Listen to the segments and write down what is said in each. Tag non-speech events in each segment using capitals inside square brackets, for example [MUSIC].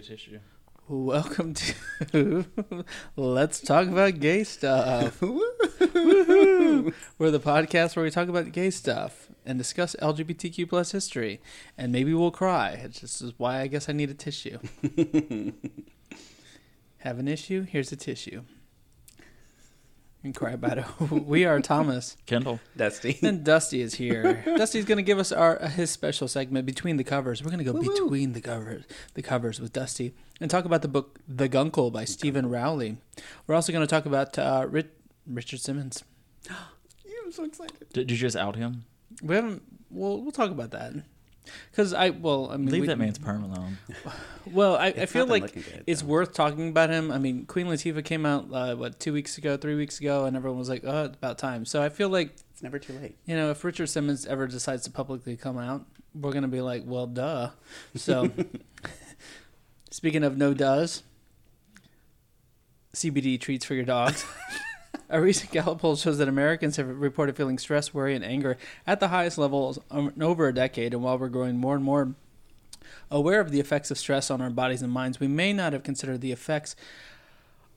Tissue. Welcome to [LAUGHS] Let's Talk About Gay Stuff. [LAUGHS] We're the podcast where we talk about gay stuff and discuss LGBTQ plus history. And maybe we'll cry. It's just is why I guess I need a tissue. [LAUGHS] Have an issue? Here's a tissue. You can cry about it. [LAUGHS] we are Thomas. Kendall. Dusty. And Dusty is here. Dusty's going to give us our his special segment between the covers. We're going to go Woo-woo. between the covers, the covers with Dusty, and talk about the book The Guncle by Steven Rowley. We're also going to talk about uh, Ri- Richard Simmons. [GASPS] I'm so excited. Did you just out him? We haven't. We'll we'll talk about that because I well I mean Leave we- that man's perm alone. [LAUGHS] Well, I, I feel like good, it's worth talking about him. I mean, Queen Latifah came out uh, what two weeks ago, three weeks ago, and everyone was like, "Oh, it's about time." So I feel like It's never too late. you know, if Richard Simmons ever decides to publicly come out, we're gonna be like, well, duh. So, [LAUGHS] speaking of no does, CBD treats for your dogs. [LAUGHS] A recent Gallup poll shows that Americans have reported feeling stress, worry, and anger at the highest levels um, in over a decade. And while we're growing more and more aware of the effects of stress on our bodies and minds, we may not have considered the effects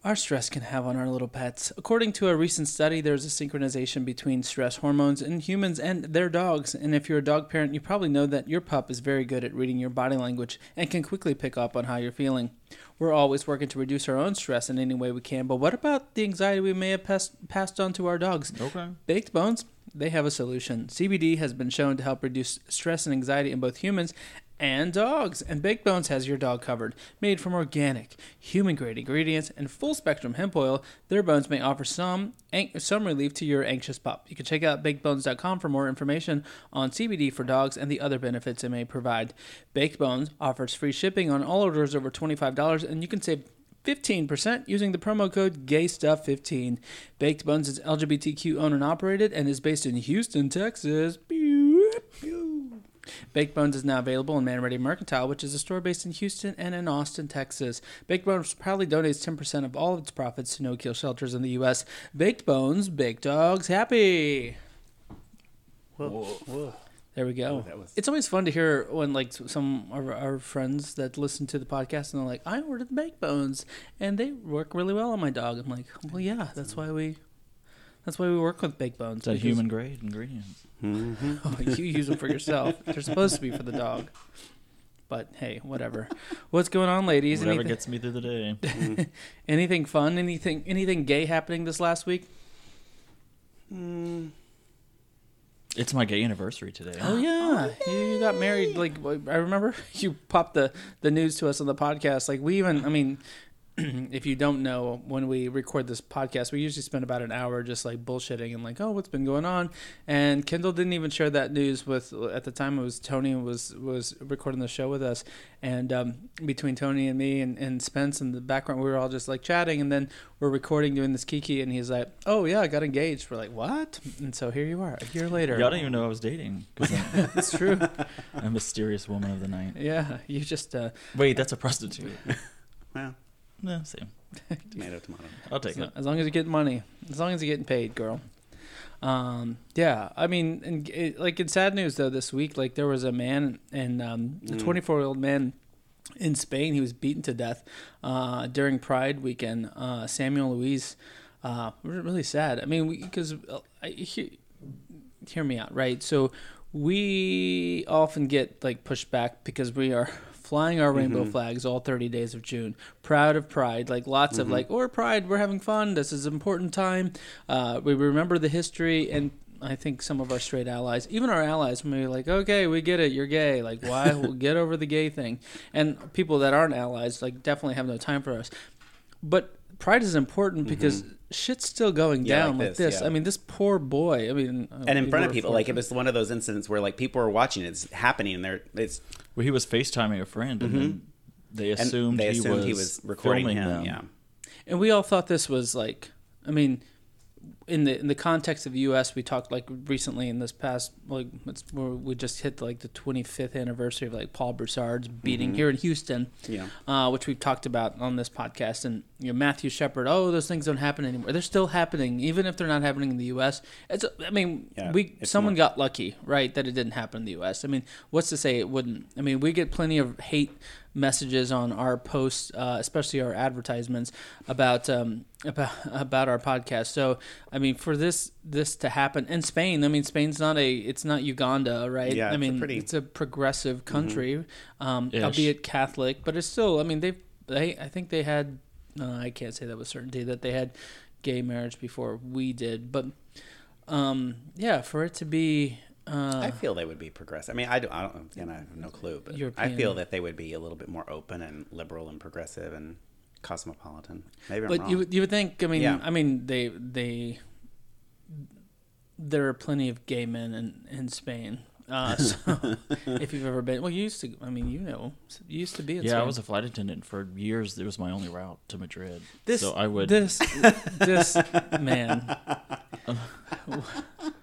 our stress can have on our little pets. According to a recent study, there's a synchronization between stress hormones in humans and their dogs. And if you're a dog parent, you probably know that your pup is very good at reading your body language and can quickly pick up on how you're feeling. We're always working to reduce our own stress in any way we can, but what about the anxiety we may have passed, passed on to our dogs? Okay. Baked Bones, they have a solution. CBD has been shown to help reduce stress and anxiety in both humans and dogs, and Baked Bones has your dog covered. Made from organic, human-grade ingredients and full-spectrum hemp oil, their bones may offer some an- some relief to your anxious pup. You can check out bakedbones.com for more information on CBD for dogs and the other benefits it may provide. Baked Bones offers free shipping on all orders over $25, and you can save 15% using the promo code GAYSTUFF15. Baked Bones is LGBTQ owned and operated and is based in Houston, Texas. Pew, pew. Baked Bones is now available in Manready Mercantile, which is a store based in Houston and in Austin, Texas. Baked Bones proudly donates 10% of all of its profits to no kill shelters in the U.S. Baked Bones, Baked Dogs Happy. Whoa. Whoa. There we go. Oh, was- It's always fun to hear when like some of our friends that listen to the podcast and they're like, "I ordered the baked bones and they work really well on my dog." I'm like, "Well, yeah, that's why we, that's why we work with baked bones." It's a because- human grade ingredients. Mhm. [LAUGHS] Oh, you use them for yourself. [LAUGHS] They're supposed to be for the dog. But hey, whatever. What's going on, ladies? Whatever Anything, gets me through the day. [LAUGHS] anything fun? Anything anything gay happening this last week? Mm, It's my gay anniversary today. Oh yeah, you, you got married. Like I remember you popped the the news to us on the podcast. Like we even, I mean, [CLEARS THROAT] if you don't know, when we record this podcast, we usually spend about an hour just like bullshitting and like, oh, what's been going on? And Kendall didn't even share that news with. At the time, it was Tony was was recording the show with us, and um, between Tony and me and, and Spence in the background, we were all just like chatting, and then we're recording doing this kiki, and he's like, oh yeah, I got engaged. We're like, what? And so here you are, a year later. Y'all didn't even know I was dating. [LAUGHS] 'cause I'm [LAUGHS] It's true. [LAUGHS] a mysterious woman of the night. Yeah, you just uh, Wait, that's a prostitute. well, no, same. tomato, tomato. I'll take so- it. as long as you get money, as long as you're getting paid, girl. Um, yeah, I mean, and it, like in sad news though, this week, like there was a man and um, a Mm. 24 year old man in Spain. He was beaten to death uh, during Pride weekend. Uh, Samuel Luiz. Uh, really sad. I mean, because hear, hear me out, right? So we often get like pushed back because we are flying our rainbow Mhm. flags all 30 days of June, proud of Pride, like lots of Mhm. like, or Pride, we're having fun. This is an important time. Uh, we remember the history and. I think some of our straight allies, even our allies, may be like, okay, we get it, you're gay. Like, why? [LAUGHS] we'll get over the gay thing. And people that aren't allies, like, definitely have no time for us. But pride is important because shit's still going Mm-hmm. Yeah, down like like this, this. yeah. I mean, this poor boy. I mean, uh, And in front of were people, like it was one of those incidents where like people were watching, it's happening, and they're it's Well, he was FaceTiming a friend, and then they and assumed, he, was he was recording him. them. Yeah, And we all thought this was like, I mean, in the in the context of the U.S., we talked like recently in this past like we just hit like the 25th anniversary of like Paul Broussard's beating Mhm. here in Houston, Yeah. uh, which we've talked about on this podcast. And you know Matthew Shepard, oh, those things don't happen anymore. They're still happening, even if they're not happening in the U.S. It's I mean Yeah, we someone more- got lucky, right, that it didn't happen in the U.S. I mean, what's to say it wouldn't? I mean, we get plenty of hate messages on our posts, uh, especially our advertisements about um, about about our podcast. So, I mean, for this this to happen in Spain, I mean, Spain's not a it's not Uganda, right? Yeah, I it's a mean, pretty- it's a progressive country, um, albeit Catholic, but it's still. I mean, they they I think they had. Uh, I can't say that with certainty that they had gay marriage before we did, but um, yeah, for it to be. Uh, I feel they would be progressive. I mean, I don't, I don't again, I have no clue, but I feel that they would be a little bit more open and liberal and progressive and cosmopolitan. Maybe I'm But wrong. you would- you would think I mean Yeah. I mean they they there are plenty of gay men in in Spain. Uh, [LAUGHS] so if you've ever been, well, you used to. I mean, you know, you used to be in Yeah, Spain. I was a flight attendant for years. It was my only route to Madrid. this. so I would. this this man. [LAUGHS] [LAUGHS]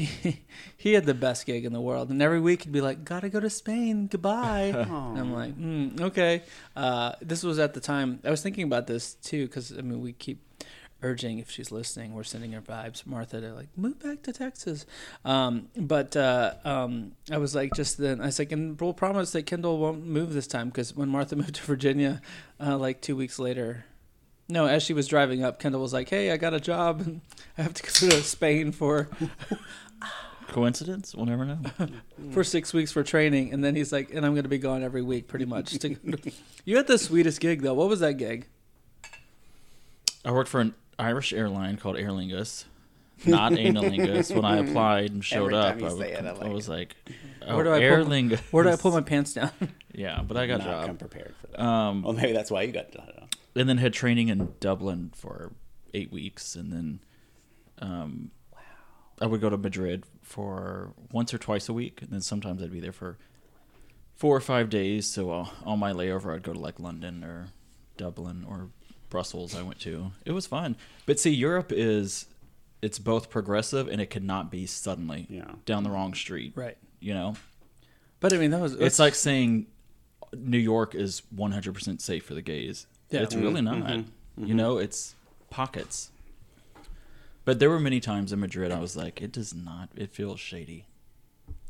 He, he had the best gig in the world, and every week he'd be like, "Gotta go to Spain, goodbye." [LAUGHS] And I'm like, mm, okay. Uh, this was at the time. I was thinking about this too, because I mean, we keep urging if she's listening, we're sending her vibes, Martha, to like move back to Texas. Um, but uh, um, I was like, just then, I was like, and we'll promise that Kendall won't move this time, because when Martha [LAUGHS] moved to Virginia, uh, like two weeks later. No, as she was driving up, Kendall was like, "Hey, I got a job, and [LAUGHS] I have to go to Spain for Coincidence? We'll never know. [LAUGHS] for six weeks for training." And then he's like, "And I'm going to be gone every week, pretty much." to- [LAUGHS] you had the sweetest gig though. What was that gig? I worked for an Irish airline called Aer Lingus, not Analingus. When I applied and showed Every up, time you I, say it, I I was like, oh, Where do I Aer pull my- Lingus. Where do I pull my pants down? [LAUGHS] Yeah, but I got a not come job. prepared for that. Um, well, maybe that's why you got. I don't know. and then had training in Dublin for eight weeks, and then um, I would go to Madrid for once or twice a week, and then sometimes I'd be there for four or five days. So uh, on my layover, I'd go to like London or Dublin or Brussels. I went to. It was fun, but see, Europe is it's both progressive and it could not be suddenly Yeah. down the wrong street. right. You know, But I mean, that was it's like saying New York is 100% safe for the gays. Yeah. It's really not. Mhm. You know, it's pockets. But there were many times in Madrid I was like, it does not, it feels shady.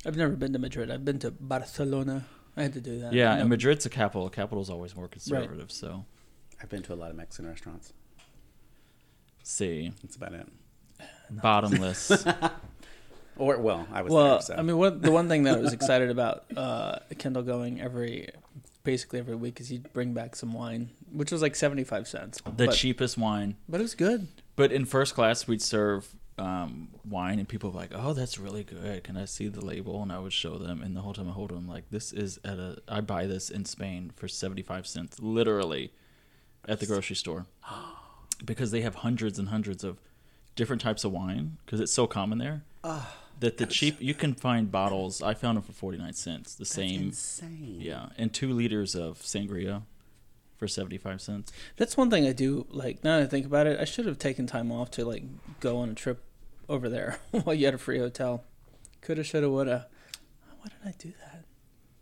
I've never been to Madrid. I've been to Barcelona. I had to do that. Yeah, No. and Madrid's a capital. Capital's always more conservative. So, I've been to a lot of Mexican restaurants. see, That's about it. [SIGHS] bottomless. [LAUGHS] Or well, I was Well, there. So. I mean, what the one thing that I was excited about uh, Kendall going every, basically every week, is he'd bring back some wine, which was like seventy five cents. the but, cheapest wine. but it was good. But in first class, we'd serve um, wine, and people were like, "Oh, that's really good. Can I see the label?" And I would show them, and the whole time I hold them like, "This is at a. I buy this in Spain for seventy five cents, literally, at the grocery store, [GASPS] because they have hundreds and hundreds of different types of wine because it's so common there that the cheap you can find bottles. I found them for forty nine cents, the same, insane. yeah, and two liters of sangria for seventy five cents. That's one thing I do like. Now that I think about it, I should have taken time off to like go on a trip over there [LAUGHS] while you had a free hotel. Coulda, shoulda, woulda. Why did I do that?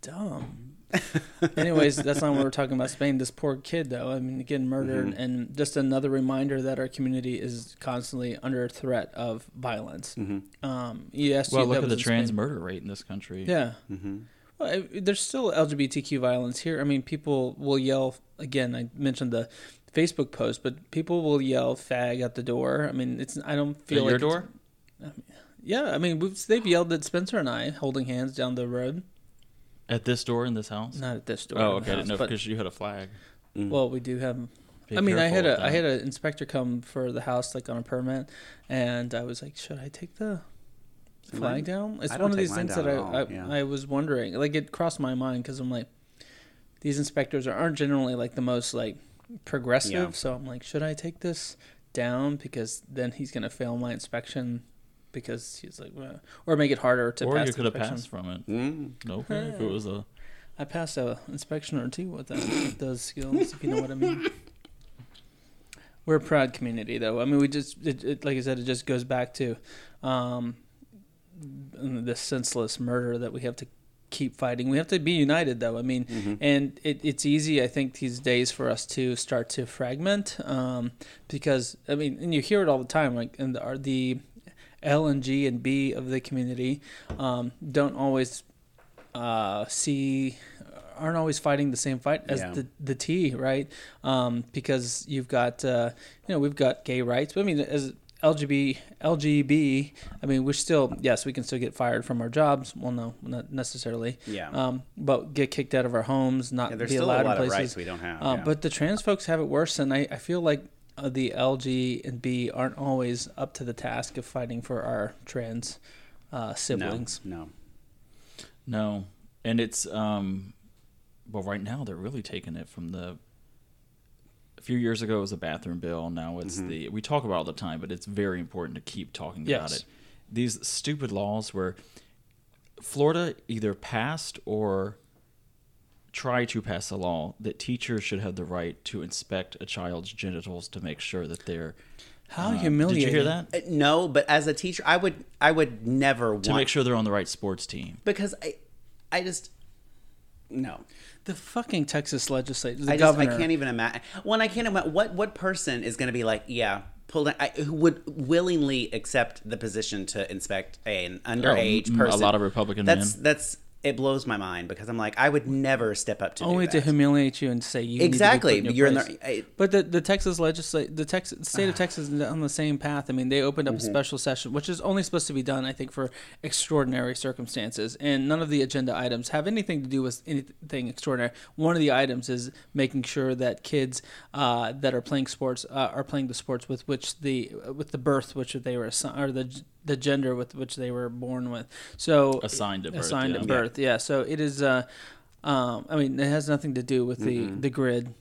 Dumb. [LAUGHS] Anyways, that's not what we're talking about. Spain. This poor kid, though. I mean, getting murdered, Mhm. and just another reminder that our community is constantly under threat of violence. Mm-hmm. Um, yes. Well, look at the trans Spain. murder rate in this country. Yeah. Mm-hmm. Well, I- there's still LGBTQ violence here. I mean, people will yell again. I mentioned the Facebook post, but people will yell "fag" at the door. I mean, it's. I don't At feel like your it's- door. Yeah, I mean, we've, they've yelled at Spencer and I holding hands down the road. At this door in this house? Not at this door. oh, okay. I didn't house, know because you had a flag. Mm-hmm. well, we do have. Be I mean, I had careful a with I had an inspector come for the house like on a permit, and I was like, should I take the flag Mine- down? It's I one of these things that I down at all, I, yeah. I was wondering. Like it crossed my mind because I'm like, these inspectors are, aren't generally like the most like progressive. Yeah. So I'm like, should I take this down because then he's gonna fail my inspection because he's like, well, or make it harder to or pass you could have passed from it. Mm. Okay, if it was a I passed a inspection or two with that with those skills, if you know what I mean. we're a proud community, though. I mean, we just it, it, like I said, it just goes back to um, the senseless murder that we have to keep fighting. We have to be united, though. I mean, Mm-hmm. and it, it's easy, I think, these days for us to start to fragment um, because I mean, and you hear it all the time, like in the, the L and G and B of the community um, don't always uh, see aren't always fighting the same fight as Yeah. the the T, right? Um, because you've got uh, you know we've got gay rights. But I mean, as LGB LGB, I mean, we're still yes, we can still get fired from our jobs. Well, no, not necessarily. Yeah. Um, but get kicked out of our homes, not Yeah, be still a allowed lot in of places. rights we don't have. Uh, yeah. But the trans folks have it worse, and I, I feel like uh, the LG and B aren't always up to the task of fighting for our trans uh, siblings. No, No, and it's um, well, right now they're really taking it from the. A few years ago, it was a bathroom bill. Now it's Mm-hmm. the we talk about it all the time, but it's very important to keep talking about it. These stupid laws where Florida either passed or try to pass a law that teachers should have the right to inspect a child's genitals to make sure that they're. How uh, humiliating! Did you hear that? Uh, no. But as a teacher, I would I would never To want make sure they're on the right sports team. because I I just no. The fucking Texas legislature, the I just governor. I can't even imagine. One, I can't imagine what what person is going to be like, yeah, pull down. I, who would willingly accept the position to inspect a, an oh, underage Oh, person? A lot of Republican That's men. that's it blows my mind because I'm like I would never step up to do only to humiliate you and say you exactly. Need to be put in You're your in the. I, But the the Texas legislate the Texas the state of [SIGHS] Texas is on the same path. I mean, they opened up Mm-hmm. a special session, which is only supposed to be done, I think, for extraordinary circumstances, and none of the agenda items have anything to do with anything extraordinary. One of the items is making sure that kids uh, that are playing sports uh, are playing the sports with which the with the birth which they were assigned or the the gender with which they were born with. So Assigned at birth, Assigned yeah. at birth, yeah. So it is. Uh, um, I mean, it has nothing to do with the the grid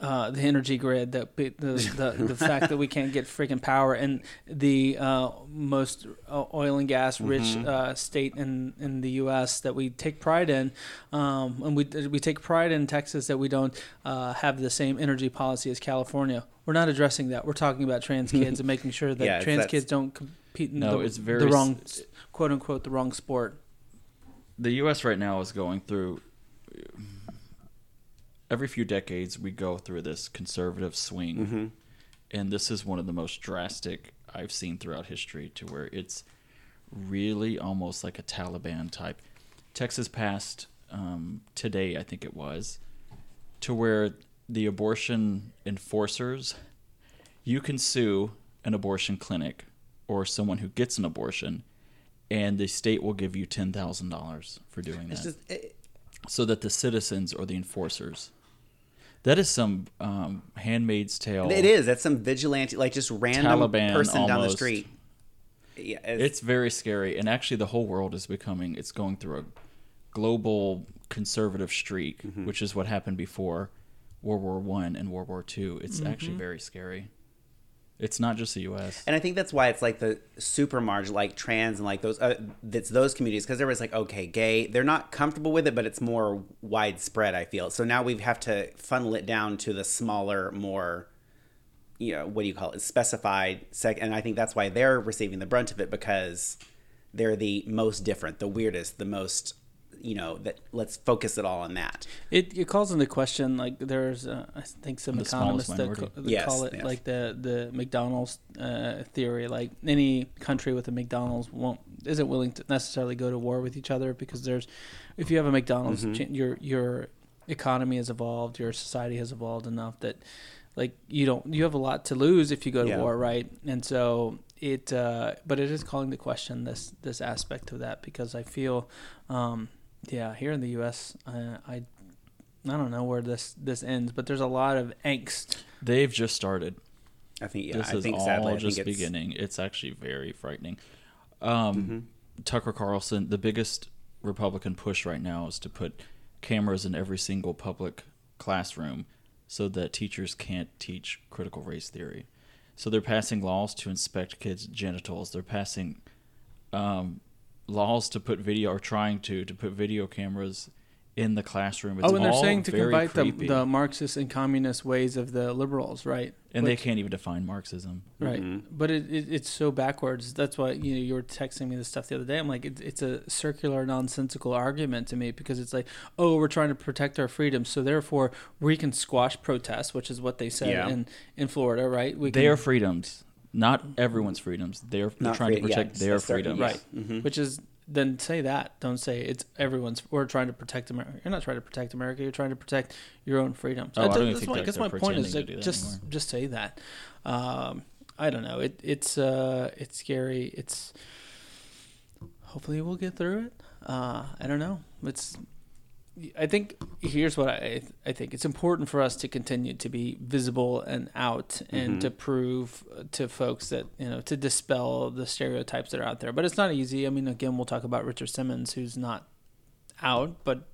uh, the energy grid, the the the, the [LAUGHS] fact that we can't get freaking power, and the uh, most uh, oil and gas rich uh, state in in the U.S. that we take pride in, um, and we we take pride in Texas that we don't uh, have the same energy policy as California. We're not addressing that. We're talking about trans kids and [LAUGHS] making sure that Yeah, trans kids don't compete in No, the, the wrong quote unquote the wrong sport. The U.S. right now is going through. Every few decades, we go through this conservative swing, Mm-hmm. and this is one of the most drastic I've seen throughout history. To where it's really almost like a Taliban type. Texas passed um, today, I think it was, to where the abortion enforcers, you can sue an abortion clinic or someone who gets an abortion, and the state will give you ten thousand dollars for doing it's that, just it, so that the citizens or the enforcers. That is some um, Handmaid's Tale. it is. That's some vigilante, like just random Taliban person down the street. Yeah, It's very scary, and actually, the whole world is becoming. It's going through a global conservative streak, Mm-hmm. which is what happened before World War One and World War Two. It's actually Mm-hmm. very scary. It's not just the U.S. And I think that's why it's like the super margin, like trans and like those, uh, that's those communities because there was like, okay, gay, they're not comfortable with it, but it's more widespread, I feel. So now we have to funnel it down to the smaller, more, you know, what do you call it, specified sec. And I think that's why they're receiving the brunt of it because they're the most different, the weirdest, the most, you know, that let's focus it all on that. It, it calls into question like there's uh, I think some The economists that, minority. that Yes, call it yes. like the the McDonald's uh, theory like any country with a McDonald's won't isn't willing to necessarily go to war with each other because there's if you have a McDonald's Mm-hmm. your your economy has evolved your society has evolved enough that like you don't you have a lot to lose if you go to Yeah. war right and so it uh, but it is calling to question this this aspect of that because I feel um, yeah here in the U.S. Uh, I I don't know where this this ends, but there's a lot of angst. They've just started. I think, yeah, this I is think all sadly, just it's, beginning. It's actually very frightening. Um, Mm-hmm. Tucker Carlson, the biggest Republican push right now is to put cameras in every single public classroom so that teachers can't teach critical race theory. So they're passing laws to inspect kids' genitals. They're passing um, laws to put video or trying to to put video cameras in the classroom. It's oh, and they're all saying to very invite the, the Marxist and communist ways of the liberals, right? and they can't even define Marxism. Right, Mhm. but it, it it's so backwards. That's why you know you were texting me this stuff the other day. I'm like, it, it's a circular, nonsensical argument to me because it's like, oh, we're trying to protect our freedoms, so therefore we can squash protests, which is what they said Yeah. in in Florida, right? We can, Their freedoms, not everyone's freedoms. They're, they're Not trying to free- yeah, protect it's their a certain- freedoms. right, Mhm. which is then say that. Don't say it's everyone's. We're trying to protect America. You're not trying to protect America. You're trying to protect your own freedoms. Oh, I That's, don't that's think my, they're- I guess they're my point is like, that just anymore. just say that. Um, I don't know. It it's uh it's scary. It's hopefully we'll get through it. Uh, I don't know. It's. I think here's what I I think it's important for us to continue to be visible and out and Mhm. to prove to folks that you know to dispel the stereotypes that are out there. But it's not easy. I mean, again, we'll talk about Richard Simmons, who's not out, but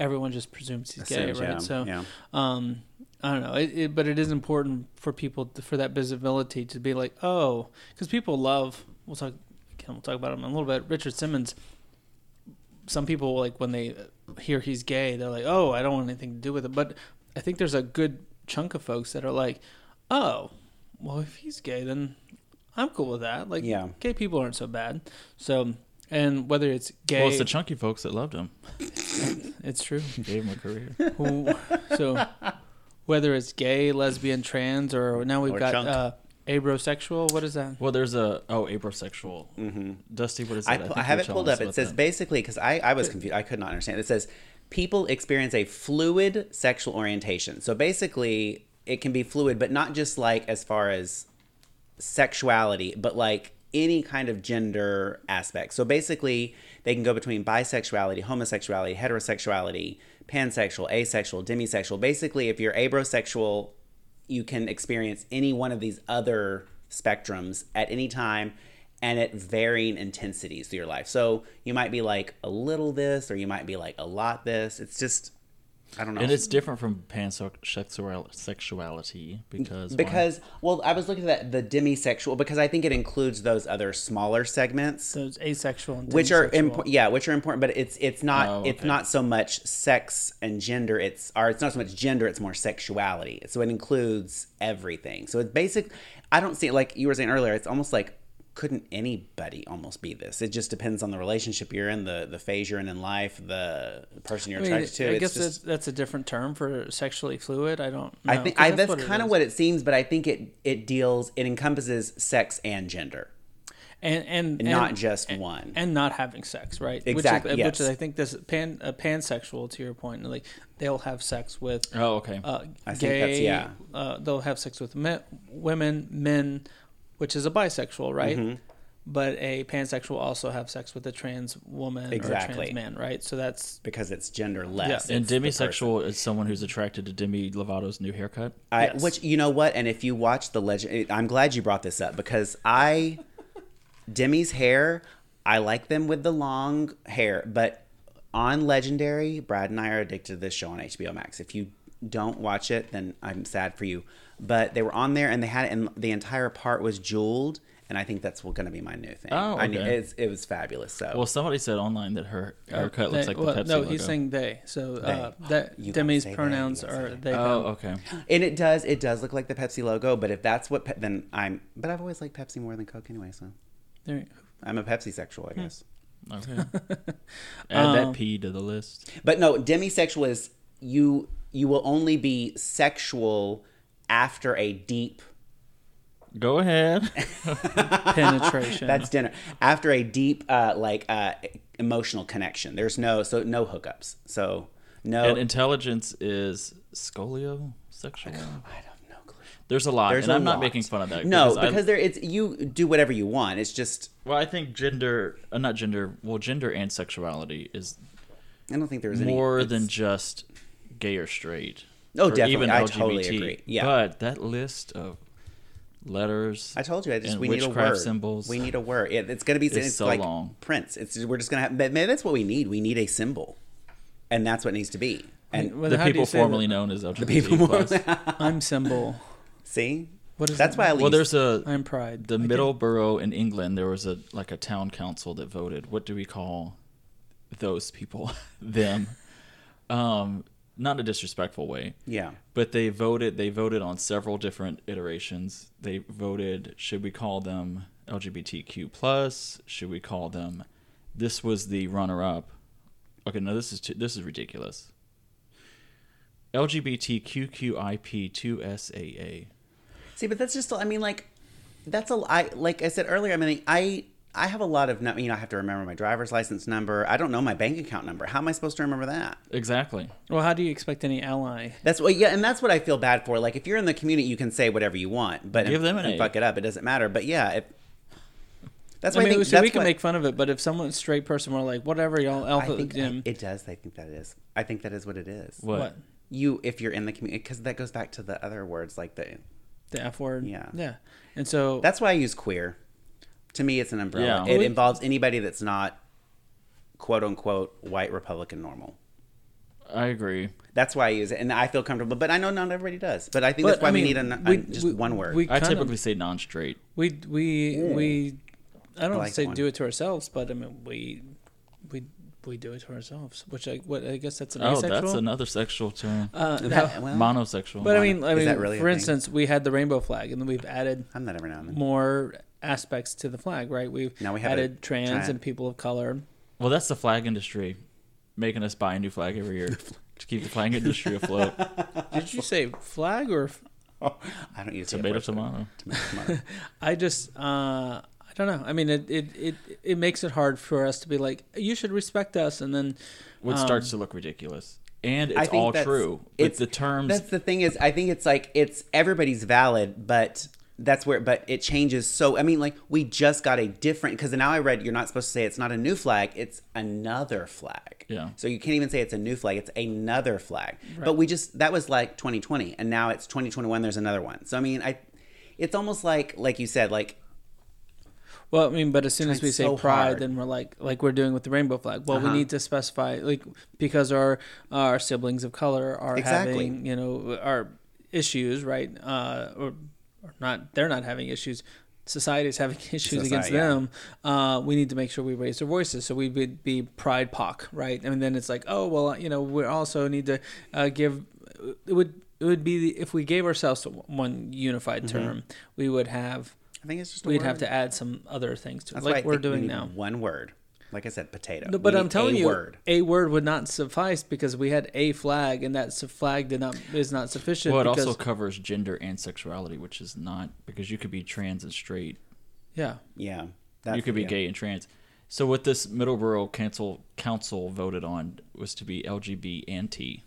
everyone just presumes he's gay, Assumes, right? yeah, So yeah. um, I don't know, it, it, but it is important for people to, for that visibility to be like, oh, because people love. We'll talk. Again, we'll talk about him in a little bit. Richard Simmons. Some people like when they hear he's gay, they're like, oh, I don't want anything to do with it. But I think there's a good chunk of folks that are like, oh, well, if he's gay, then I'm cool with that. Like, Yeah. gay people aren't so bad. So, and whether it's gay, Well, it's the chunky folks that loved him. [LAUGHS] it's true. Gave him a career. Who- so whether it's gay, lesbian, trans, or now we've Or got chunk. uh, abrosexual. What is that? Well, there's a oh abrosexual. hmm Dusty, what is I, that? pu- think I have it pulled up. It says that. basically because I, I was confused. I could not understand. It says people experience a fluid sexual orientation. So basically, it can be fluid, but not just like as far as sexuality, but like any kind of gender aspect. So basically, they can go between bisexuality, homosexuality, heterosexuality, pansexual, asexual, demisexual. Basically, if you're abrosexual, you can experience any one of these other spectrums at any time and at varying intensities through your life. So you might be like a little this or you might be like a lot this. It's just I don't know. And it's different from pansexual sexuality because why? because well, I was looking at the demisexual because I think it includes those other smaller segments So it's asexual and which are demisexual. important yeah which are important but it's it's not Oh, it's not so much sex and gender it's or it's not so much gender it's more sexuality so it includes everything so it's basic i don't see it like you were saying earlier it's almost like couldn't anybody almost be this it just depends on the relationship you're in the the phase you're in in life the person you're I, mean, attracted to I It's guess just- that's, that's a different term for sexually fluid. I don't. Know, I think I, that's, what it kind of what it seems, but I think it it deals it encompasses sex and gender, and and, and not just one. and not having sex, right? Exactly, Which is, which is I think this pan uh, pansexual to your point. Like they'll have sex with oh okay uh, I think that's- yeah. Uh, they'll have sex with men, women, men, which is a bisexual, right? Mm-hmm. But a pansexual also have sex with a trans woman or a trans man, right? So that's because it's genderless. Yeah. and It's the demisexual is someone who's attracted to Demi Lovato's new haircut. I, Yes. Which you know what, and if you watch the legend, I'm glad you brought this up because I [LAUGHS] Demi's hair, I like them with the long hair, but on Legendary, Brad and I are addicted to this show on HBO Max. If you don't watch it, then I'm sad for you. But they were on there, and they had, it and the entire part was jeweled, and I think that's going to be my new thing. Oh, I knew- okay. it's, it was fabulous. So Well, somebody said online that her haircut looks they- like the well, Pepsi no, logo. he's saying they. So uh, that [GASPS] Demi's say they, pronouns you are they. oh, them. okay. [GASPS] and it does, it does look like the Pepsi logo. But if that's what, Pe- then I'm. But I've always liked Pepsi more than Coke anyway. So There- I'm a Pepsi sexual, I guess. Okay. [LAUGHS] Add that Um, P to the list. But no, demisexual is you you will only be sexual after a deep Go ahead. [LAUGHS] [LAUGHS] penetration. that's dinner after a deep uh like uh emotional connection. There's no so no hookups. So no and intelligence is scolio sexual. I don't know. clue. There's a lot, There's and a I'm not making fun of that. No, I- because there it's you do whatever you want. It's just well, I think gender, uh, not gender, well, gender and sexuality is I don't think there's more it's- than just gay or straight. Oh, definitely. Even I LGBT. totally agree. Yeah. But that list of letters. I told you, I just we need a witchcraft word. symbols. We need a word. It, it's gonna be It's it's so like long. Prince. It's we're just gonna have. Maybe that's what we need. We need a symbol, and that's what needs to be. And Well, the how do you people say formerly known as LGBT. the people plus. [LAUGHS] I'm symbol. see, What is that's that? why I Well, there's a I'm pride. the I can't- Middleborough in England. There was a like a town council that voted. What do we call those people, [LAUGHS] them, um, not in a disrespectful way, Yeah. but they voted. They voted on several different iterations. They voted. Should we call them LGBTQ plus? Should we call them? This was the runner-up. Okay, no, this is too, this is ridiculous. LGBTQQIP2SAA. See, but that's just, I mean, like, that's a, I, like I said earlier, I mean, I, I have a lot of, you know, I have to remember my driver's license number. I don't know my bank account number. How am I supposed to remember that? Exactly. Well, how do you expect any ally? That's what, yeah, and that's what I feel bad for. Like, if you're in the community, you can say whatever you want, but Give them an and A. fuck it up. It doesn't matter. But yeah, if, that's I why I, mean, think so we can what- make fun of it, but if someone straight person were like, whatever, y'all, I think Jim, it does. I think that is. I think that is what it is. What? what? You, if you're in the community, because that goes back to the other words, like the. The F word. Yeah. Yeah. And so That's why I use queer. To me, it's an umbrella. Yeah. It We- involves anybody that's not quote unquote white Republican normal. I agree. That's why I use it, and I feel comfortable. But I know not everybody does. But I think But, that's why I we need a, we- a- just we- one word. we- I kind of- typically say non-straight. we we we I don't like say one. do it to ourselves, but I mean we we we do it to ourselves, which I what I guess that's an Oh, asexual. that's another sexual term. uh, That- well, Monosexual. But I mean, I mean, really a for thing? instance, we had the rainbow flag, and then we've added I'm that every now and then. more aspects to the flag, right? We've Now we have added trans trans- and people of color. well, that's the flag industry making us buy a new flag every year [LAUGHS] to keep the flag industry afloat. Did you say flag or? f- I don't use the Tomato, tomato. Tomato, tomato. [LAUGHS] I just uh, I don't know. I mean, it, it it it makes it hard for us to be like, you should respect us, and then What Um, starts to look ridiculous, and I it's think all that's- true. But it's- the terms, That's the thing is, I think it's like it's everybody's valid, but that's where, but it changes. So I mean, like we just got a different because now I read you're not supposed to say it's not a new flag, it's another flag. Yeah. So you can't even say it's a new flag; it's another flag. But we just that was like 2020, and now it's 2021. There's another one. So I mean, I, it's almost like like you said, like Well, I mean, but as soon as we say so pride, hard. then we're like, like we're doing with the rainbow flag. Well, Uh-huh. we need to specify, like, because our our siblings of color are Exactly. having, you know, our issues, right? Uh, or, or not, they're not having issues. Society is having [LAUGHS] issues against Society, yeah. them. Uh, we need to make sure we raise their voices. So we would be pride POC, right? And then it's like, oh well, you know, we also need to uh, give. It would it would be if we gave ourselves one unified Mm-hmm. term, we would have I think it's just we'd word. have to add some other things to it, That's like we're doing now. One word, like I said, potato. No, We but I'm telling a you, word. a word would not suffice because we had a flag, and that flag did not is not sufficient. well, it because, also covers gender and sexuality, which is not because you could be trans and straight. yeah, Yeah, you could be yeah. gay and trans. So what this Middleborough Council Council voted on was to be LGB anti,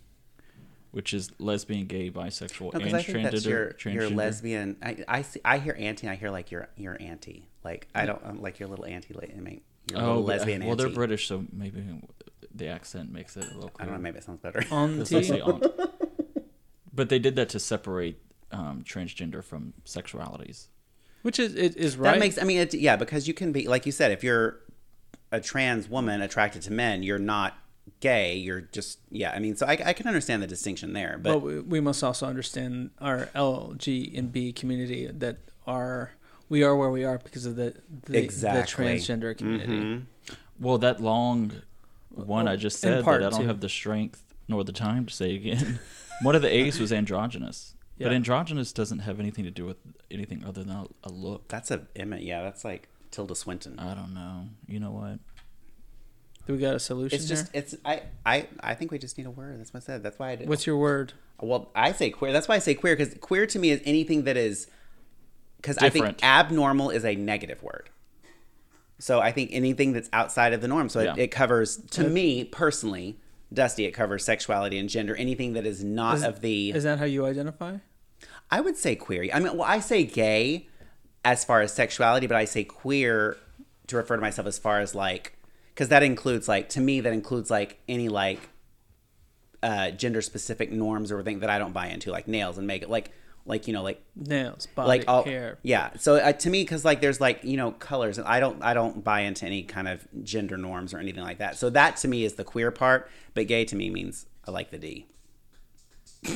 which is lesbian, gay, bisexual, No, and I think that's transgender. your, your lesbian. I, I see. I hear auntie. and I hear like your your auntie. Like I don't I'm like your little auntie. Like I mean, your Oh, little but- lesbian well, they're. British, so maybe the accent makes it a little. I don't know. clearer. Maybe it sounds better. Let's auntie. [LAUGHS] aunt. [LAUGHS] But they did that to separate um, transgender from sexualities. which is it is right. That makes. I mean, it, yeah, because you can be like you said. If you're a trans woman attracted to men, you're not gay. You're just yeah. I mean, so I, I can understand the distinction there. But but we, we must also understand our L, G, and B community that are we are where we are because of the the, Exactly. the transgender community. Mhm. Well, that long one I just said that I don't two. have the strength nor the time to say again. [LAUGHS] one of the A's was androgynous, but androgynous doesn't have anything to do with anything other than a, a look. that's a image. Yeah, that's like Tilda Swinton. I don't know. You know what? Do we got a solution it's just here? it's I I I think we just need a word. That's what I said. That's why I did. What's your word? Well, I say queer. That's why I say queer because queer to me is anything that is because I think abnormal is a negative word. So I think anything that's outside of the norm. So Yeah. it, it covers to me personally, Dusty. It covers sexuality and gender. Anything that is not Is- of the. Is that how you identify? I would say queer. I mean, well, I say gay as far as sexuality, but I say queer to refer to myself as far as like because that includes like to me that includes like any like uh gender specific norms or thing that I don't buy into, like nails and makeup, like like you know like Nails, body, like all hair. yeah. So uh, to me, because like there's like you know colors, and I don't I don't buy into any kind of gender norms or anything like that. So that to me is the queer part, but gay to me means I like the D. [LAUGHS]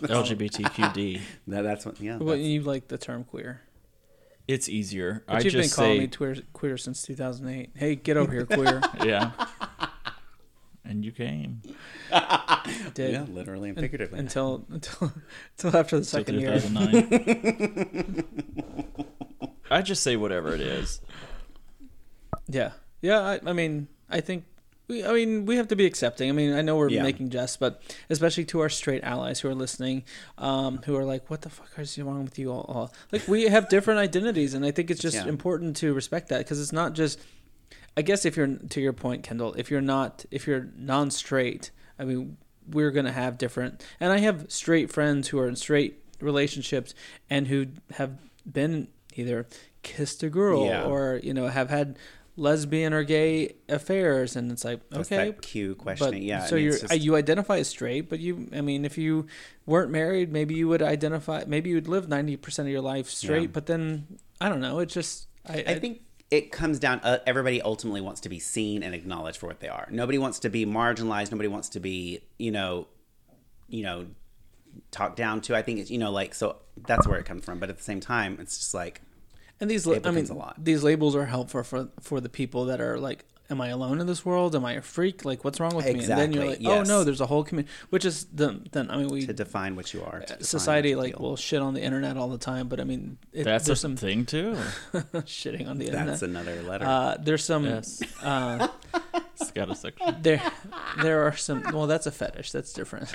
LGBTQD. That, that's what yeah. Well, that's- you like the term queer. It's easier. But I you've been calling say me queer, queer since 2008. Hey, get over here, queer. [LAUGHS] yeah. And you came. [LAUGHS] Did Yeah, literally and un- figuratively. until [LAUGHS] until until after the till second year. 2009. [LAUGHS] I just say whatever it is. Yeah, yeah. I, I mean, I think we. I mean, we have to be accepting. I mean, I know we're Yeah. making jests, but especially to our straight allies who are listening, um, who are like, "What the fuck is wrong with you all?" all?" Like, we have different identities, and I think it's just Yeah. important to respect that because it's not just. I guess if you're to your point, Kendall, if you're not, if you're non-straight, I mean, we're gonna have different. And I have straight friends who are in straight relationships and who have been either kissed a girl Yeah. or you know have had lesbian or gay affairs, and it's like That's okay, that cue but questioning. yeah. so uh, just- you identify as straight, but you I mean if you weren't married, maybe you would identify maybe you would live ninety percent of your life straight, Yeah. but then I don't know. It's just I, I think it comes down. Uh, everybody ultimately wants to be seen and acknowledged for what they are. Nobody wants to be marginalized. Nobody wants to be, you know, you know, talked down to. I think it's, you know, like so. That's where it comes from. But at the same time, it's just like And these, It I mean, a lot. these labels are helpful for for the people that are like, "Am I alone in this world? Am I a freak? Like, what's wrong with me?" And then you're like, Exactly, "Oh no, there's a whole community." Which is the then I mean, we to define what you are. society like feel. will shit on the internet all the time, but I mean, it, That's a there's some thing too. [LAUGHS] shitting on the That's internet. That's another letter. Uh, there's some Yes. uh, [LAUGHS] It's got a section. there there are some. Well, that's a fetish. That's different.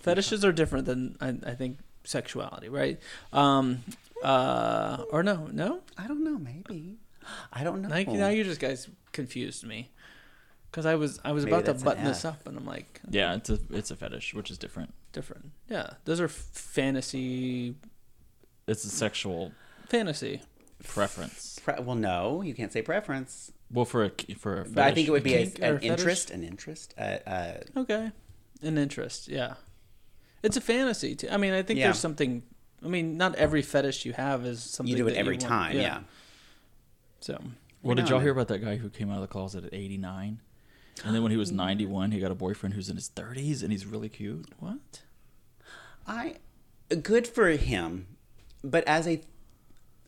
Fetishes are different than I, I think sexuality, right? Um, uh, or no, no. I don't know. Maybe. I don't know. Now, you- now you just guys confused me because I was I was Maybe about to button this up and I'm like Yeah, it's a it's a fetish, which is different. different. Yeah, those are fantasy It's a sexual fantasy. preference. Pre- well, no, you can't say preference. Well, for a for a fetish, But I think it would be a, kink or an interest. An interest. Uh, uh, Okay, an interest. Yeah, it's a fantasy. Too. I mean, I think Yeah. there's something. I mean, not every fetish you have is something you do it that every want- time. Yeah. So Well, did y'all hear about that guy who came out of the closet at 89? And then when he was mm. 91, he got a boyfriend who's in his 30s and he's really cute. what? I good for him, but as a,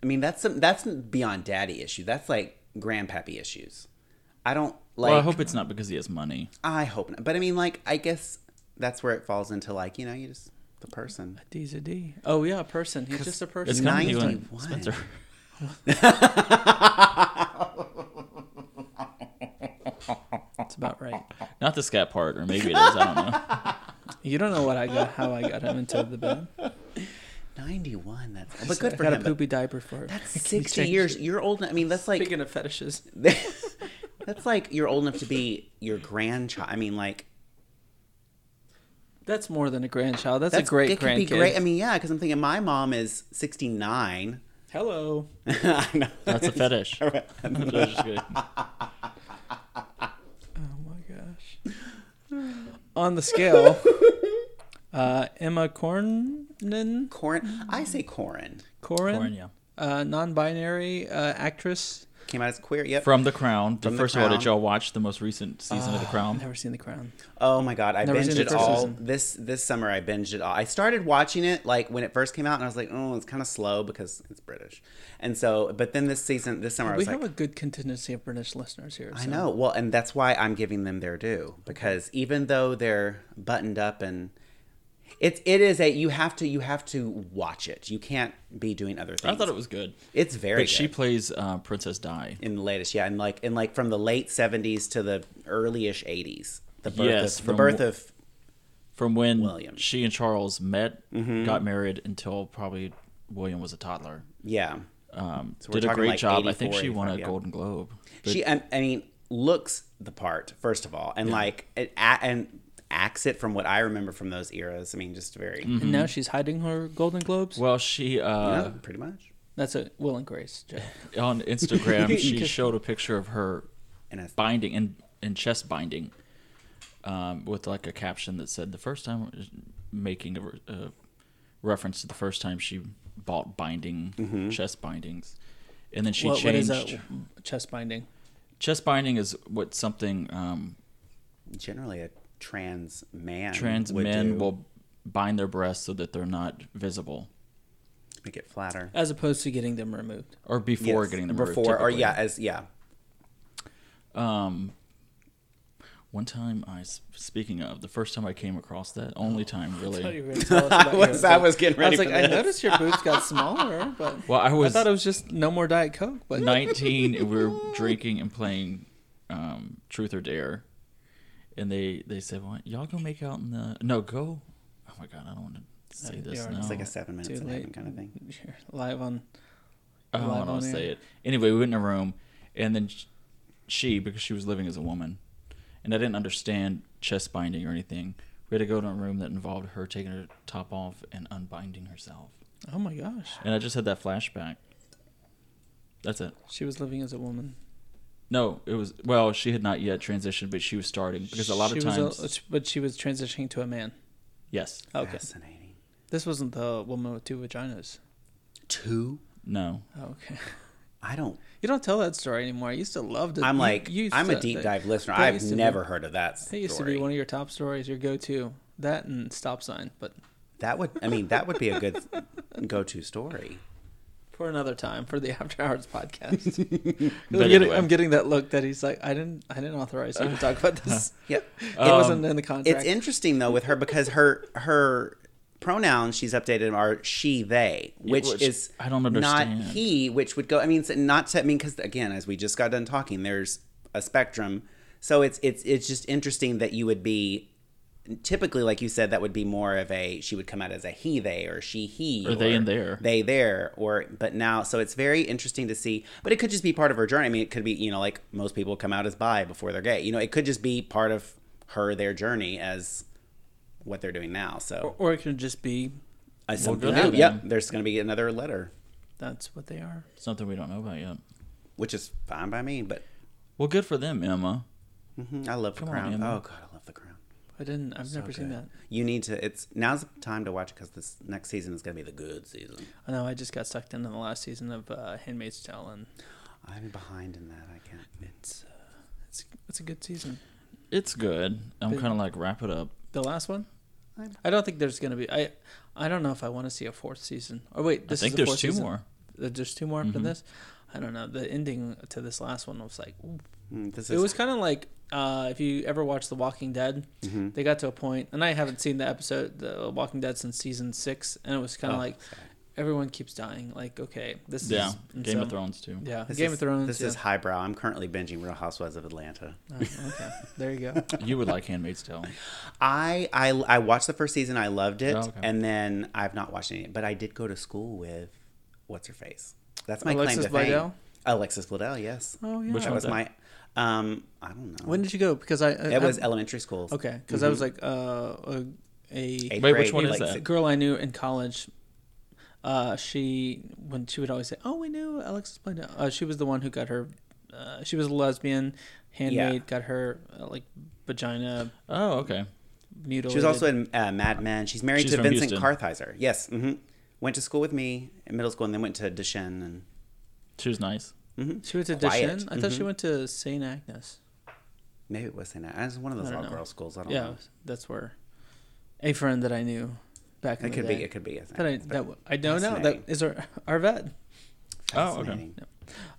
I mean that's some, that's beyond daddy issue. That's like grandpappy issues. I don't like. well, I hope it's not because he has money. I hope not. But I mean, like, I guess that's where it falls into like you know you just the person. A D's a D. Oh yeah, a person. He's just a person. It's kind of you 91. Spencer. That's about right. Not the scat part, or maybe it is. I don't know. You don't know what I got, how I got him into the bed. Ninety one. That's but good I for got him. a poopy diaper for it. That's [LAUGHS] sixty changing. years. You're old. I mean, that's like Speaking of fetishes, [LAUGHS] [LAUGHS] that's like you're old enough to be your grandchild. I mean, like that's more than a grandchild. That's, that's a great It could be great. I mean, yeah, because I'm thinking my mom is sixty nine. Hello. [LAUGHS] I know. That's a fetish. [LAUGHS] [LAUGHS] Oh Just kidding. Oh my gosh. On the scale, uh, Emma Corrin, Corin. I say Corin. Corrin, Corn, yeah. uh, non-binary uh, actress. Came out as queer. Yep. From The Crown. From The First of all, did y'all watch the most recent season of The ah, Crown? I've never seen The Crown. Oh my god, I Never binged it all season. this this summer. I binged it all. I started watching it like when it first came out, and I was like, oh, it's kind of slow because it's British. And so, but then this season, this summer, I We was have like, a good contingency of British listeners here. I know. Well, and that's why I'm giving them their due because even though they're buttoned up and it's it is a you have to you have to watch it. You can't be doing other things. I thought it was good. It's very. But she good. plays uh, Princess Di. in the latest, yeah, and like in like from the late '70s to the early-ish '80s. The birth Yes, of, the from birth w- of From when William. she and Charles met, Mm-hmm. got married until probably William was a toddler. yeah. Um, So did a great like job. I think she won a yeah. Golden Globe. But she I, I mean looks the part first of all and like it, a- and acts it from what i remember from those eras i mean just very And now she's hiding her Golden Globes. well, she uh, yeah, pretty much That's a Will and Grace joke. [LAUGHS] on Instagram [LAUGHS] she showed a picture of her and a, binding and in chest binding, um, with like a caption that said the first time making a, a reference to the first time she bought binding chest bindings, and then she what, what is changed that chest binding? chest binding is what something um, generally a trans man trans would men do. will bind their breasts so that they're not visible. make it flatter. as opposed to getting them removed. or before Yes, getting them before removed, or yeah as yeah. Um, one time I speaking of the first time I came across that, only time I thought you really. were gonna tell us [LAUGHS] about I was I was getting I ready was like, for I this. noticed your boobs got [LAUGHS] smaller, but Well, I I was thought it was just no more Diet Coke. But 19 we were drinking and playing um, Truth or Dare, and they they said, "Well, y'all go make out in the no go." Oh my god, I don't want to say Uh, this yeah, now. It's like a seven minutes too in late. heaven kind of thing. You're live on. I don't want to say it. Anyway, we went in a room, and then she, because she was living as a woman, and I didn't understand chest binding or anything. We had to go to a room that involved her taking her top off and unbinding herself, Oh my gosh, and I just had that flashback. That's it. she was living as a woman. No, it was well. She had not yet transitioned, but she was starting because a lot of She was times, but she was transitioning to a man. yes, Okay, Fascinating. this wasn't the woman with two vaginas. Two. no, Okay, I don't. you don't tell that story anymore. I used to love to. I'm you- like you used I'm a deep that- dive listener. I've used to be- never heard of that It used to be one of your top stories, your go-to. That and stop sign, but That would I mean that would be a good [LAUGHS] go-to story. For another time for the [LAUGHS] After Hours podcast. [LAUGHS] I'm, But getting. I'm getting that look that he's like, I didn't, I didn't authorize you to talk about [LAUGHS] this. Yep. it Um, wasn't in the contract. It's interesting though with her because her her pronouns she's updated are she they, which, which is I don't understand. not he, which would go. I mean, not to I mean because again, as we just got done talking, there's a spectrum. So it's it's it's just interesting that you would be typically like you said that would be more of a she would come out as a he they or she he Or they and their. they there or but now so it's very interesting to see but it could just be part of her journey i mean it could be you know like most people come out as bi before they're gay you know it could just be part of her their journey as what they're doing now so or it could just be uh, something good for yep there's going to be another letter that's what they are. something we don't know about yet. which is fine by me but Well, good for them, Emma. mm-hmm. i love the Come on, crown Emma. oh god i love the crown I didn't. I've never seen that. you need to it's now's the time to watch it because this next season is going to be the good season I know. I just got sucked into the last season of uh, Handmaid's Tale, and i'm behind in that i can't it's uh, it's it's a good season. It's good. I'm kind of like wrap it up. The last one. I'm- I don't think there's gonna be. I I don't know if I want to see a fourth season. Oh wait, I think is the there's fourth two season? more. Uh, There's two more after Mhm. this. I don't know. The ending to this last one was like, ooh. Mm, this it is was kind of like uh, if you ever watched The Walking Dead. Mhm. They got to a point, and I haven't seen the episode The Walking Dead since season six, and it was kind of Oh, like sorry. everyone keeps dying. Like okay, this Yeah, is and Game of Thrones too. Yeah, This Game is, of Thrones. This yeah. is highbrow. I'm currently binging Real Housewives of Atlanta. Oh, okay, there you go. [LAUGHS] You would like Handmaid's Tale. I I, I watched the first season. I loved it, Oh, okay. and then I've not watched any. But I did go to school with what's her face. That's my Alexis claim to Bledel? fame. Alexis Bledel, yes. Oh yeah. Which that one was was my. Um, I don't know. When did you go? Because I, I it was I- elementary school. okay. Because I was like uh, a a Eighth Wait, which one is like, that? girl I knew in college. Uh, she when she would always say, "Oh, we knew Alexis Bledel." Uh, she was the one who got her. Uh, she was a lesbian. Handmaid Yeah. got her uh, like vagina Oh, okay. mutilated. She was also in uh, Mad Men. She's married She's to Vincent Houston. Kartheiser. Yes. hmm Went to school with me in middle school, and then went to Duchesne. And She was nice. mhm. She went to Quiet. Duchesne. I thought she Mhm. went to Saint Agnes. maybe it was St. It was one of those I don't all know. girl schools. I don't Yeah, know. that's where a friend that I knew back in It the could day. be. It could be. a St. that I but that w- I don't know. that is our our vet. Oh, okay. fascinating.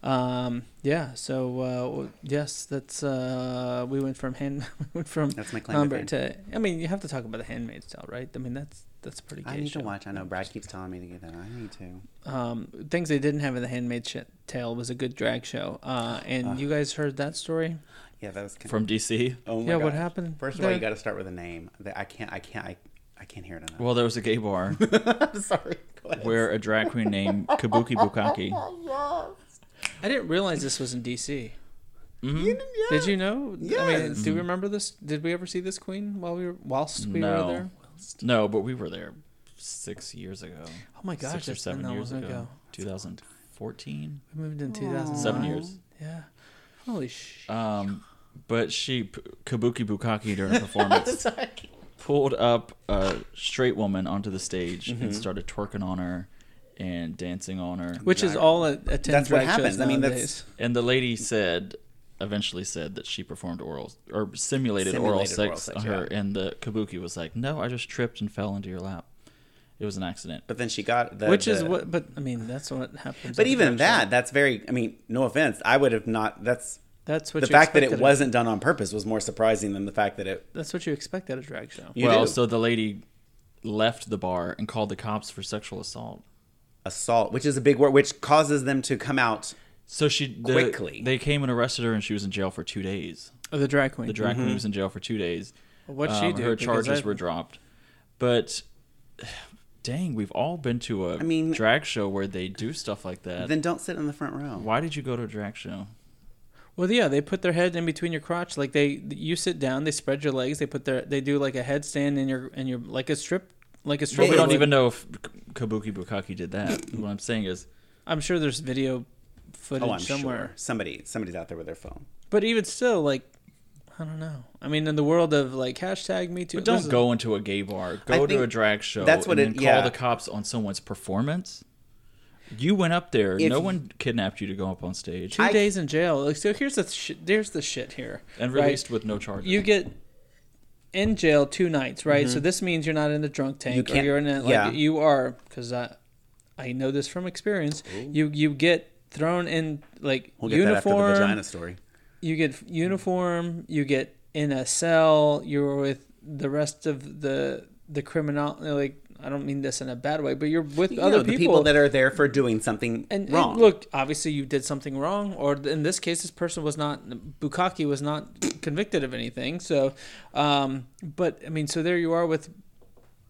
Um, yeah. So uh, w- yes, that's uh, we went from hand [LAUGHS] we went from That's my claim to Humbert fame. to. I mean, you have to talk about the Handmaid's Tale, right? I mean, that's that's a pretty. I need show. to watch. I know Brad keeps telling me to get that. I need to. Um, things they didn't have in the Handmaid's Sh- Tale was a good drag show. Uh, and Ah. you guys heard that story? Yeah, that was kind From DC. Oh my yeah. What happened? First of all, you got to start with a name. I can't. I can't. I, I can't hear it enough. Well, there was a gay bar [LAUGHS] sorry. Go ahead. where a drag queen named Kabuki Bukaki. [LAUGHS] I didn't realize this was in D.C. Mhm. Did you know? I mean, Yes. do you remember this? Did we ever see this queen while we were whilst we No. were there? No, but we were there six years ago. Oh my gosh, six or seven years long ago. 2014. We moved in 2000. Seven years. Yeah. Holy sh! Um, but she P- Kabuki Bukaki during a [LAUGHS] performance pulled up a straight woman onto the stage Mm-hmm. and started twerking on her and dancing on her. Which is all at, at 10 That's what drag shows happens. I mean, that's- And the lady said, eventually said that she performed oral or simulated, oral sex oral on her, yeah. and the Kabuki was like, "No, I just tripped and fell into your lap." It was an accident. But then she got the Which is what, but I mean, that's what happens. But even drag show. that, that's very. I mean, no offense. I would have not. That's that's what the you fact that it at wasn't done on purpose was more surprising than the fact that it. That's what you expect at a drag show. You well, do. so the lady left the bar and called the cops for sexual assault. assault, which is a big word, which causes them to come out. So she the- Quickly. They came and arrested her, and she was in jail for two days. Oh, the drag queen. The drag queen was in jail for two days. What'd Um, she do? Her charges I- were dropped. But [SIGHS] dang, we've all been to a I mean- drag show where they do stuff like that. Then don't sit in the front row. Why did you go to a drag show? Well, yeah, they put their head in between your crotch. Like they, you sit down, they spread your legs. They put their, they do like a headstand in your, in your, like a strip, like a strip. But we don't like- even know if Kabuki Bukaki did that. what I'm saying is, I'm sure there's video footage Oh, I'm somewhere. sure somebody somebody's out there with their phone. But even still, like, I don't know. I mean, in the world of like hashtag Me Too, but don't this is- go into a gay bar. I Go to a drag show. that's what and it- then yeah. Call the cops on someone's performance. You went up there. If- no one kidnapped you to go up on stage two I- days in jail. Like, so here's the sh- there's the shit here. and right? released with no charges. You get in jail two nights, right? So this means you're not in the drunk tank, Mm-hmm. You or can't- you're in a, like yeah. you are because I I know this from experience. You you get thrown in like We'll get that after the uniform. vagina story. you get uniform. You get in a cell. You're with the rest of the the criminal. Like I don't mean this in a bad way, but you're with You other know, the people. people that are there for doing something and, and wrong. look, obviously you did something wrong, or in this case, this person was not Bukaki was not convicted of anything. So, um, but I mean, so there you are with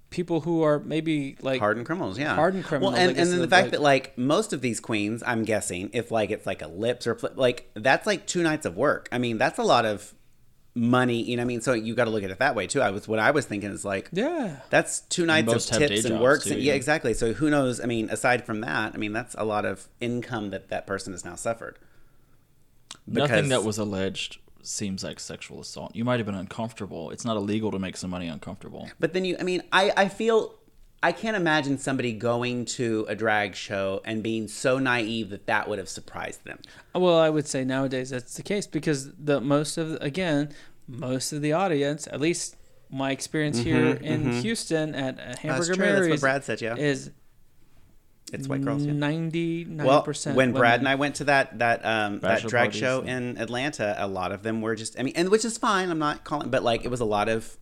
people who are maybe like hardened criminals, yeah, Hardened criminals, Well, and, guess and then is the fact like- that like most of these queens, I'm guessing, if like it's like a lips or like that's like two nights of work. I mean, that's a lot of money. You know, what I mean, so you got to look at it that way too. I was what I was thinking is like, yeah. that's two nights of most have day tips and works. too, and, yeah. yeah, exactly. So who knows? I mean, aside from that, I mean, that's a lot of income that that person has now suffered. Nothing that was alleged seems like sexual assault. You might have been uncomfortable. It's not illegal to make somebody uncomfortable. But then you, I mean, I, I feel, I can't imagine somebody going to a drag show and being so naive that that would have surprised them. Well, I would say nowadays that's the case because the most of again most of the audience, at least my experience here in Houston at uh, Hamburger Mm-hmm, true. That's what Mary's, Brad said, yeah. is It's white girls. Yeah. ninety nine Well, percent. when Brad and I went to that that um, that drag parties, show yeah. in Atlanta, a lot of them were just, I mean, and which is fine. I'm not calling, but like it was a lot of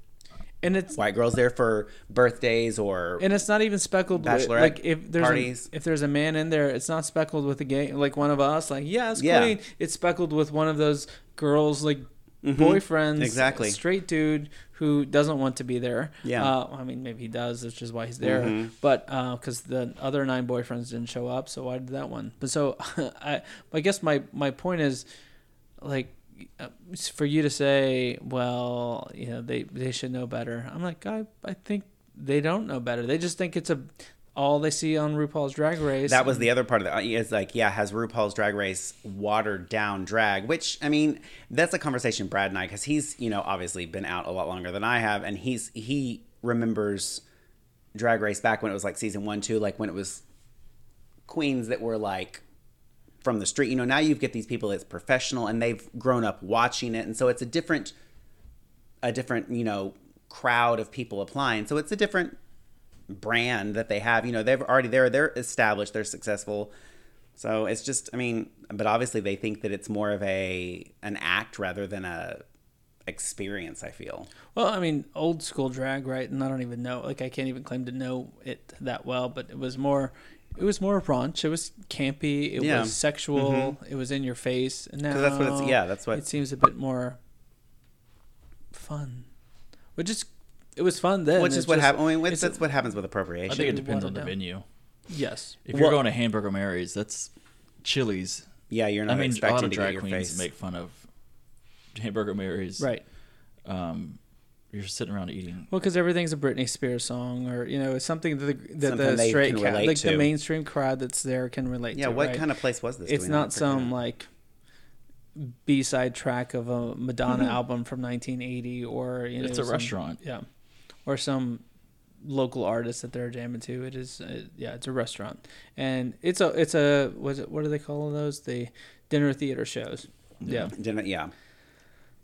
and it's white girls there for birthdays or and it's not even speckled with like if there's parties. A, if there's a man in there, it's not speckled with a gay like one of us. Like yeah, it's Yeah. clean. It's speckled with one of those girls like boyfriends, Mm-hmm. Exactly. straight dude who doesn't want to be there. Yeah. uh, I mean maybe he does, which is why he's there. Mm-hmm. But because the other nine boyfriends didn't show up, so why did that one? But so [LAUGHS] I I guess my my point is like uh, for you to say, well, you know, they they should know better. I'm like, I I think they don't know better. They just think it's a all they see on RuPaul's Drag Race. That was the other part of uh, it. Is like, yeah, has RuPaul's Drag Race watered down drag? Which I mean, that's a conversation Brad and I, because he's you know obviously been out a lot longer than I have, and he's he remembers Drag Race back when it was like season one, two, like when it was queens that were like from the street. You know, now you've get these people that's professional and they've grown up watching it, and so it's a different, a different you know crowd of people applying. So it's a different brand that they have. You know, they've already they're they're established, they're successful. So it's just, I mean, but obviously they think that it's more of a an act rather than a experience. I feel. well, I mean, old school drag, right? And I don't even know. Like, I can't even claim to know it that well. But it was more. It was more raunch. It was campy. It Yeah. was sexual. Mm-hmm. It was in your face. And now that's what it's- yeah, that's what- it seems a bit more fun. Which is, it was fun then. Which It's is what happens. I mean, it's- that's what happens with appropriation. I think it depends on the down. venue. Yes. If you're going to Hamburger Mary's, that's Chili's. yeah, you're I not mean, a lot expecting of to get drag queens face. make fun of Hamburger Mary's. Right. Um, you're sitting around eating. Well, because everything's a Britney Spears song, or you know, it's something that the, that Something the straight can ca- like to. the mainstream crowd that's there can relate yeah, to. what right? kind of place was this? It's Do we know? not some like B side track of a Madonna Mm-hmm. album from 1980, or you know, It's a some- restaurant. Yeah, or some local artist that they're jamming to. It is, uh, yeah, it's a restaurant, and it's a it's a what is it? What do they call those? The dinner theater shows. Yeah. Didn't- yeah.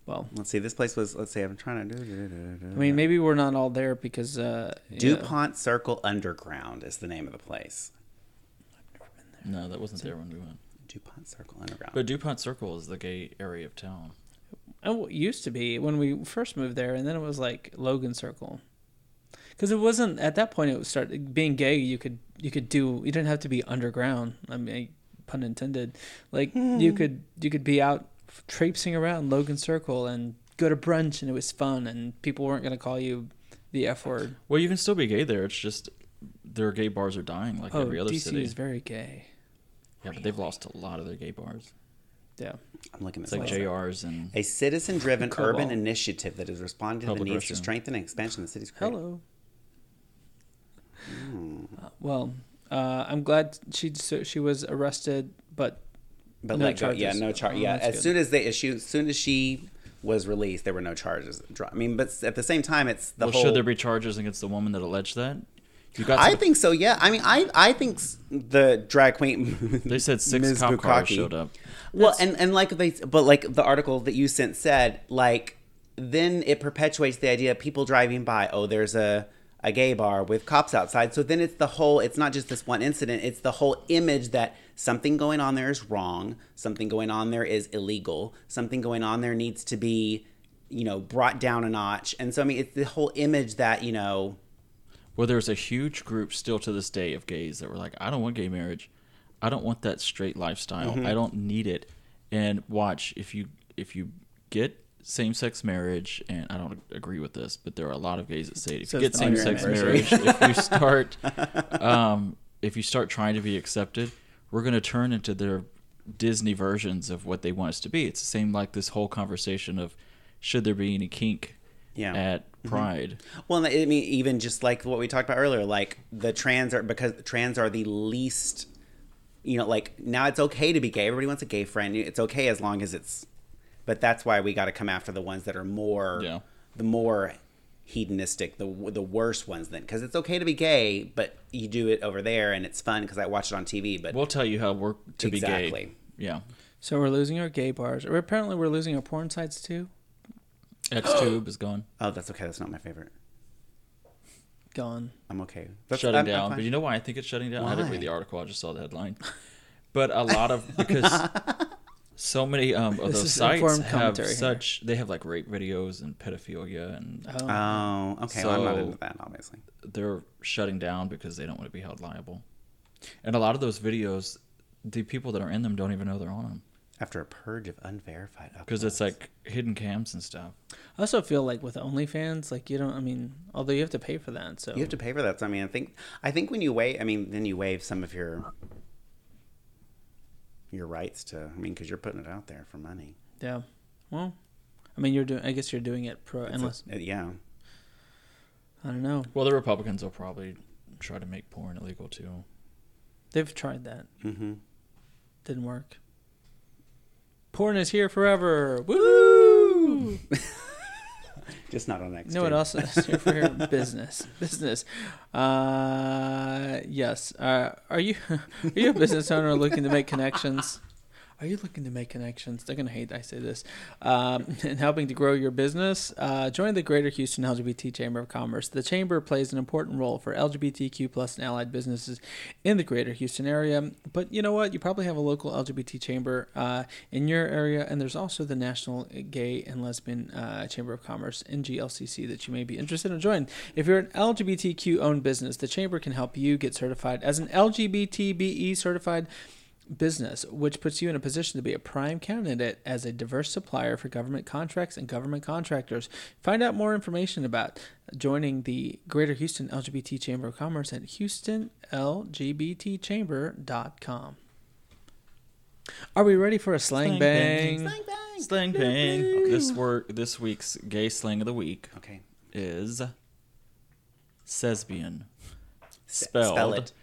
Well, Let's see. This place was. Let's see. I'm trying to do. I mean, maybe we're not all there because uh, you know- DuPont Circle Underground is the name of the place. I've never been there. No, that wasn't there when we went. DuPont Circle Underground. But Dupont Circle is the gay area of town. Oh, it used to be when we first moved there, and then it was like Logan Circle. Because it wasn't at that point. It was start being gay. You could you could do. You didn't have to be underground. I mean, eh, pun intended. Like you hmm. could you could be out traipsing around Logan Circle and go to brunch, and it was fun, and people weren't gonna call you the f word. Well, you can still be gay there. It's just their gay bars are dying like Oh, every other DC city. is very gay. yeah, but they've lost a lot of their gay bars. Yeah. I'm looking at It's like this. JR's and A citizen-driven urban initiative that is responding to the Public needs to strengthen and expansion of the city's. creative- Hello. Hmm. Uh, well, uh, I'm glad she so she was arrested, but But No let go. Yeah, charges. no charge. Oh, yeah, that's as good. soon as they issue, as soon as she was released, there were no charges. I mean, but at the same time, it's the well, whole. should there be charges against the woman that alleged that? You got. I some- think so. Yeah. I mean, I I think the drag queen. [LAUGHS] they said six Ms. cop cars showed up. Well, and and like they, but like the article that you sent said, like then it perpetuates the idea of people driving by. Oh, there's a a gay bar with cops outside. So then it's the whole. It's not just this one incident. It's the whole image that something going on there is wrong. Something going on there is illegal. Something going on there needs to be, you know, brought down a notch. And so I mean, it's the whole image that you know. Well, there's a huge group still to this day of gays that were like, I don't want gay marriage. I don't want that straight lifestyle. Mm-hmm. I don't need it. And watch if you if you get same sex marriage, and I don't agree with this, but there are a lot of gays that say. If So you get same sex marriage, if you [LAUGHS] start um, if you start trying to be accepted, we're going to turn into their Disney versions of what they want us to be. It's the same like this whole conversation of should there be any kink Yeah. at Pride. Well, I mean, even just like what we talked about earlier, like the trans are because trans are the least, you know, like now it's okay to be gay. Everybody wants a gay friend. It's okay as long as it's, but that's why we got to come after the ones that are more, Yeah. the more hedonistic, the the worst ones. Then because it's okay to be gay, but you do it over there and it's fun because I watch it on TV. But We'll tell you how we're to be Exactly. gay. Yeah. so we're losing our gay bars. Or apparently, we're losing our porn sites too. XTube is gone. [GASPS] oh, that's okay. That's not my favorite. Gone. I'm okay. That's shutting I'm- I'm down. but you know why I think it's shutting down? I didn't read the article. I just saw the headline. But a lot of because [LAUGHS] so many um, of those sites informed have commentary here. such they have like rape videos and pedophilia and Oh. Oh, okay. well, I'm not into that, obviously. they're shutting down because they don't want to be held liable. And a lot of those videos, the people that are in them don't even know they're on them After a purge of unverified because it's like hidden cams and stuff. I also feel like with OnlyFans, like you don't. I mean, although you have to pay for that, so You have to pay for that. So I mean, I think I think when you waive, I mean, then you waive some of your your rights to. I mean, because you're putting it out there for money. yeah. Well, I mean, you're doing. I guess you're doing it pro. It's a- Unless uh, yeah, I don't know. Well, the Republicans will probably try to make porn illegal too. They've tried that. hmm Didn't work. Porn is here forever. [LAUGHS] Woo! Just not on next. No, know what else is here for here? [LAUGHS] business. Business. Uh, yes. Uh, are you [LAUGHS] are you a business owner looking to make connections? Are you looking to make connections? They're gonna hate I say this. Um, [LAUGHS] and helping to grow your business, uh, join the Greater Houston LGBT Chamber of Commerce. The chamber plays an important role for LGBTQ plus and allied businesses in the Greater Houston area. But you know what? You probably have a local LGBT chamber uh, in your area, and there's also the National Gay and Lesbian uh, Chamber of Commerce (NGLCC) that you may be interested in joining. If you're an LGBTQ owned business, the chamber can help you get certified as an LGBTBE certified business, which puts you in a position to be a prime candidate as a diverse supplier for government contracts and government contractors. Find out more information about joining the Greater Houston LGBT Chamber of Commerce at houstonlgbtchamber.com. Are we ready for a slang, Slang bang? bang. Slang bang. This work this week's gay slang of the week Okay, is Sesbian. Spelled.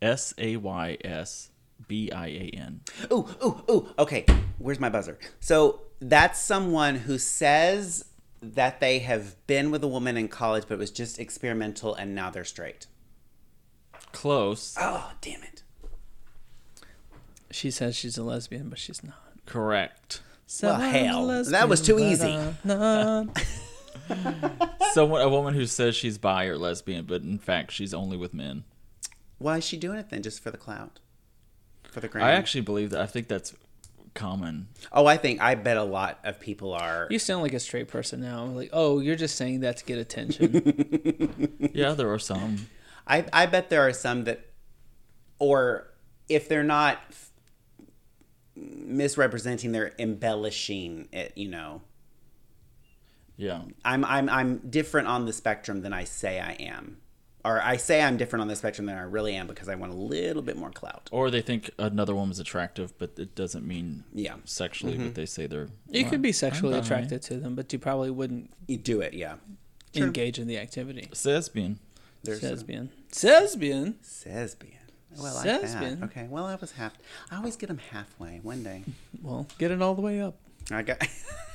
S A Y S B I A N. Ooh, ooh, ooh. Okay, where's my buzzer? So that's someone who says that they have been with a woman in college, but it was just experimental, and now they're straight. Close. Oh, damn it! She says she's a lesbian, but she's not. Correct. Well, hell, that was too easy. [LAUGHS] Someone, a woman who says she's bi or lesbian, but in fact she's only with men. Why is she doing it then? Just for the clout? For the gram? I actually believe that. I think that's common. Oh, I think I bet a lot of people are. You sound like a straight person now. Like, oh, you're just saying that to get attention. [LAUGHS] Yeah, there are some. I I bet there are some that, or if they're not f- misrepresenting, they're embellishing it. You know, Yeah. I'm I'm I'm different on the spectrum than I say I am, or I say I'm different on the spectrum than I really am because I want a little bit more clout. Or they think another woman's attractive, but it doesn't mean Yeah. sexually. But mm-hmm. they say they're. you could be sexually attracted to them, but you probably wouldn't You do it, yeah. True. engage in the activity. Lesbian. There's Lesbian. Lesbian. Lesbian. Well, I Lesbian. that. Okay. Well, I was half. I always get them halfway. One day, Well, get it all the way up. I got.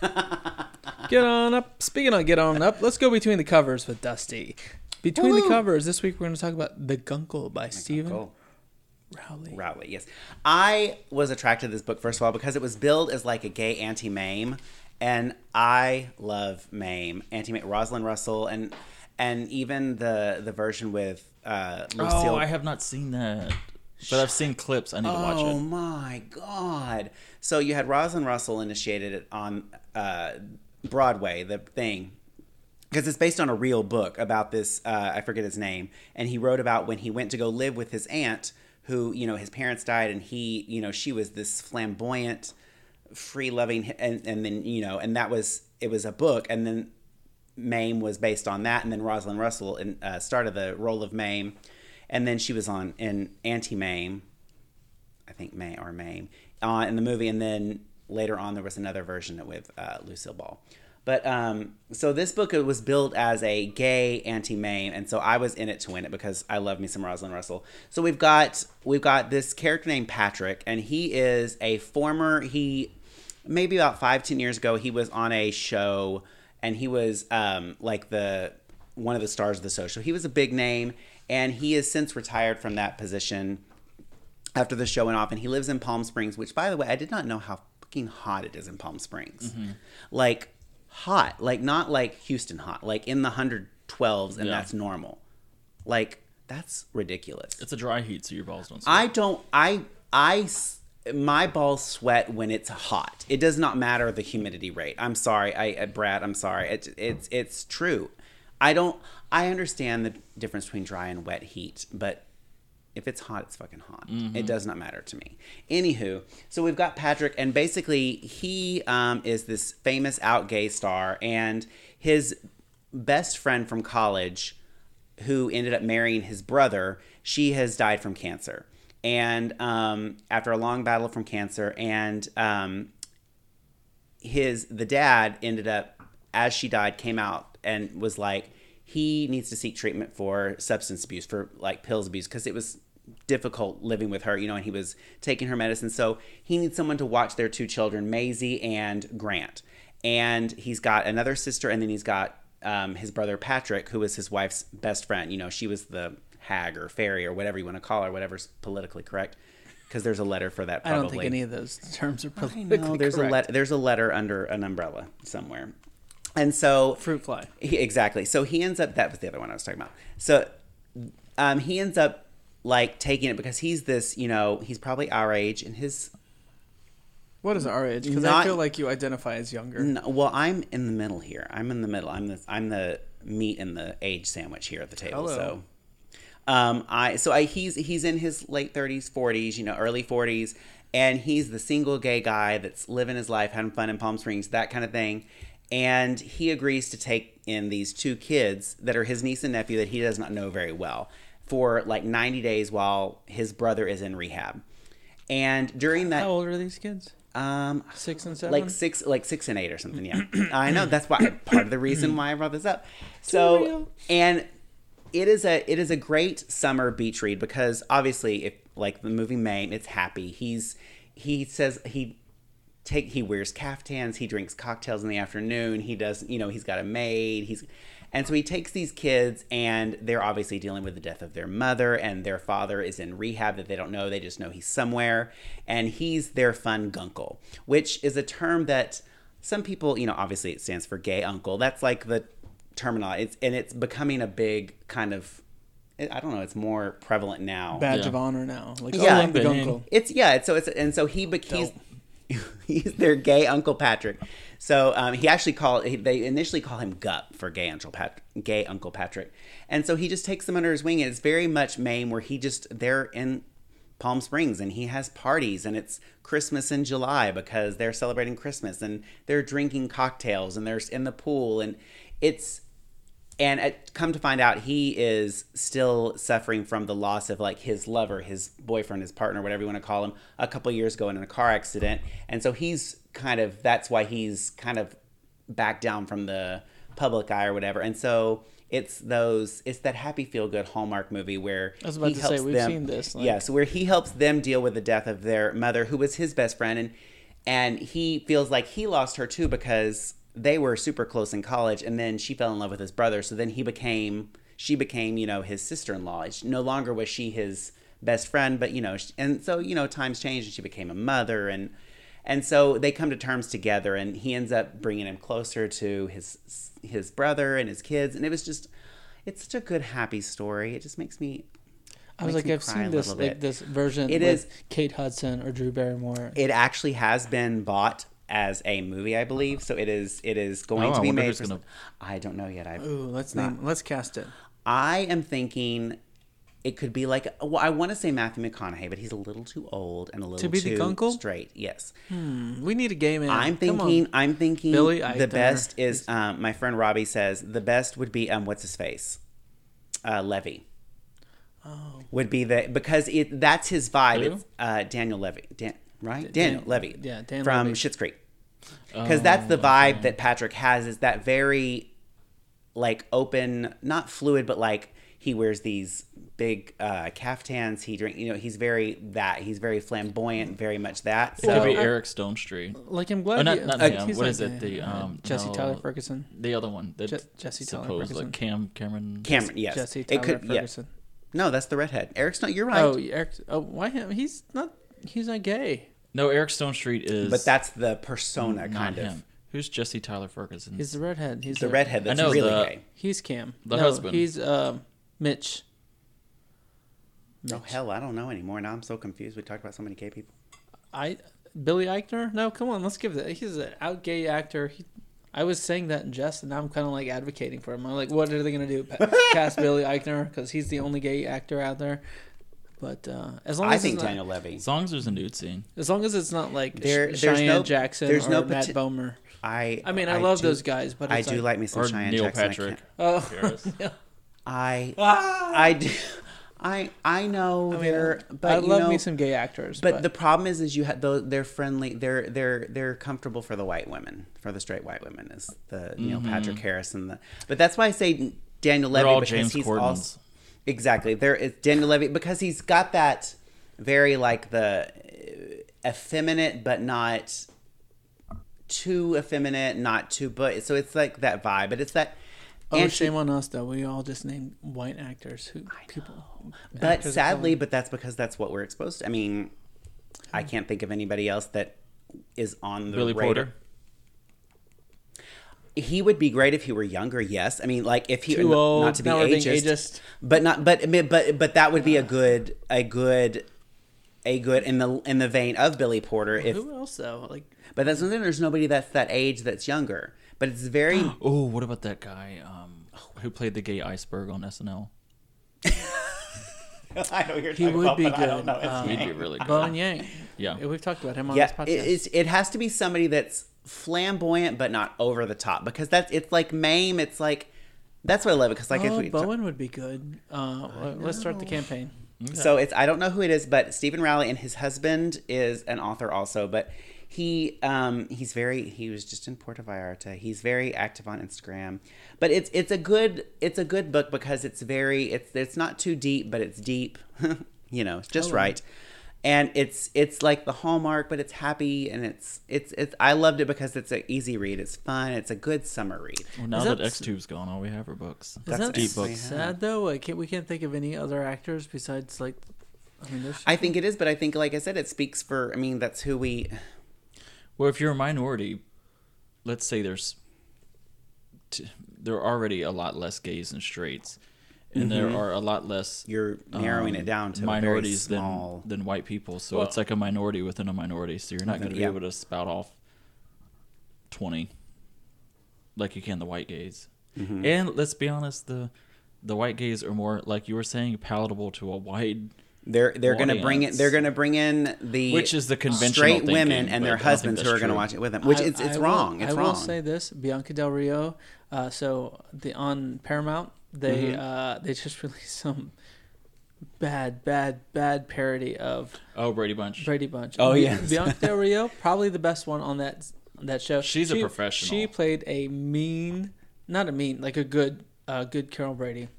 [LAUGHS] Get on up. Speaking of get on up, let's go between the covers with Dusty. Between the covers, this week we're going to talk about The Guncle by Steven Cool. Rowley. Rowley, yes. I was attracted to this book first of all because it was billed as like a gay Auntie Mame, and I love Mame, Auntie Mame, Rosalind Russell, and and even the the version with uh, Lucille. Oh, I have not seen that, but I've seen clips. I need to watch it. Oh my god! So you had Rosalind Russell initiated it on uh, Broadway, the thing, because it's based on a real book about this. Uh, I forget his name, and he wrote about when he went to go live with his aunt, who you know his parents died, and he you know she was this flamboyant, free loving, and and then you know, and that was it was a book, and then Mame was based on that, and then Rosalind Russell in, uh, started the role of Mame, and then she was on in Auntie Mame, I think May or Mame, uh, in the movie, and then later on there was another version with uh, Lucille Ball. But um, so this book was billed as a gay Auntie Mame, and so I was in it to win it because I love me some Rosalind Russell. So we've got we've got this character named Patrick, and he is a former he maybe about five ten years ago he was on a show, and he was um, like the one of the stars of the show. So he was a big name, and he has since retired from that position after the show went off and he lives in Palm Springs, which by the way, I did not know how fucking hot it is in Palm Springs. Like hot, like not like Houston hot, like in the 112s and Yeah. that's normal. Like that's ridiculous. It's a dry heat, so your balls don't. I don't I I my balls sweat when it's hot. It does not matter the humidity rate. I'm sorry, I uh, Brad, I'm sorry. It's it's it's true. I don't I understand the difference between dry and wet heat, but if it's hot, it's fucking hot. It does not matter to me. Anywho, so we've got Patrick, and basically he um, is this famous out gay star, and his best friend from college, who ended up marrying his brother, she has died from cancer, and um, after a long battle from cancer, and um, his the dad ended up as she died came out and was like he needs to seek treatment for substance abuse for like pills abuse because it was difficult living with her you know and he was taking her medicine so he needs someone to watch their two children Maisie and Grant and he's got another sister and then he's got um, his brother Patrick who is his wife's best friend you know she was the hag or fairy or whatever you want to call her whatever's politically correct because there's a letter for that I probably don't think any of those terms are politically know there's correct. a letter. There's a letter under an umbrella somewhere, and so Fruit fly. he, exactly. So he ends up. That was the other one I was talking about. So, um, he ends up like taking it because he's this. You know, he's probably our age, and his. What is our age? Because I feel like you identify as younger. No, well, I'm in the middle here. I'm in the middle. I'm the I'm the meat in the age sandwich here at the table. Hello. So. Um, I so I he's he's in his late thirties, forties, you know, early forties, and he's the single gay guy that's living his life, having fun in Palm Springs, that kind of thing. And he agrees to take in these two kids that are his niece and nephew that he does not know very well for like ninety days while his brother is in rehab. And during that, How old are these kids? um, Six and seven. like six like six and eight or something yeah [CLEARS THROAT] i know that's why part of the reason why i brought this up so and it is a it is a great summer beach read because obviously if like the movie Mame, it's happy he's he says he take he wears caftans he drinks cocktails in the afternoon he does you know he's got a maid he's And so he takes these kids, and they're obviously dealing with the death of their mother, and their father is in rehab that they don't know. They just know he's somewhere. And he's their fun guncle, which is a term that some people, you know, obviously it stands for gay uncle. That's like the terminology. It's, and it's becoming a big kind of, I don't know, it's more prevalent now. Badge Yeah. of honor now. Like, oh, Yeah. oh, I'm the uncle. It's yeah. It's, so it's and so he but he's [LAUGHS] he's their gay Uncle Patrick. So um, he actually called he, they initially call him Gup for gay Uncle Pat gay Uncle Patrick, and so he just takes them under his wing. And it's very much Mame where he just they're in Palm Springs and he has parties and it's Christmas in July because they're celebrating Christmas and they're drinking cocktails and they're in the pool and it's and at, come to find out he is still suffering from the loss of like his lover his boyfriend his partner whatever you want to call him a couple years ago in a car accident. And so he's kind of that's why he's kind of back down from the public eye or whatever. And so it's those it's that happy feel good hallmark movie where I was about he to say, we've them- seen this, like- yeah so where he helps them deal with the death of their mother who was his best friend. And and he feels like he lost her too because they were super close in college and then she fell in love with his brother so then he became she became you know his sister-in-law It's- no longer was she his best friend but you know and so you know times changed and she became a mother and and so they come to terms together and he ends up bringing him closer to his his brother and his kids and it was just it's such a good happy story it just makes me I was like, I've seen this like bit. this version. It with is- Kate Hudson or Drew Barrymore. it actually has been bought as a movie, I believe. So it is it is going Oh, to be wonder made. who's For, gonna- I don't know yet. I Ooh, let's Not- name. Let's cast it. I am thinking it could be like well, I want to say Matthew McConaughey, but he's a little too old and a little be the too Guncle? straight. Yes, We need a gay man. I'm Come on. thinking. I'm thinking Billy the best is um, my friend Robbie says the best would be um what's his face, uh, Levy. Oh. Would be the because it that's his vibe. Who? It's uh, Daniel Levy, Dan, right? Dan- Daniel Levy, yeah, Dan Levy. from Levy. Schitt's Creek. because that's the vibe that Patrick has is that very like open, not fluid, but like he wears these big uh, caftans. He drink, you know, he's very that. He's very flamboyant, very much that. It could be I- Eric Stonestreet. Like I'm glad. Oh, not, not like, him. he's What like is it? The uh, um, Jesse no, Tyler Ferguson. The other one. The Je- Jesse Tyler Ferguson. like Cam Cameron. Cameron, yes, Jesse it Tyler could. Yeah. Ferguson. No, that's the redhead. Eric's not. You're right. Oh, Eric. Oh, why him? He's not. He's not gay. No, Eric Stonestreet is. but that's the persona, not kind of. him. Who's Jesse Tyler Ferguson? He's the redhead. He's The redhead that's I know really the- gay. He's Cam. The no, husband. He's um, Mitch. Oh hell, I don't know anymore. Now I'm so confused. We talked about so many gay people. I Billy Eichner. No, come on. Let's give that. He's an out gay actor. He, I was saying that in jest, and now I'm kind of like advocating for him. I'm like, what are they gonna do? Pa- [LAUGHS] Cast Billy Eichner because he's the only gay actor out there. But uh, as long I as think it's not, Daniel Levy. as long as there's a nude scene. as long as it's not like There- Sh- there's Cheyenne no- Jackson there's or no Matt pati- Bomer. I. I mean, I, love do- those guys, but I do like, like me some Or Cheyenne Neil Jackson. I Patrick. can't- Oh, Harris. [LAUGHS] yeah. I I do I I know I mean, they're but I you love know, me some gay actors, but, but, the problem is is you have those they're friendly they're they're they're comfortable for the white women for the straight white women is the you know Patrick Harris and the but that's why I say Daniel They're Levy all because James he's Cordens. also exactly there is Daniel Levy because he's got that very like the uh, effeminate but not too effeminate not too but so it's like that vibe but it's that oh, anti- shame on us though. We all just named white actors who people. But actors sadly, but that's because that's what we're exposed to. I mean, I can't think of anybody else that is on the Billy radar. Porter. He would be great if he were younger. Yes, I mean, like if he Too old. not to be now we're ageist, ageist. but not but but but that would be a good a good a good in the in the vein of Billy Porter. If Who else though? Like but that's something. There's nobody that's that age that's younger. But it's very. [GASPS] Oh, what about that guy um, who played the gay iceberg on SNL? [LAUGHS] I know you're he talking would about, be but I don't good. know his Uh, He'd be really good. Bowen Yang. Yeah. we've talked about him on yeah, this podcast. it, it has to be somebody that's flamboyant but not over the top because that's it's like Mame. It's like that's what I love it because like if oh, we, Bowen would be good. Uh, let's start the campaign. so it's I don't know who it is, but Steven Rowley and his husband is an author also, but he um he's very he was just in Puerto Vallarta. He's very active on Instagram, but it's it's a good it's a good book because it's very it's it's not too deep, but it's deep, [LAUGHS] you know, it's just Hello. right. And it's it's like the hallmark but it's happy and it's it's it's i loved it because it's an easy read it's fun it's a good summer read Well, now Is that, that- X Tube's gone, all we have are books. Is That's that deep books. sad though? Like, can't, we can't think of any other actors besides like. I mean, i think it is but i think like i said it speaks for i mean that's who we Well, if you're a minority, let's say there's t- there are already a lot less gays and straights, and there are a lot less you're narrowing um, it down to minorities very small than than white people. So Well- it's like a minority within a minority. So you're not going to be Yeah. able to spout off twenty like you can the white gays. Mm-hmm. And let's be honest, the the white gays are more like you were saying palatable to a wide They're they're gonna bring it. They're gonna bring in the Which is the conventional straight thinking, women and their I don't think husbands who that's are gonna watch it with them. Which I- it's it's I will- wrong. It's I wrong. will say this: Bianca Del Rio. Uh, so the on Paramount, they Mm-hmm. uh, they just [LAUGHS] released some bad, bad, bad parody of oh Brady Bunch. Brady Bunch. Oh, Bi- yes. Bianca Del Rio, [LAUGHS] probably the best one on that that show. She's a professional. She played a mean, not a mean, like a good, uh, good Carol Brady.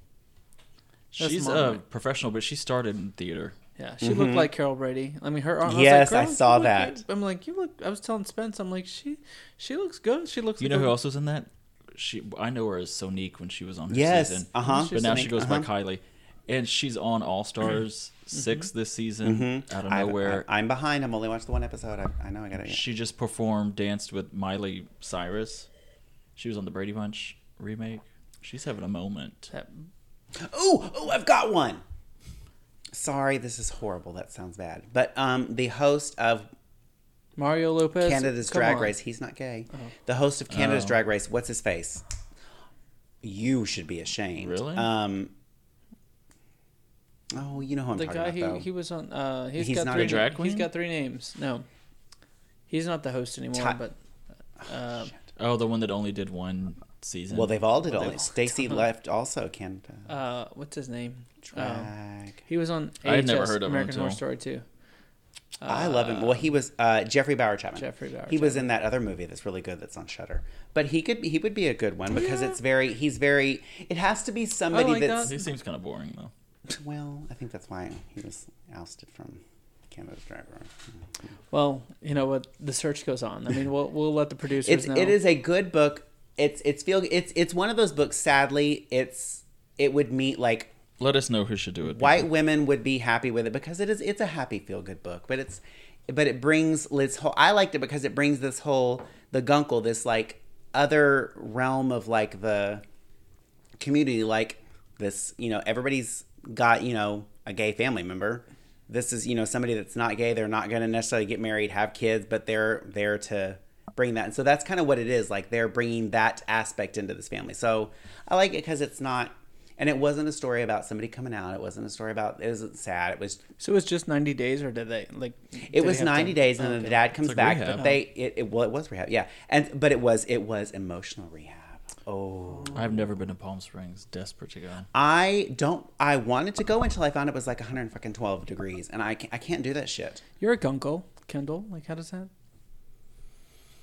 That's She's a point. professional, but she started in theater. Yeah, she looked like Carol Brady. I mean, her. I was like, Mm-hmm. Yes, I "Girl, you saw that." good." I'm like, you look. I was telling Spence, I'm like, she, she looks good. She looks. You like know a- who else was in that? She I know her as Sonique when she was on her Yes. season. Uh huh. But now she goes uh-huh. by Kylie. And she's on All Stars [CLEARS THROAT] six this season out of I, nowhere. I, am behind. I'm only watched the one episode. I, I know I got it. she just performed, danced with Miley Cyrus. She was on the Brady Bunch remake. She's having a moment. That- Oh, oh, I've got one. Sorry, this is horrible. That sounds bad. But um, the host of Mario Lopez. Canada's come Drag on. Race, he's not gay. The host of Canada's Oh. Drag Race, what's his face? You should be ashamed. Really? Um. Oh, you know who I'm The talking guy about, he though. he was on. Uh, he's, He's got not three a drag He's queen? got three names. No, he's not the host anymore. Ty- but uh, Oh, the one that only did one season. well, they've all did Well, all. they've Stacy left also Canada. uh, what's his name? Uh, Drag. he was on. I had never AHS, heard of him American Horror until- Story too. I love him. Well, he was uh, Jeffrey Bowyer-Chapman. Jeffrey Bauer He was in that other movie that's really good. That's on Shudder. But he could he would be a good one because Yeah. it's very he's very. It has to be somebody like that's. he seems kind of boring though. Well, I think that's why he was ousted from Canada's Drag Race. Well, you know what? The search goes on. I mean, we'll we'll let the producers It's know. it is a good book. It's it's feel it's it's one of those books. Sadly, it's it would meet like Let us know who should do it. white women would be happy with it because it is it's a happy feel good book but it's but it brings this whole i liked it because it brings this whole the guncle this like other realm of like the community like this you know everybody's got you know a gay family member. This is you know somebody that's not gay. They're not going to necessarily get married have kids but they're there to bring that. And so that's kind of what it is like they're bringing that aspect into this family. So i like it because it's not and it wasn't a story about somebody coming out it wasn't a story about it wasn't sad it was so it's just ninety days, or did they like? it was 90 to- days and then the dad comes like back rehab. but they it, it well it was rehab yeah and but it was it was emotional rehab oh I've never been to Palm Springs. Desperate to go. I don't. I wanted to go until I found it was like 112 degrees, and I can't, I can't do that shit. You're a guncle, Kendall. Like, how does that?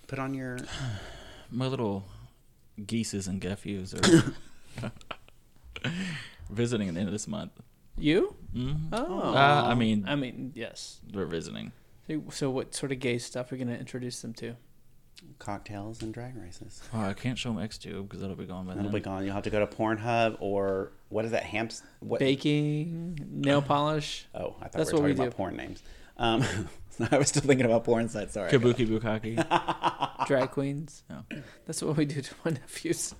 Put on your. [SIGHS] My little geeses and geffies are [LAUGHS] [LAUGHS] visiting at the end of this month. You? Mhm. Oh, Uh, I mean, I mean, yes. they're visiting. So, so what sort of gay stuff are you going to introduce them to? Cocktails and drag races. Oh, I can't show them X Tube because that'll be gone by That'll then. be gone. You'll have to go to Pornhub or what is that? Hamps. What? Baking, nail [LAUGHS] polish. Oh, I thought That's we were what we talking about do. porn names. Um, [LAUGHS] I was still thinking about porn sites. Sorry. Kabuki Bukaki. drag queens. No. That's what we do to my nephews.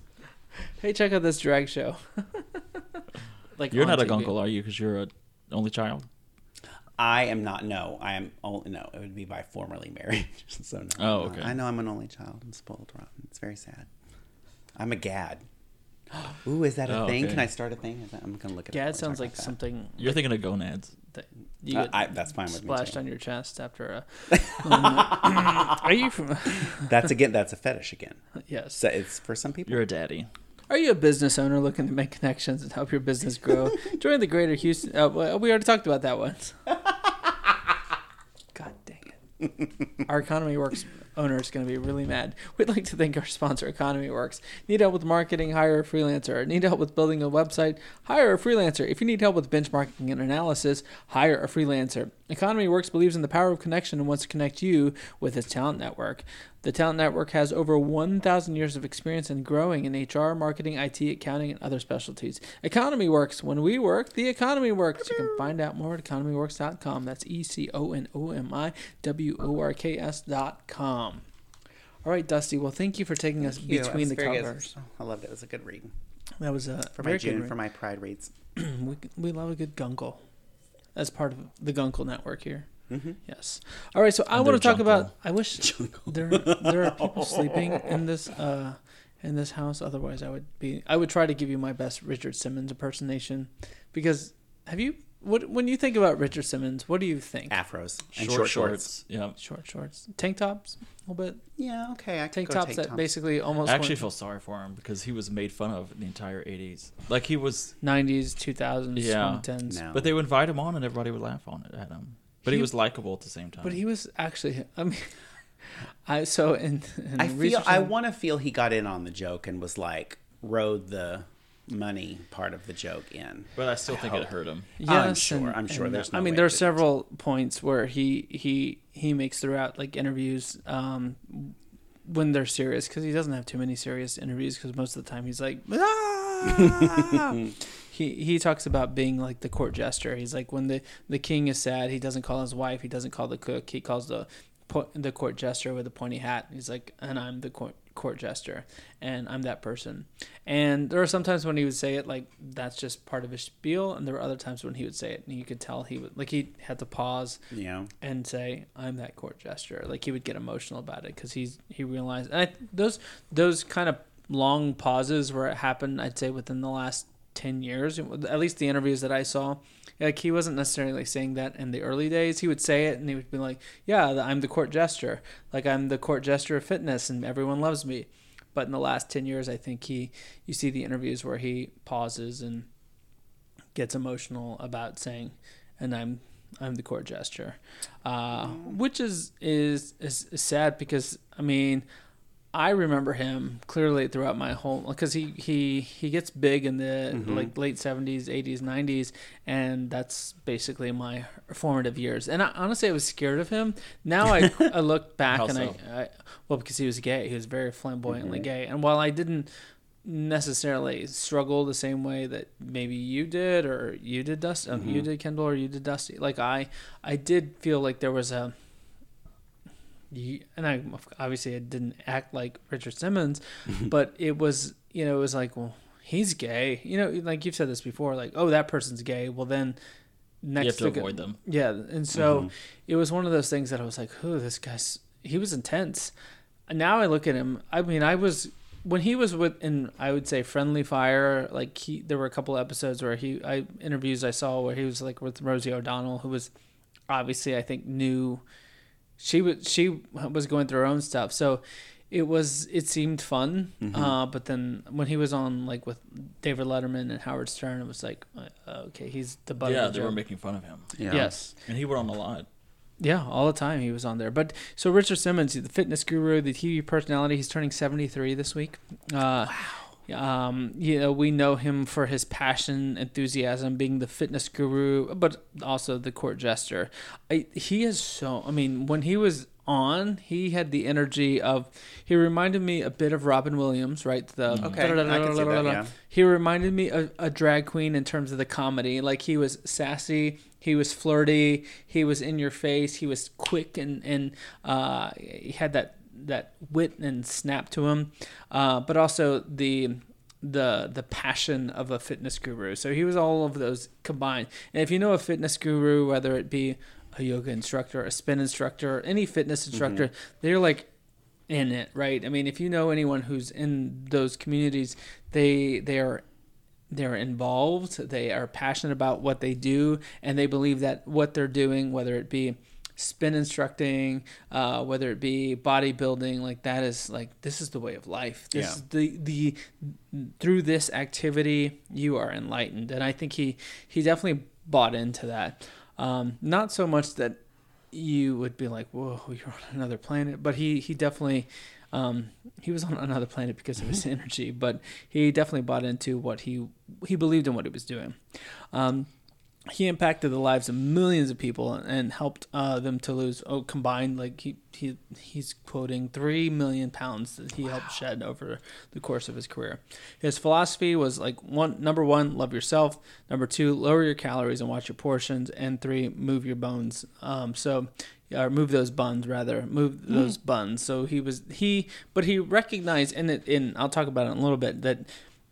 [LAUGHS] Hey, check out this drag show. [LAUGHS] like You're on not a TV. guncle, are you? Because you're a only child. I am not. No, I am. Only, no, it would be by formerly married. [LAUGHS] so no. Oh, I'm okay. I know I'm an only child. I'm spoiled rotten. It's very sad. I'm a gad. [GASPS] Ooh, is that a Oh, thing? okay. Can I start a thing? Is that- I'm gonna look at. Gad sounds like something You're thinking of gonads. that you Uh, I, that's fine with splashed Too. on your chest after a. [COUGHS] are you from? That's again. That's a fetish again. yes. So it's for some people. You're a daddy. Are you a business owner looking to make connections and help your business grow? [LAUGHS] Join the Greater Houston. Uh, we already talked about that once. [LAUGHS] God dang it! Our economy works owner is going to be really mad. We'd like to thank our sponsor, Economy Works. Need help with marketing? Hire a freelancer. Need help with building a website? Hire a freelancer. If you need help with benchmarking and analysis, hire a freelancer. Economy Works believes in the power of connection and wants to connect you with its talent network. The Talent Network has over 1,000 years of experience in growing in HR, marketing, IT, accounting, and other specialties. Economy Works. When we work, the economy works. You can find out more at economyworks.com. That's E C O N O M I W O R K S.com. All right, Dusty. Well, thank you for taking us you. between the very good. covers. Oh, I loved it. It was a good read That was a for my June good for my Pride reads. [CLEARS THROAT] we, we love a good guncle. As part of the Guncle Network here. Mm-hmm. Yes. All right. So I want to their talk about. I wish there there are people [LAUGHS] sleeping in this uh in this house. Otherwise, I would be. I would try to give you my best Richard Simmons impersonation, because have you? What when you think about Richard Simmons, what do you think? Afros and short, short, shorts. shorts. Yeah. Short shorts, tank tops, a little bit. Yeah, okay. I could Tank go tops tank that tops. basically almost I actually went feel sorry for him because he was made fun of in the entire 80s. Like he was, 90s, 2000s, Yeah. 2010s. No. but they would invite him on and everybody would laugh on it at him. But he, He- was likable at the same time. But he was actually. I mean, [LAUGHS] I so in. in I feel. I want to feel he got in on the joke and was like rode the money part of the joke in. But I still I think hope. it hurt him. Yes, I'm sure- and- I'm sure and, there's I mean, way there are it didn't. several points where he he he makes throughout like interviews um, when they're serious because he doesn't have too many serious interviews because most of the time he's like. "Ah!" [LAUGHS] he he talks about being like the court jester. He's like when the the king is sad, he doesn't call his wife, he doesn't call the cook, he calls the the court jester with a pointy hat. He's like, and I'm the court court jester, and I'm that person. And there are sometimes when he would say it like that's just part of his spiel, and there were other times when he would say it, and you could tell he would like he had to pause know. and say, "I'm that court jester." Like he would get emotional about it because he's he realized, and I, those those kind of long pauses where it happened, I'd say within the last ten years, at least the interviews that I saw. Like he wasn't necessarily saying that in the early days. He would say it, and he would be like, "Yeah, I'm the court jester. Like I'm the court jester of fitness, and everyone loves me." But in the last ten years, I think he, you see the interviews where he pauses and gets emotional about saying, "And I'm I'm the court jester," uh, which is, is is sad because I mean, I remember him clearly throughout my whole because he he he gets big in the Mhm. like late seventies, eighties, nineties, and that's basically my formative years. And I, honestly, I was scared of him. Now I [LAUGHS] I look back and so? I, I well because he was gay, he was very flamboyantly Mhm. gay, and while I didn't necessarily struggle the same way that maybe you did or you did Dusty, um, you Mhm. did Kendall or you did Dusty. Like I, I did feel like there was a, you- and I obviously I didn't act like Richard Simmons, [LAUGHS] but it was you know it was like well he's gay you know like you've said this before like oh that person's gay well then next you have to go- avoid them. yeah, and so Mhm. it was one of those things that I was like, "Who this guy's?" He was intense. And now I look at him. I mean, I was when he was with in I would say Friendly Fire. Like he, there were a couple episodes where he, I interviews I saw where he was like with Rosie O'Donnell, who was obviously I think knew she was she was going through her own stuff. So it was it seemed fun. Mhm. Uh, but then when he was on like with David Letterman and Howard Stern, it was like, uh, okay, he's the butt Yeah, of the they were making fun of him. Yeah. Yes. And he went on a lot. Yeah, all the time he was on there. But so Richard Simmons, the fitness guru, the TV personality, he's turning 73 this week. Uh, wow. Um, you know, we know him for his passion, enthusiasm, being the fitness guru, but also the court jester. I, he is so. I mean, when he was on, he had the energy of. He reminded me a bit of Robin Williams, right? The Okay, I can see that. Yeah. he reminded me of a drag queen in terms of the comedy. Like he was sassy, he was flirty, he was in your face, he was quick and and uh, he had that that wit and snap to him, uh, but also the the the passion of a fitness guru. So he was all of those combined. And if you know a fitness guru, whether it be a yoga instructor, a spin instructor, any fitness instructor, they're like in it, right? I mean, if you know anyone who's in those communities, they they are they're involved, they are passionate about what they do, and they believe that what they're doing, whether it be spin instructing, uh, whether it be bodybuilding, like that is like this is the way of life. This Yeah. is the the through this activity you are enlightened, and I think he he definitely bought into that. Um, not so much that you would be like, "Whoa, [LAUGHS] you're on another planet." But he he definitely um, he was on [LAUGHS] another planet because of his [LAUGHS] energy. But he definitely bought into what he he believed in what he was doing. Um, he impacted the lives of millions of people and helped uh, them to lose oh combined like he, he he's quoting three million pounds that he wow. helped shed over the course of his career. His philosophy was like one number one love yourself. Number two lower your calories and watch your portions. And three move your bones. Um, so or move those buns rather. Move mm. those buns. So he was he but he recognized and it in i'll talk about it in a little bit that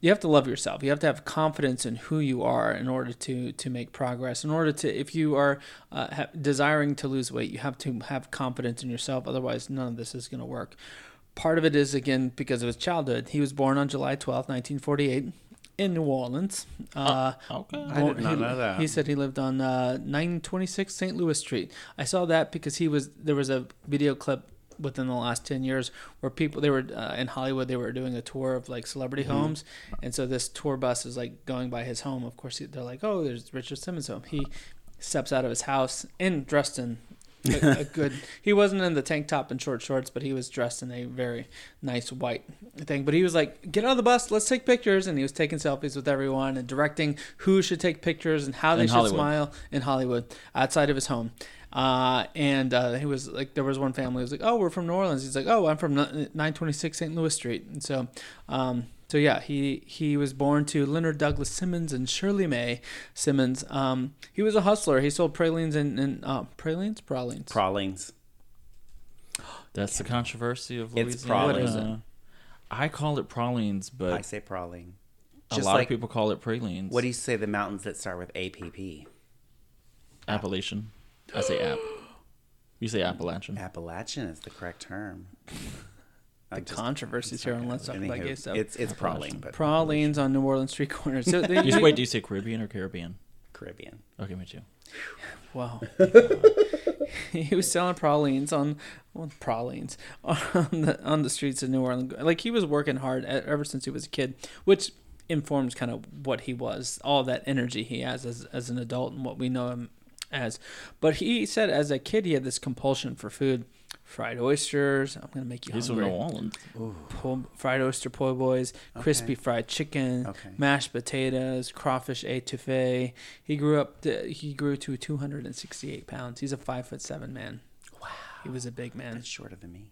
you have to love yourself. You have to have confidence in who you are in order to to make progress. In order to, if you are uh, ha- desiring to lose weight, you have to have confidence in yourself. Otherwise, none of this is going to work. Part of it is again because of his childhood. He was born on July twelfth, nineteen forty eight. In New Orleans. Uh, oh, okay. I did not he, know that. He said he lived on uh, 926 St. Louis Street. I saw that because he was there was a video clip within the last 10 years where people they were uh, in hollywood they were doing a tour of like celebrity mm-hmm. homes. And so this tour bus is like going by his home. Of course they're like oh there's richard simmons home. He steps out of his house in dressed in a, a [LAUGHS] good he wasn't in the tank top and short shorts but he was dressed in a very nice white thing. But he was like get out of the bus let's take pictures. And he was taking selfies with everyone and directing who should take pictures and how they in should hollywood. smile in hollywood outside of his home uh, and uh, he was like, there was one family who was like, "Oh, we're from New Orleans." He's like, "Oh, I'm from 926 St. Louis Street." And so, um, so yeah, he he was born to Leonard Douglas Simmons and Shirley May Simmons. Um, he was a hustler. He sold pralines and, and uh, pralines, pralines, pralines. That's the controversy of Louisiana. It's pralines. I call it pralines, but I say praline. A lot like, of people call it pralines. What do you say the mountains that start with APP? Appalachian. I say app. You say [GASPS] Appalachian. Appalachian is the correct term. [LAUGHS] the controversies here on Let's Talk About Gay Stuff. It's it's praline, but pralines on New Orleans street corners. So [LAUGHS] they, Just wait. Do you say Caribbean or Caribbean? Caribbean. Okay, me too. Wow. [LAUGHS] he was selling pralines on well, pralines on the on the streets of New Orleans. Like he was working hard at, ever since he was a kid, which informs kind of what he was, all that energy he has as as an adult, and what we know him as. But he said as a kid he had this compulsion for food. Fried oysters. I'm gonna make you He's hungry. from New Orleans. Po- fried oyster po' boys, crispy okay. fried chicken, okay. mashed potatoes, crawfish etouffee. He grew up. To, he grew to 268 pounds. He's a five foot seven man. Wow. He was a big man. That's shorter than me.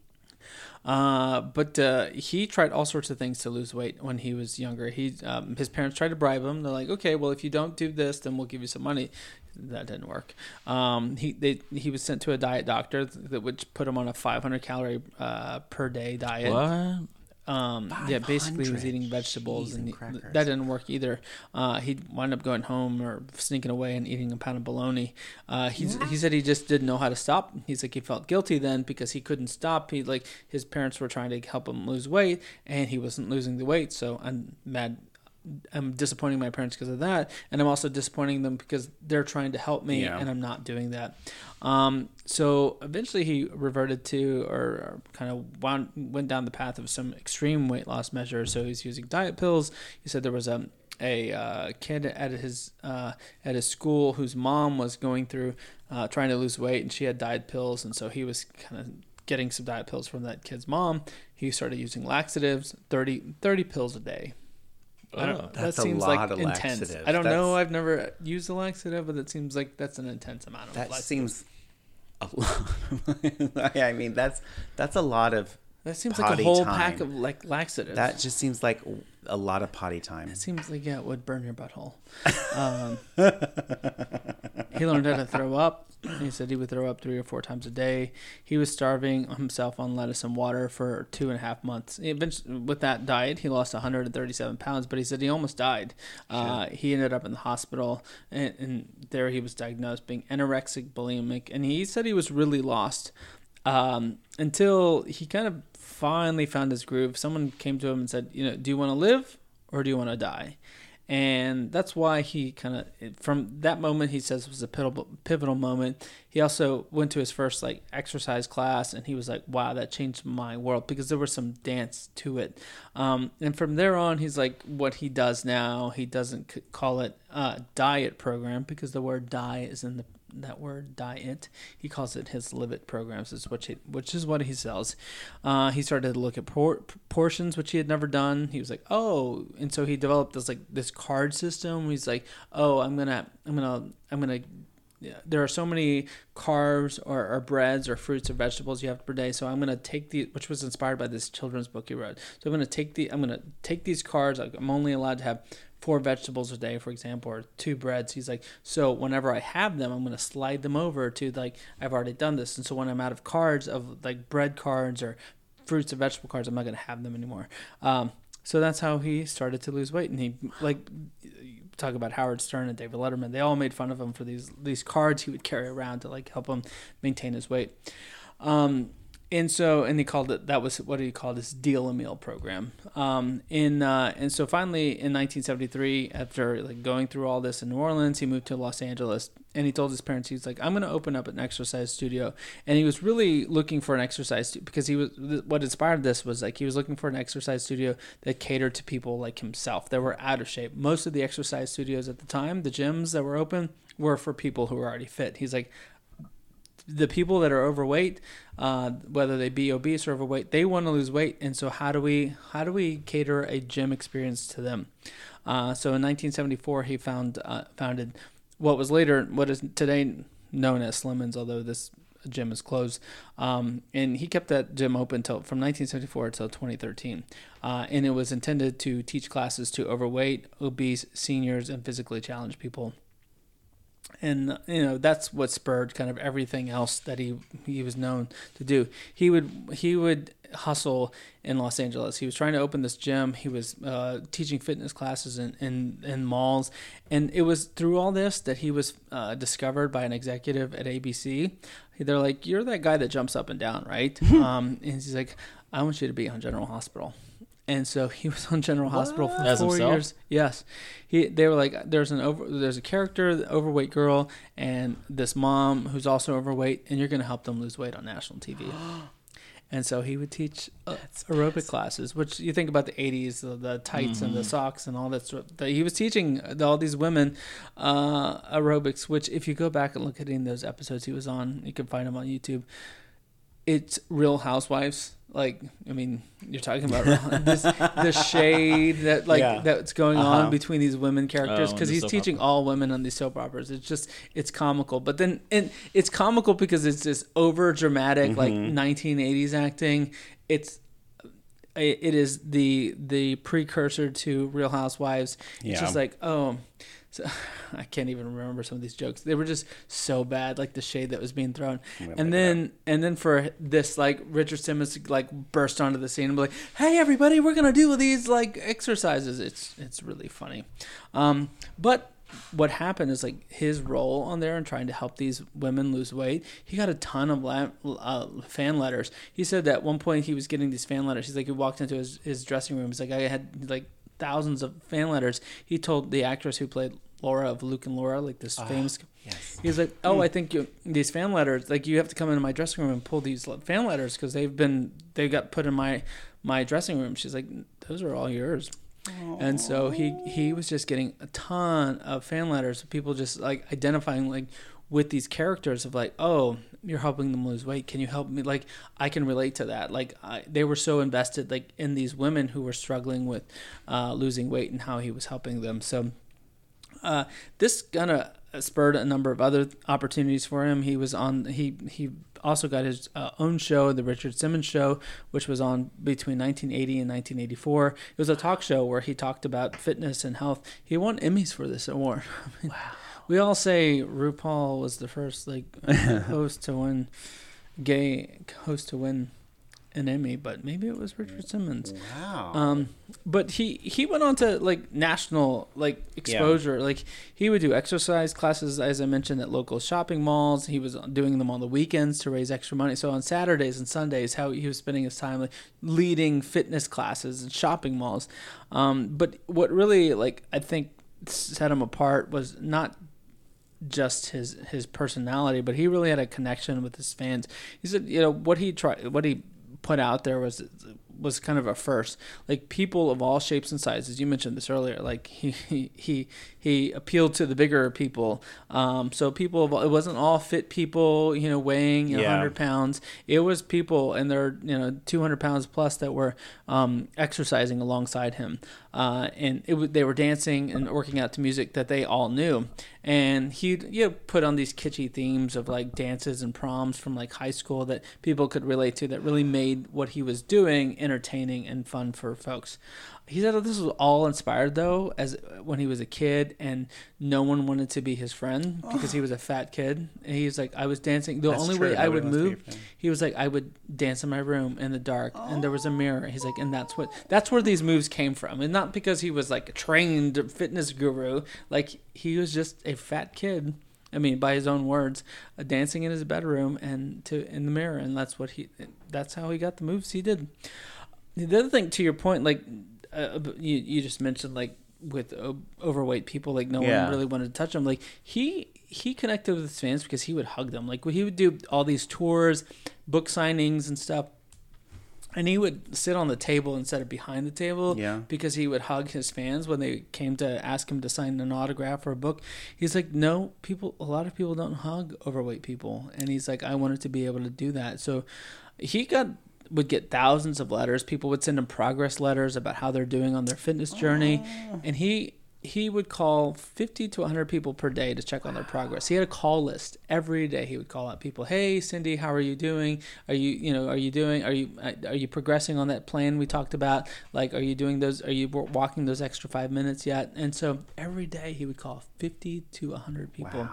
Uh, but uh, he tried all sorts of things to lose weight when he was younger. He um, his parents tried to bribe him. They're like, okay, well, if you don't do this, then we'll give you some money that didn't work. Um, he they he was sent to a diet doctor that would put him on a 500 calorie uh, per day diet. What? Um, yeah, basically he was eating vegetables, and, and that didn't work either. Uh, he wound up going home or sneaking away and eating a pound of bologna. Uh, he he said he just didn't know how to stop. He's like he felt guilty then because he couldn't stop. He like his parents were trying to help him lose weight, and he wasn't losing the weight. So I'm mad I'm disappointing my parents because of that, and I'm also disappointing them because they're trying to help me, yeah. and I'm not doing that. Um, so eventually, he reverted to, or, or kind of wound, went down the path of some extreme weight loss measures. So he's using diet pills. He said there was a a uh, kid at his uh, at his school whose mom was going through uh, trying to lose weight, and she had diet pills, and so he was kind of getting some diet pills from that kid's mom. He started using laxatives, 30, 30 pills a day I don't. Oh, that seems like intense. I don't that's, know. I've never used a laxative, but it seems like that's an intense amount of. That laxative. seems a lot. [LAUGHS] I mean, that's that's a lot of. That seems like a whole time. pack of like laxatives. That just seems like a lot of potty time. It seems like yeah, it would burn your butthole. Um, [LAUGHS] he learned how to throw up. He said he would throw up three or four times a day. He was starving himself on lettuce and water for two and a half months. Eventually, with that diet, he lost 137 pounds, but he said he almost died. Uh, he ended up in the hospital, and, and, there he was diagnosed being anorexic, bulimic, and he said he was really lost um, until he kind of finally found his groove. Someone came to him and said, "You know, do you want to live or do you want to die?" and that's why he kind of from that moment he says was a pivotal pivotal moment. He also went to his first like exercise class, and he was like, "Wow, that changed my world," because there was some dance to it. Um, and from there on, he's like, what he does now, he doesn't call it a diet program because the word "die" is in the that word diet. He calls it his live it programs, is which he, which is what he sells. Uh, he started to look at por- portions, which he had never done. He was like, oh, and so he developed this like this card system. He's like, oh, I'm gonna, I'm gonna, I'm gonna. Yeah, there are so many carbs or, or breads or fruits or vegetables you have per day. So I'm gonna take the, which was inspired by this children's book he wrote. So I'm gonna take the, I'm gonna take these carbs. I'm only allowed to have four vegetables a day, for example, or two breads. He's like, so whenever I have them, I'm to slide them over to like, I've already done this. And so when I'm out of cards of like bread cards or fruits and vegetable cards, I'm not to have them anymore. Um, so that's how he started to lose weight. And he like, talk about Howard Stern and David Letterman. They all made fun of him for these, these cards he would carry around to like help him maintain his weight. Um, and so and he called it that was what he called his deal a meal program. Um, in uh, and so finally in 1973 after like going through all this in new orleans he moved to los angeles and he told his parents he's like i'm going to open up an exercise studio. And he was really looking for an exercise stu- because he was what inspired this was like he was looking for an exercise studio that catered to people like himself that were out of shape. Most of the exercise studios at the time the gyms that were open were for people who were already fit. He's like the people that are overweight, uh, whether they be obese or overweight, they want to lose weight, and so how do we how do we cater a gym experience to them? Uh, so in 1974, he found uh, founded what was later what is today known as Slimmons, although this gym is closed. Um, and he kept that gym open until from 1974 until 2013, uh, and it was intended to teach classes to overweight, obese, seniors, and physically challenged people and you know that's what spurred kind of everything else that he he was known to do. He would he would hustle in Los Angeles. He was trying to open this gym. He was uh, teaching fitness classes in, in, in malls, and it was through all this that he was uh, discovered by an executive at ABC. They're like, "You're that guy that jumps up and down, right?" [LAUGHS] um, and he's like, "I want you to be on General Hospital." And so he was on General what? Hospital for As four himself? years. Yes, he. They were like, there's an over, there's a character, the overweight girl, and this mom who's also overweight, and you're going to help them lose weight on national TV. [GASPS] and so he would teach uh, aerobic classes, which you think about the '80s, the, the tights mm-hmm. and the mm-hmm. socks and all that. Sort of, he was teaching all these women uh, aerobics. Which, if you go back and look at in those episodes he was on, you can find them on YouTube. It's Real Housewives like I mean, you're talking about [LAUGHS] this the shade that like yeah. that's going uh-huh. on between these women characters because oh, he's teaching opera. all women on these soap operas. It's just it's comical, but then and it's comical because it's this over dramatic mm-hmm. like 1980s acting. It's it is the the precursor to Real Housewives. It's yeah. just like oh so, [LAUGHS] I can't even remember some of these jokes. They were just so bad, like the shade that was being thrown. And then and then for this, like Richard Simmons like burst onto the scene and be like, "Hey, everybody, we're gonna do these like exercises." It's it's really funny. Um, but what happened is like his role on there and trying to help these women lose weight he got a ton of la- uh, fan letters he said that at one point he was getting these fan letters he's like he walked into his, his dressing room he's like i had like thousands of fan letters. He told the actress who played Laura of Luke and Laura, like this uh, famous. Yes. He's like, oh, I think you, these fan letters, like you have to come into my dressing room and pull these fan letters because they've been they got put in my my dressing room. She's like, those are all yours. Aww. And so he he was just getting a ton of fan letters, people just like identifying like with these characters of like, oh, you're helping them lose weight. Can you help me? Like, I can relate to that. Like, I, they were so invested like in these women who were struggling with uh, losing weight and how he was helping them. So, uh, this kind of spurred a number of other opportunities for him. He was on. He he also got his uh, own show, the Richard Simmons Show, which was on between 1980 and 1984. It was a talk show where he talked about fitness and health. He won Emmys for this award. [LAUGHS] wow we all say RuPaul was the first like [LAUGHS] host to win gay host to win an Emmy, but maybe it was Richard Simmons. Wow. Um, but he he went on to like national like exposure. Yeah. Like he would do exercise classes, as I mentioned, at local shopping malls. He was doing them on the weekends to raise extra money. So on Saturdays and Sundays, how he was spending his time like leading fitness classes and shopping malls. Um, but what really like I think set him apart was not just his his personality, but he really had a connection with his fans. He said, you know, what he tried, what he put out there was was kind of a first. Like people of all shapes and sizes. You mentioned this earlier. Like he he he, he appealed to the bigger people. Um, so people, it wasn't all fit people. You know, weighing you know, Yeah. 100 pounds. It was people and they're you know 200 pounds plus that were um, exercising alongside him, uh, and it, they were dancing and working out to music that they all knew. And he'd you know, put on these kitschy themes of like dances and proms from like high school that people could relate to. That really made what he was doing entertaining and fun for folks. He said that this was all inspired though, as when he was a kid, and no one wanted to be his friend because he was a fat kid. And he's like, I was dancing. The That's only true. way I Nobody would wants to be move, your friend. he was like, I would dance in my room in the dark, and there was a mirror. He's like, and that's what that's where these moves came from, and not because he was like a trained fitness guru. Like he was just a fat kid. I mean, by his own words, uh, dancing in his bedroom and to in the mirror, and that's what he. That's how he got the moves he did. The other thing, to your point, like uh, you you just mentioned, like with o- overweight people, like no Yeah. one really wanted to touch him. Like he he connected with his fans because he would hug them. Like he would do all these tours, book signings, and stuff. And he would sit on the table instead of behind the table Yeah. because he would hug his fans when they came to ask him to sign an autograph or a book. He's like, no, people, a lot of people don't hug overweight people, and he's like, I wanted to be able to do that. So he got would get thousands of letters. People would send him progress letters about how they're doing on their fitness journey, oh. and he he would call 50 to 100 people per day to check on their progress. He had a call list every day. He would call out people, "Hey, Cindy, how are you doing? Are you, you know, are you doing are you uh, are you progressing on that plan we talked about? Like are you doing those are you walking those extra 5 minutes yet?" And so every day he would call 50 to 100 people.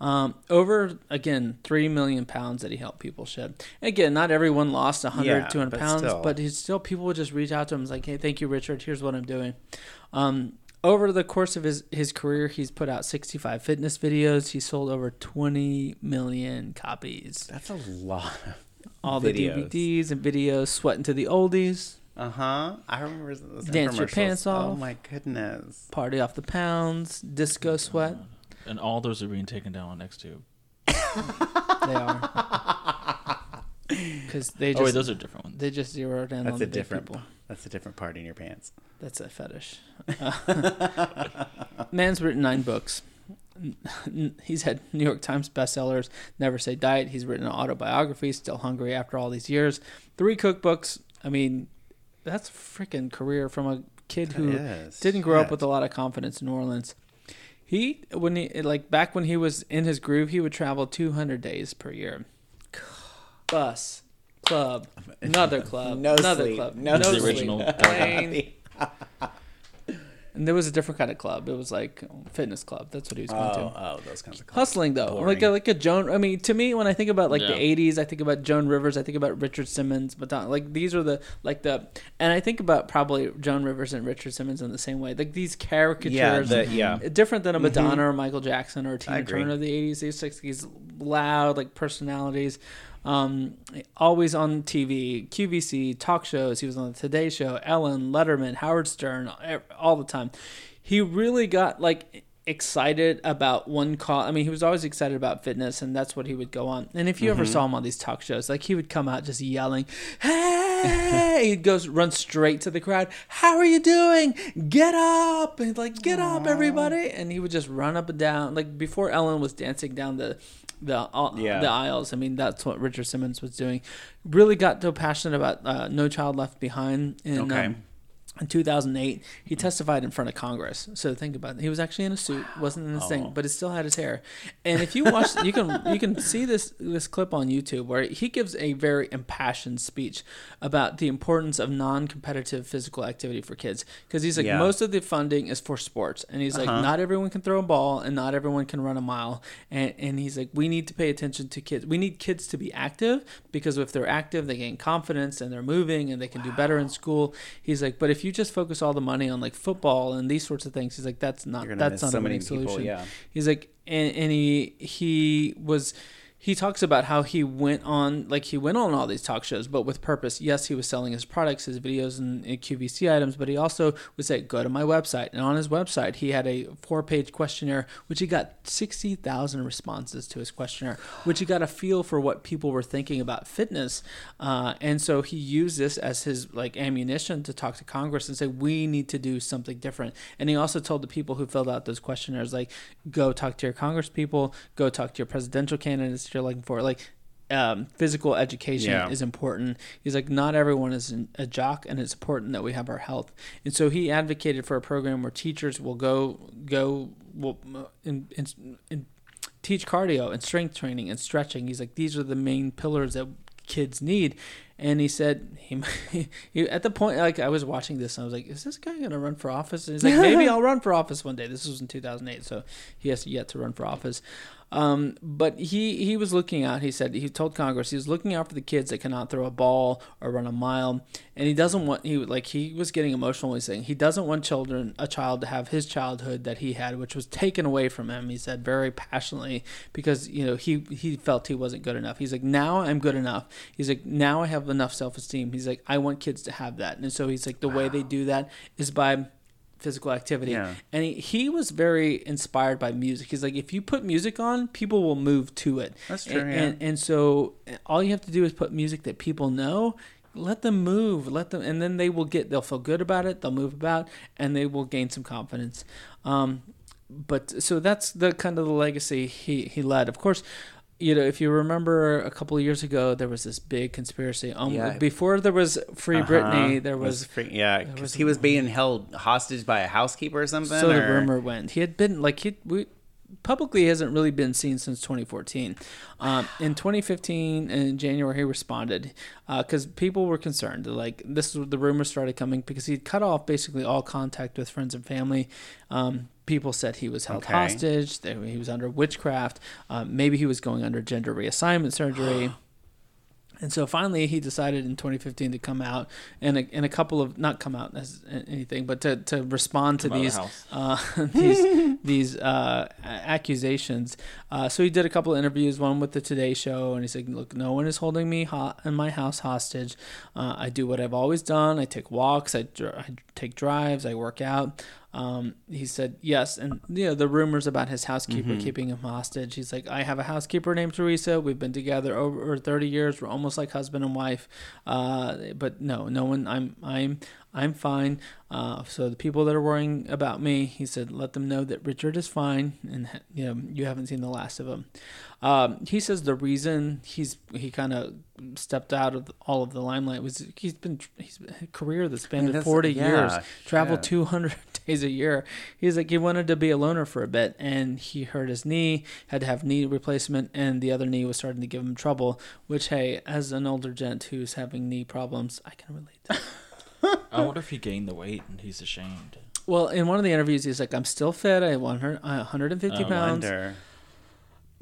Um, over again, three million pounds that he helped people shed. Again, not everyone lost 100, Yeah, 200 but pounds, still. but he's still people would just reach out to him. It's like, hey, thank you, Richard. Here's what I'm doing. Um, over the course of his, his career, he's put out 65 fitness videos. He sold over 20 million copies. That's a lot. All Videos. the DVDs and videos, sweating to the oldies, Uh huh. I remember those Dance your pants off. Oh my goodness. party off the pounds, disco sweat. And all those are being taken down on Xtube. They are. [LAUGHS] Because they just Oh wait, those are different ones. they just zeroed in on That's the a big different. people. That's a different part in your pants. That's a fetish. Uh, [LAUGHS] man's written nine books. [LAUGHS] He's had New York Times bestsellers, Never Say Diet. He's written an autobiography, Still Hungry After All These Years. Three cookbooks. I mean, that's a freaking career from a kid who didn't grow up with a lot of confidence in New Orleans. He when he like back when he was in his groove, he would travel 200 days per year. [SIGHS] Bus, club, [LAUGHS] another club, No another sleep, club, no The sleep, original- plane. [LAUGHS] And there was a different kind of club. It was like fitness club. That's what he was going to. Oh, oh, those kinds of clubs. Hustling though, like a, like a Joan. I mean, to me, when I think about like Yeah. the '80s, I think about Joan Rivers. I think about Richard Simmons. But like these are the like the, and I think about probably Joan Rivers and Richard Simmons in the same way. Like these caricatures, Yeah, the, yeah. different than a mm-hmm. Madonna or Michael Jackson or I Tina agree. Turner of the '80s. These like these loud like personalities, um, always on TV, QVC talk shows. He was on the Today Show, Ellen, Letterman, Howard Stern, all the time. He really got like excited about one call. I mean, he was always excited about fitness, and that's what he would go on. And if you Mm-hmm. ever saw him on these talk shows, like he would come out just yelling, "Hey!" He'd go run straight to the crowd. How are you doing? Get up! And like, get up, everybody! And he would just run up and down. Like before, Ellen was dancing down the the uh, Yeah. the aisles. I mean, that's what Richard Simmons was doing. Really got so passionate about uh, No Child Left Behind. In, Okay. um, in 2008, he testified in front of Congress. So think about it. He was actually in a suit, wasn't in his Oh. thing, but it still had his hair. And if you watch, you can you can see this this clip on YouTube where he gives a very impassioned speech about the importance of non-competitive physical activity for kids. Because he's like, Yeah. most of the funding is for sports, and he's like, uh-huh. not everyone can throw a ball, and not everyone can run a mile. And and he's like, we need to pay attention to kids. We need kids to be active because if they're active, they gain confidence and they're moving and they can do better in school. He's like, but if you just focus all the money on like football and these sorts of things, he's like, that's not that's not so a winning people, solution. yeah. He's like, and, and he he was he talks about how he went on like he went on all these talk shows but with purpose. Yes he was selling his products his videos and, qvc items but he also would say go to my website. And on his website he had a four page questionnaire which he got 60000 responses to his questionnaire which he got a feel for what people were thinking about fitness. Uh, and so he used this as his like ammunition to talk to congress and say we need to do something different. And he also told the people who filled out those questionnaires like go talk to your congress people. Go talk to your presidential candidates you're looking for. Like um, physical education Yeah. is important. He's like, not everyone is a jock, and it's important that we have our health. And so he advocated for a program where teachers will go go will in, in, in teach cardio and strength training and stretching. He's like, these are the main pillars that kids need. And he said he, [LAUGHS] he at the point like I was watching this and I was like, is this guy gonna run for office? And he's like, [LAUGHS] maybe I'll run for office one day. This was in 2008, so he has yet to run for office. Um, but he he was looking out. He said he told Congress he was looking out for the kids that cannot throw a ball or run a mile, and he doesn't want he like he was getting emotional. when He's saying he doesn't want children a child to have his childhood that he had, which was taken away from him. He said very passionately because you know he he felt he wasn't good enough. He's like now I'm good enough. He's like now I have enough self esteem. He's like I want kids to have that, and so he's like the way they do that is by physical activity. Yeah. and he, he was very inspired by music. He's like if you put music on people will move to it. That's true, and, yeah. and, and so all you have to do is put music that people know let them move let them and then they will get they'll feel good about it they'll move about and they will gain some confidence. Um but so that's the kind of the legacy he he led. Of course you know, if you remember a couple of years ago, there was this big conspiracy. Um, Yeah. Before there was Free Uh-huh. Britney, there Was was free, yeah, because he was being held hostage by a housekeeper or something. So the rumor went. He had been like he we publicly hasn't really been seen since 2014. Um, in 2015, in January, he responded because people were concerned. Like this, was the rumors started coming because he'd cut off basically all contact with friends and family. Um, people said he was held Okay. hostage. That he was under witchcraft. Um, maybe he was going under gender reassignment surgery. [GASPS] And so finally, he decided in 2015 to come out and a, and a couple of not come out as anything, but to, to respond to Come these uh, [LAUGHS] these these uh, accusations. Uh, so he did a couple of interviews, one with the Today Show, and he said, "Look, no one is holding me ho- in my house hostage. Uh, I do what I've always done. I take walks. I, dr- I take drives. I work out." Um, he said yes, and you know the rumors about his housekeeper Mm-hmm. keeping him hostage. He's like, I have a housekeeper named Teresa. We've been together over thirty years. We're almost like husband and wife. Uh, but no, no one. I'm I'm I'm fine. Uh, so the people that are worrying about me, he said, let them know that Richard is fine, and you know you haven't seen the last of him. Um, he says the reason he's he kind of stepped out of all of the limelight was he's been he's a career that's I spanned mean, 40 yeah, years, traveled shit. 200 [LAUGHS] days a year. He's like he wanted to be a loner for a bit, and he hurt his knee, had to have knee replacement, and the other knee was starting to give him trouble. Which hey, as an older gent who's having knee problems, I can relate. [LAUGHS] to. I wonder if he gained the weight and he's ashamed. Well, in one of the interviews, he's like, "I'm still fit. I want her 150 Oh, pounds." Wonder.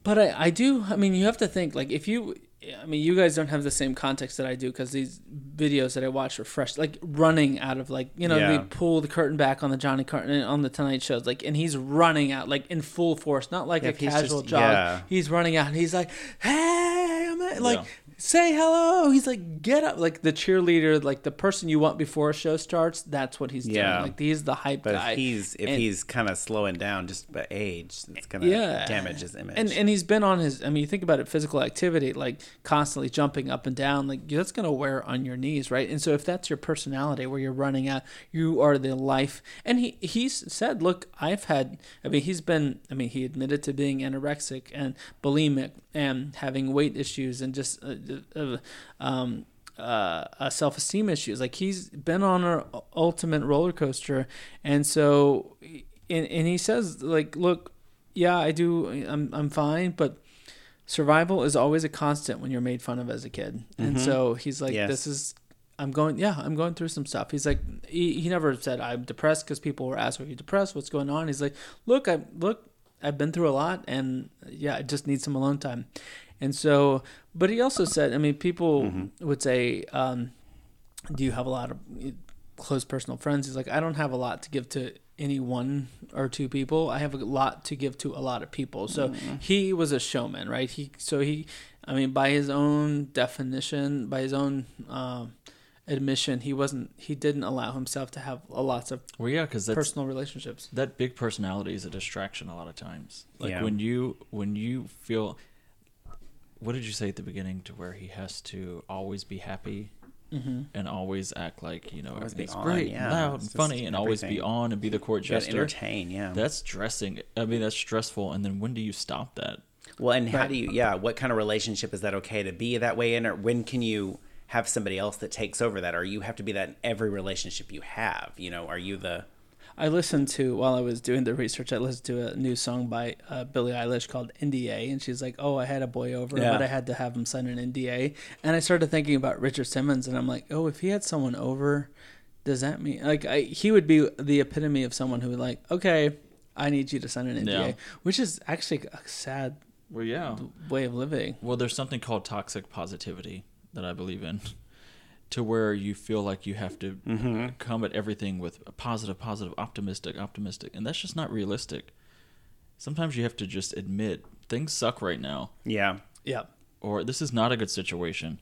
But I, I do. I mean, you have to think like if you. I mean, you guys don't have the same context that I do because these videos that I watch are fresh, like running out of like you know Yeah. they pull the curtain back on the Johnny Carson uh, on the Tonight Shows, like, and he's running out like in full force, not like Yeah, a casual just- jog. yeah. He's running out, and he's like, "Hey, I'm at-" like." Say hello. He's like, get up. Like the cheerleader, like the person you want before a show starts. That's what he's Yeah. doing. Like he's the hype But guy. if he's if And- he's kind of slowing down just by age, it's gonna yeah damage his image. and and he's been on his i mean you think about it physical activity like constantly jumping up and down like that's going to wear on your knees right and so if that's your personality where you're running out you are the life and he he's said look i've had i mean he's been i mean he admitted to being anorexic and bulimic and having weight issues and just uh, uh, um uh, uh, self-esteem issues. Like he's been on an ultimate roller coaster, and so, and, and he says like, look, yeah, I do, I'm I'm fine, but survival is always a constant when you're made fun of as a kid, and Mhm. so he's like, Yes. this is. I'm going, yeah, I'm going through some stuff. He's like, he, he never said I'm depressed because people were asked, are you depressed? What's going on? He's like, look, I look, I've been through a lot, and yeah, I just need some alone time. And so, but he also said, I mean, people Mhm. would say, um, do you have a lot of close personal friends. He's like, I don't have a lot to give to any one or two people. I have a lot to give to a lot of people. So Mm-hmm. he was a showman, right? He so he, I mean, by his own definition, by his own um, admission, he wasn't. He didn't allow himself to have a lots of Well, yeah, because personal relationships. that big personality is a distraction a lot of times. Like Yeah. when you when you feel what did you say at the beginning to where he has to always be happy Mm-hmm. and always act like, you know, Always everything's on, great, yeah. and loud It's and just funny and always be on and be the court You gotta jester. entertain, yeah. That's stressing. I mean, that's stressful and then when do you stop that? Well, and how do you? Yeah, what kind of relationship is that okay to be that way in, or when can you have somebody else that takes over that, or you have to be that in every relationship you have? You know, are you the? I listened to while I was doing the research. I listened to a new song by uh, Billie Eilish called "NDA," and she's like, "Oh, I had a boy over, Yeah. but I had to have him sign an NDA." And I started thinking about Richard Simmons, and I'm like, "Oh, if he had someone over, does that mean like I, he would be the epitome of someone who would like, okay, I need you to sign an NDA," Yeah. which is actually a sad Well, yeah. way of living. Well, there's something called toxic positivity that I believe in, to where you feel like you have to Mm-hmm. come at everything with a positive, positive, optimistic, optimistic, and that's just not realistic. Sometimes you have to just admit things suck right now, Yeah, Yeah, or this is not a good situation.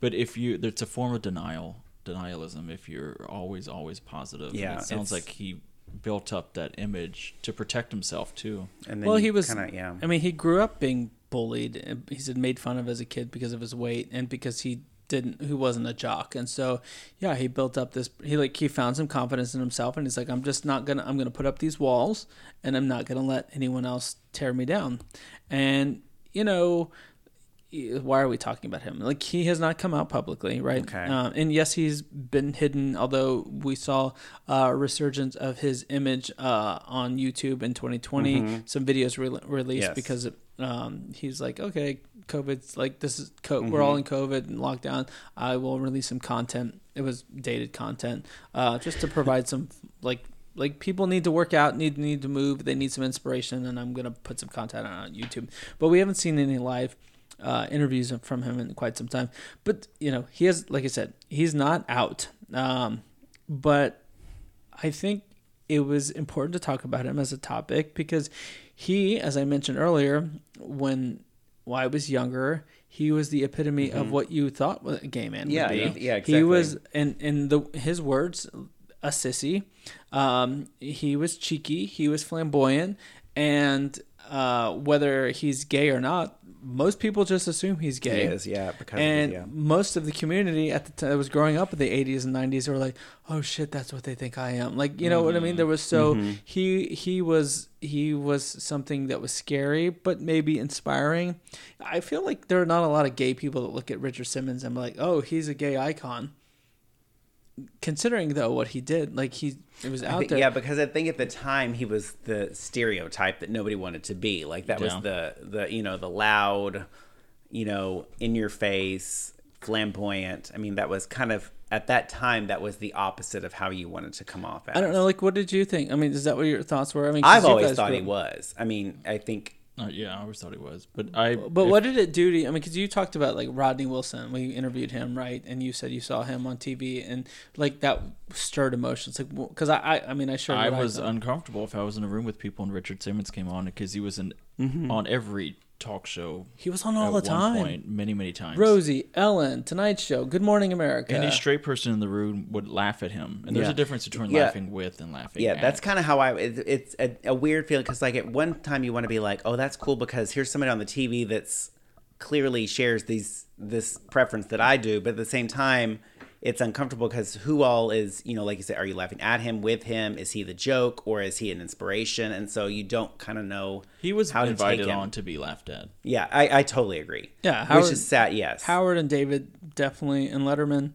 But if you, it's a form of denial, denialism. If you're always, always positive, positive. Yeah, it sounds like he built up that image to protect himself too. and then well, he was. kinda, yeah. I mean, he grew up being bullied. and He's been made fun of as a kid because of his weight and because he didn't, who wasn't a jock. And so, yeah, he built up this. He like he found some confidence in himself, and he's like, I'm just not gonna. I'm gonna put up these walls, and I'm not gonna let anyone else tear me down. And you know. Why are we talking about him? Like he has not come out publicly, right? Okay. Um, and yes, he's been hidden. Although we saw a resurgence of his image uh, on YouTube in 2020, some videos re- released Yes. because um, he's like, okay, COVID's like this is co- we're all in COVID and lockdown. I will release some content. It was dated content, uh, just to provide some like like people need to work out, need need to move, they need some inspiration, and I'm gonna put some content on YouTube. But we haven't seen any live uh, interviews from him in quite some time. But you know, he has, like I said, he's not out. Um, but I think it was important to talk about him as a topic because he, as I mentioned earlier, when when I was younger, he was the epitome of what you thought a gay man Mm-hmm. Yeah, would be. yeah, He was, exactly. in in the his words, a sissy. Um, he was cheeky. He was flamboyant, and uh, whether he's gay or not, most people just assume he's He gay. Is, yeah, because and yeah. most of the community at the time that was growing up in the 80s and 90s were like oh shit that's what they think i am. Like you know what i mean? There was so Mm-hmm. he he was he was something that was scary but maybe inspiring. I feel like there are not a lot of gay people that look at richard simmons and be like oh he's a gay icon considering though what he did like he it was out think- there Yeah, because I think at the time he was the stereotype that nobody wanted to be. Like that Yeah. was the the you know the loud, you know, in your face, flamboyant. I mean, that was kind of at that time that was the opposite of how you wanted to come off. As. i don't know like what did you think i mean is that what your thoughts were i mean, I've always thought grew he was. I mean, I think Uh, yeah, I always thought he was, but I. But if- what did it do to you? I mean, because you talked about like Rodney Wilson, we interviewed him, right? And you said you saw him on TV, and like that stirred emotions. Like, because I, I, I mean, I sure I was uncomfortable if I was in a room with people and Richard Simmons came on because he was in on every talk show. he was on all at the one time. point, many many times. Rosie, Ellen, Tonight Show, Good Morning America. Any straight person in the room would laugh at him, and there's Yeah. a difference between Yeah. laughing with and laughing. Yeah, at. that's kind of how I. It, it's a, a weird feeling because, like, at one time you want to be like, "Oh, that's cool," because here's somebody on the TV that's clearly shares these this preference that I do, but at the same time, it's uncomfortable because who all is you know, like you said, are you laughing at him, with him? Is he the joke or is he an inspiration? And so you don't kind of know. he was how to invited take him. on to be laughed at. Yeah, I, I totally agree. Yeah, which Howard- is sad. Yes, Howard and David definitely, and Letterman.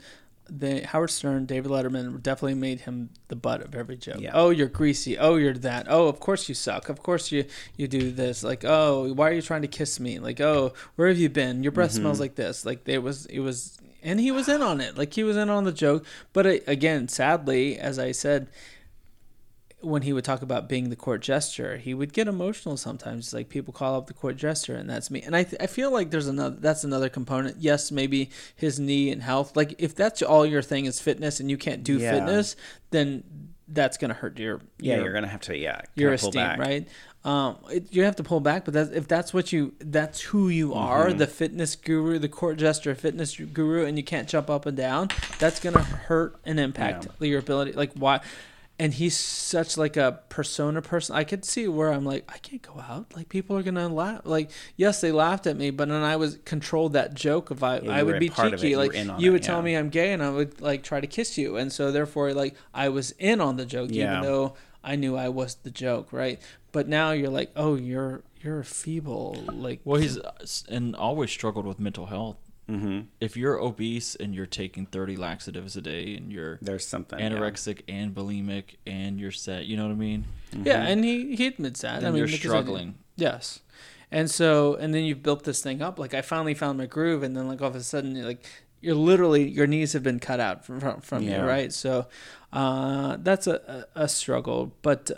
They Howard Stern, David Letterman definitely made him the butt of every joke. Yeah. Oh, you're greasy. Oh, you're that. Oh, of course you suck. Of course you you do this. Like, oh, why are you trying to kiss me? Like, oh, where have you been? Your breath mm-hmm. smells like this. Like, there was it was, and he was in on it. Like, he was in on the joke. But uh, again, sadly, as I said, when he would talk about being the court jester, he would get emotional sometimes. It's Like people call up the court jester, and that's me. And I, th- I feel like there's another that's another component. Yes, maybe his knee and health. Like if that's all your thing is fitness, and you can't do Yeah. fitness, then that's gonna hurt your Yeah, your, you're gonna have to yeah your esteem, back. right? Um, it, you have to pull back, but that's, if that's what you, that's who you are, Mm-hmm. the fitness guru, the court jester, fitness guru, and you can't jump up and down. That's gonna hurt and impact your ability. Like why? And he's such like a persona person. I could see where I'm like, I can't go out. Like people are gonna laugh. Like yes, they laughed at me, but then I was controlled that joke If I, Yeah, I would be a part of it. cheeky. You Like you it, would tell yeah. me I'm gay, and I would like try to kiss you, and so therefore like I was in on the joke, Yeah. even though I knew I was the joke, right? But now you're like, oh, you're you're feeble, like Well, he's uh, and always struggled with mental health. Mm-hmm. If you're obese and you're taking 30 laxatives a day and you're There's something. yeah. anorexic and bulimic and you're set, you know what I mean? yeah, and he he admits that. And I mean, you're because I- struggling. yes, and so and then you've built this thing up. Like I finally found my groove, and then like all of a sudden, you're like you're literally your knees have been cut out from from, from Yeah. you, right? So uh, that's a, a a struggle, but.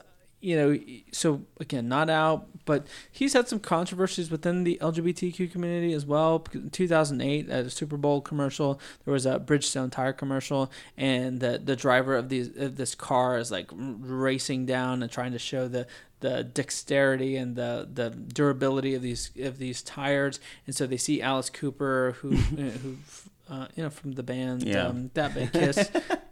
You know, so again, not out, but he's had some controversies within the LGBTQ community as well. In 2008, at a Super Bowl commercial, there was a Bridgestone tire commercial, and the the driver of these of this car is like racing down and trying to show the the dexterity and the the durability of these of these tires. And so they see Alice Cooper, who [LAUGHS] who uh, you know from the band Yeah. um, That Big [LAUGHS] Kiss.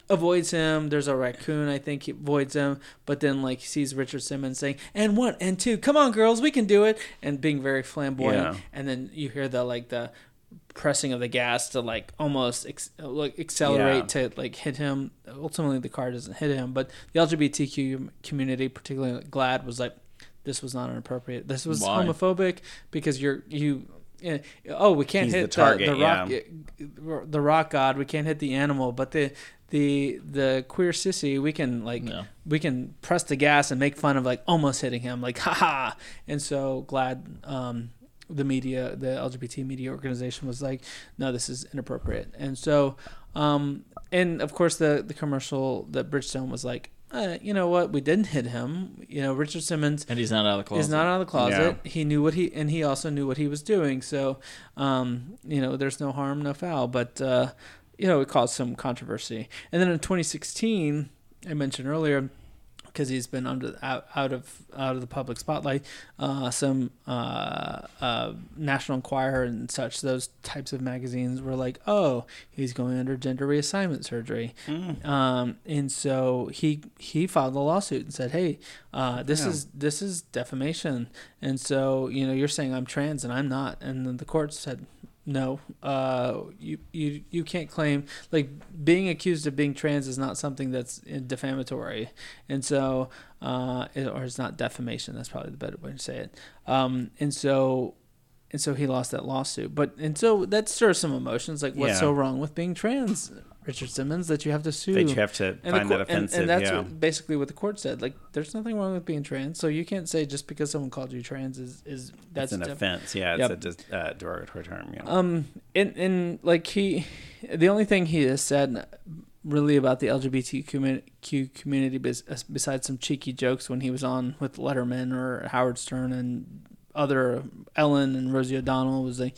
Avoids him. There's a raccoon, I think, he avoids him. But then, like, he sees Richard Simmons saying, "And one, and two, come on, girls, we can do it," and being very flamboyant. Yeah. And then you hear the like the pressing of the gas to like almost ex- like accelerate to like hit him. Ultimately, the car doesn't hit him, but the LGBTQ community, particularly GLAAD, was like, "This was not inappropriate. This was Why? homophobic because you're you." Oh, we can't He's hit the the, target, the rock, yeah. the rock god. We can't hit the animal, but the the the queer sissy, we can like No. we can press the gas and make fun of like almost hitting him, like [LAUGHS] haha. And so GLAAD um, the media, the LGBT media organization was like, no, this is inappropriate. And so, um, and of course the the commercial that Bridgestone was like, uh, you know what, we didn't hit him. You know, Richard Simmons And he's not out of the closet. He's not out of the closet. He knew what he and he also knew what he was doing. So, um, you know, there's no harm, no foul. But uh, you know, it caused some controversy. And then in 2016, I mentioned earlier, because he's been under out, out of out of the public spotlight, uh, some uh, uh, National Enquirer and such those types of magazines were like, oh, he's going under gender reassignment surgery. Mm. Um, and so he he filed a lawsuit and said, "Hey, uh, this Yeah. is this is defamation." And so you know, you're saying I'm trans and I'm not, and then the court said, "No, uh, you you you can't claim like being accused of being trans is not something that's defamatory." And so, uh, it, or it's not defamation. That's probably the better way to say it. Um, and so. And so he lost that lawsuit, but and so that stirs some emotions. Like, what's Yeah. so wrong with being trans, Richard Simmons, that you have to sue? That you have to And, find cour- that and- offensive. and, that's yeah. what, basically what the court said. Like, there's nothing wrong with being trans, so you can't say just because someone called you trans is is that's That's an offense. Yeah, it's Yep. a just uh, derogatory term. Yeah. Um, and and like he, the only thing he has said really about the LGBTQ community, community besides some cheeky jokes when he was on with Letterman or Howard Stern and other Ellen and Rosie O'Donnell was like,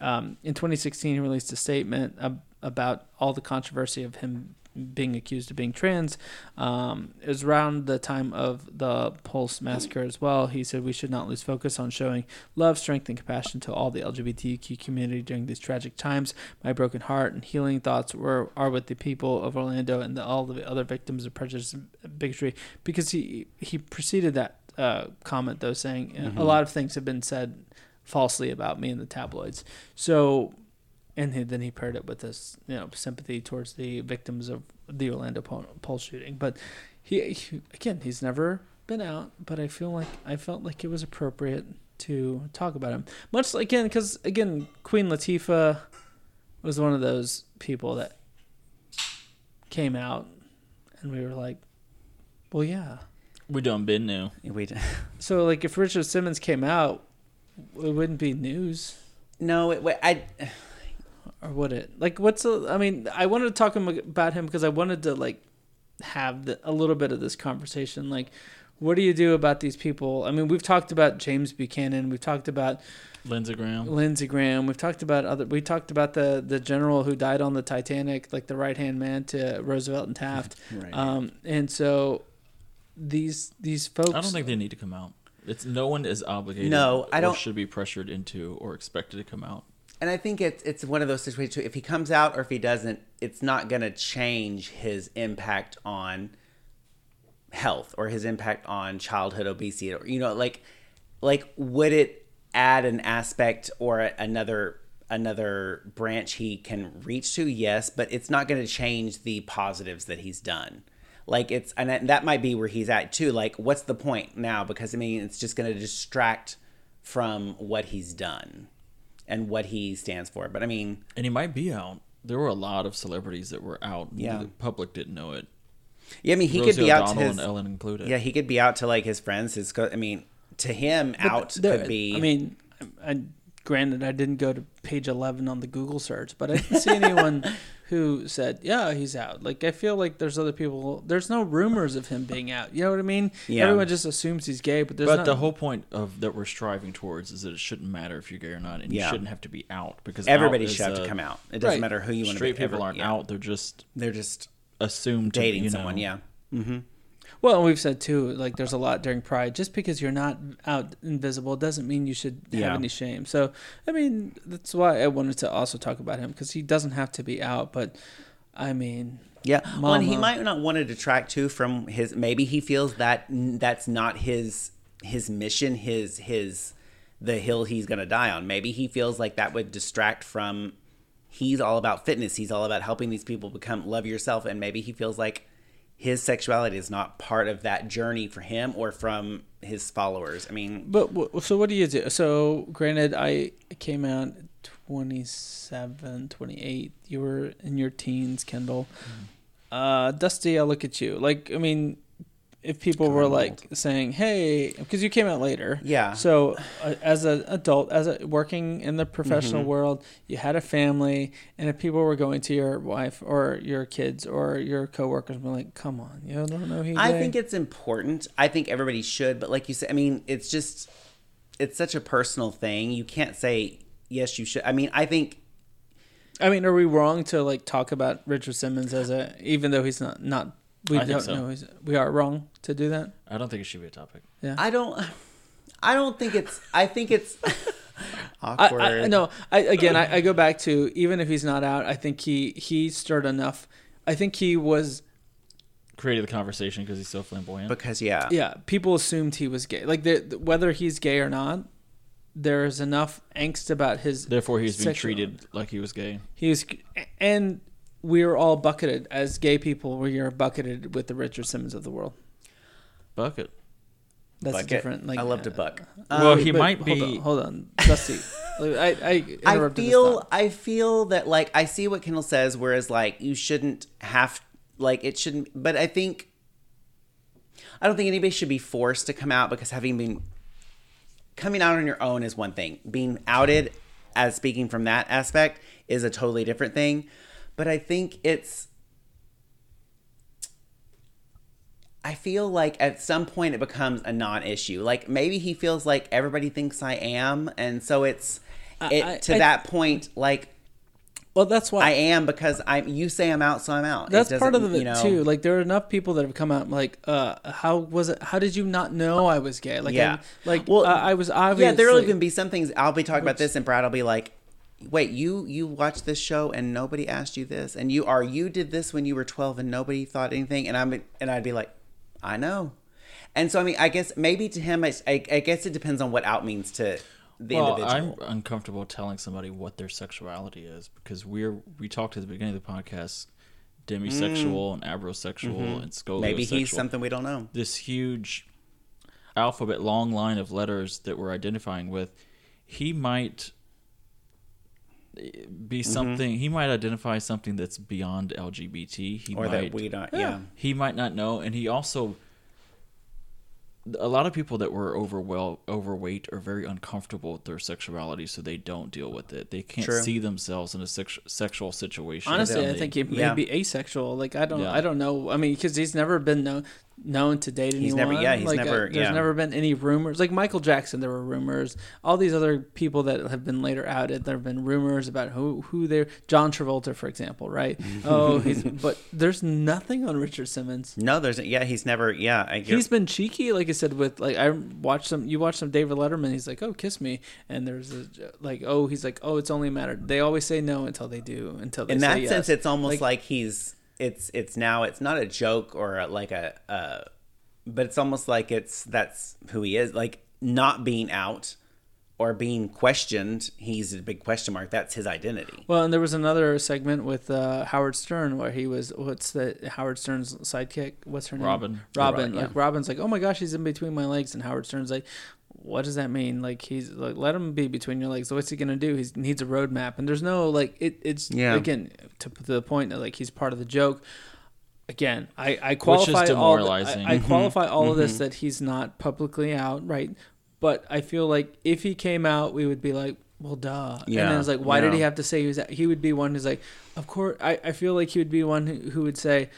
um, in 2016 he released a statement about all the controversy of him being accused of being trans. Um, it was around the time of the Pulse massacre as well. He said we should not lose focus on showing love, strength, and compassion to all the LGBTQ community during these tragic times. My broken heart and healing thoughts were are with the people of Orlando and the, all the other victims of prejudice and bigotry. Because he he preceded that uh, comment though, saying uh, a lot of things have been said falsely about me in the tabloids. So and he, then he paired it with this, you know, sympathy towards the victims of the Orlando Pol- Pulse shooting. But he, he, again, he's never been out. But I feel like I felt like it was appropriate to talk about him. Much like, again, because again, Queen Latifah was one of those people that came out, and we were like, well, yeah. We done been new. We d- [LAUGHS] So like, if Richard Simmons came out, it wouldn't be news. no, it, wait, I or would it? Like, what's a, I mean, I wanted to talk him about him because I wanted to like have the, a little bit of this conversation. Like, what do you do about these people? I mean, we've talked about James Buchanan. We've talked about Lindsey Graham. Lindsey Graham. We've talked about other. We talked about the the general who died on the Titanic, like the right hand man to Roosevelt and Taft. [LAUGHS] Right. Um, and so these these folks. I don't think they need to come out. It's no one is obligated. No, I don't- should be pressured into or expected to come out. And I think it's it's one of those situations. If he comes out or if he doesn't, it's not going to change his impact on health or his impact on childhood obesity. Or you know, like like would it add an aspect or another another branch he can reach to? Yes, but it's not going to change the positives that he's done. Like it's and that- that might be where he's at too. Like, what's the point now? Because I mean, it's just going to distract from what he's done and what he stands for. But I mean, And he might be out. There were a lot of celebrities that were out. Yeah. The public didn't know it. yeah, I mean, he Rosie could be out to O'Donnell his and Ellen included. yeah, he could be out to like his friends. His co- I mean, to him, But out there- could be. I mean, I, granted, I didn't go to page eleven on the Google search, but I didn't see anyone [LAUGHS] who said, "Yeah, he's out." Like, I feel like there's other people. There's no rumors of him being out. You know what I mean? Yeah. Everyone just assumes he's gay, but there's But not, the whole point of that we're striving towards is that it shouldn't matter if you're gay or not, and Yeah. you shouldn't have to be out because everybody out should is have to come out. It doesn't Right. matter who you want to Straight be. people ever- aren't yeah. out; they're just They're just assumed to be, dating you someone. know, Yeah. Mm-hmm. Well, and we've said too, like there's a lot during Pride. Just because you're not out invisible doesn't mean you should have Yeah. any shame. So, I mean, that's why I wanted to also talk about him because he doesn't have to be out. But, I mean, Yeah, well, and he might not want to detract too from his. Maybe he feels that that's not his his mission, his his the hill he's gonna die on. Maybe he feels like that would distract from. He's all about fitness. He's all about helping these people become love yourself, and maybe he feels like his sexuality is not part of that journey for him or from his followers. I mean, but so what do you do? So, granted, I came out 27, 28. You were in your teens, Kendall. Uh, Dusty, I look at you. Like, I mean, if people were like saying, "Hey," because you came out later, yeah, So, uh, as an adult, as a working in the professional Mhm. world, you had a family, and if people were going to your wife or your kids or your coworkers, and be like, "Come on, you don't know he's I gay?" think it's important. I think everybody should, but like you said, I mean, it's just it's such a personal thing. You can't say yes, you should. I mean, I think I mean, are we wrong to like talk about Richard Simmons as a, even though he's not not we I don't so. know he's we are wrong to do that? I don't think it should be a topic. Yeah. I don't. I don't think it's. I think it's [LAUGHS] awkward. I no. I again, I, I go back to even if he's not out, I think he he stirred enough. I think he was Created the conversation because he's so flamboyant. because yeah, yeah, people assumed he was gay. Like the, whether he's gay or not, there's enough angst about his. Therefore, he was being sexual- treated like he was gay. He was, and we are all bucketed as gay people. We are bucketed with the Richard Simmons of the world. Bucket. That's Bucket. different. Like I love to uh, buck. Well, Um, he but might hold be- On, hold on, Dusty. [LAUGHS] Like, I I, I interrupted his feel. thought. I feel that like I see what Kendall says, whereas like you shouldn't have like it shouldn't. But I think I don't think anybody should be forced to come out because having been coming out on your own is one thing. Being outed as speaking from that aspect is a totally different thing. But I think it's I feel like at some point it becomes a non-issue. Like maybe he feels like everybody thinks I am and so it's it I- to I- that point like Well, that's why I am because I'm you say I'm out so I'm out. It That's part of it you know, too. Like there are enough people that have come out like, uh, how was it? How did you not know I was gay? Like, Yeah. I, like, Well, well, I was obviously. Yeah, there'll even be some things I'll be talking about this, and Brad will be like, "Wait, you you watched this show and nobody asked you this, and you are you did this when you were 12 and nobody thought anything," and I'm and I'd be like, "I know," and so I mean, I guess maybe to him, I, I, I guess it depends on what out means to the well, individual. I'm uncomfortable telling somebody what their sexuality is because we're we talked at the beginning of the podcast demisexual and abrosexual and scoliosexual. Mm. Mm-hmm. maybe he's something we don't know. this huge alphabet long line of letters that we're identifying with. He might be Mm-hmm. something. He might identify something that's beyond LGBT. He Or might that we don't, yeah. he might not know and he also a lot of people that were over well overweight are very uncomfortable with their sexuality, so they don't deal with it. They can't True. see themselves in a sex, sexual situation. Honestly, and I think he may Yeah. be asexual. Like I don't, Yeah. I don't know. I mean, because he's never been known known to date anyone. He's never- yeah, he's like, uh, there's yeah. never been any rumors. Like Michael Jackson, there were rumors. All these other people that have been later outed, there have been rumors about who who they're. John Travolta, for example, right? [LAUGHS] oh, he's. But there's nothing on Richard Simmons. No, there's yeah, he's never yeah. I, He's been cheeky, like I said. With like, I watched some. You watched some David Letterman. He's like, "Oh, kiss me," and there's a like, "Oh, he's like, oh, it's only a matter." They always say no until they do. Until they in that yes. sense, it's almost Like- like, he's it's it's now it's not a joke or a, like a uh, but it's almost like it's that's who he is. Like not being out or being questioned, he's a big question mark. That's his identity. Well, and there was another segment with uh, Howard Stern where he was what's the Howard Stern's sidekick? What's her name? Robin. Robin. Yeah. Like Robin's like, oh my gosh, he's in between my legs, and Howard Stern's like, what does that mean? Like he's like, let him be between your legs. What's he gonna do? He needs a roadmap, and there's no like it. It's Yeah. again to, to the point that like he's part of the joke. Again, I, I qualify all the- demoralizing. I, I qualify all of mm-hmm. this mm-hmm. that he's not publicly out, right? But I feel like if he came out, we would be like, well, duh. and Yeah, then it's like, why did he have to say he was? He would be one who's like, of course. I, I feel like he would be one who, who would say,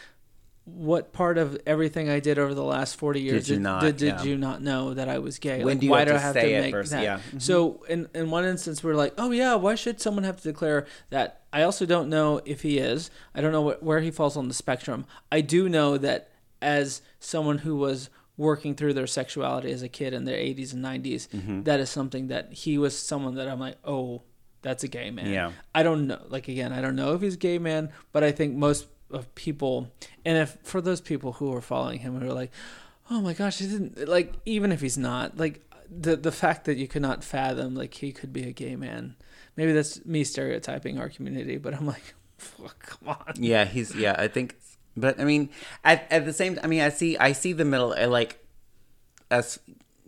what part of everything I did over the last forty years Did you not? did, did Yeah. you not know that I was gay? When Like, do you why have do I have to make versus- that? yeah. So in in one instance, we're like, oh yeah, why should someone have to declare that? I also don't know if he is. I don't know wh- where he falls on the spectrum. I do know that as someone who was working through their sexuality as a kid in their 80s and 90s, Mm-hmm. that is something that he was someone that I'm like, oh, that's a gay man. Yeah. I don't know. Like again, I don't know if he's a gay man, but I think most of people, and if for those people who are following him who are like, oh my gosh, he didn't like. Even if he's not, like the the fact that you could not fathom like he could be a gay man. Maybe that's me stereotyping our community, but I'm like, [LAUGHS] come on. Yeah, he's yeah. I think, but I mean, at at the same, I mean, I see I see the middle. Like as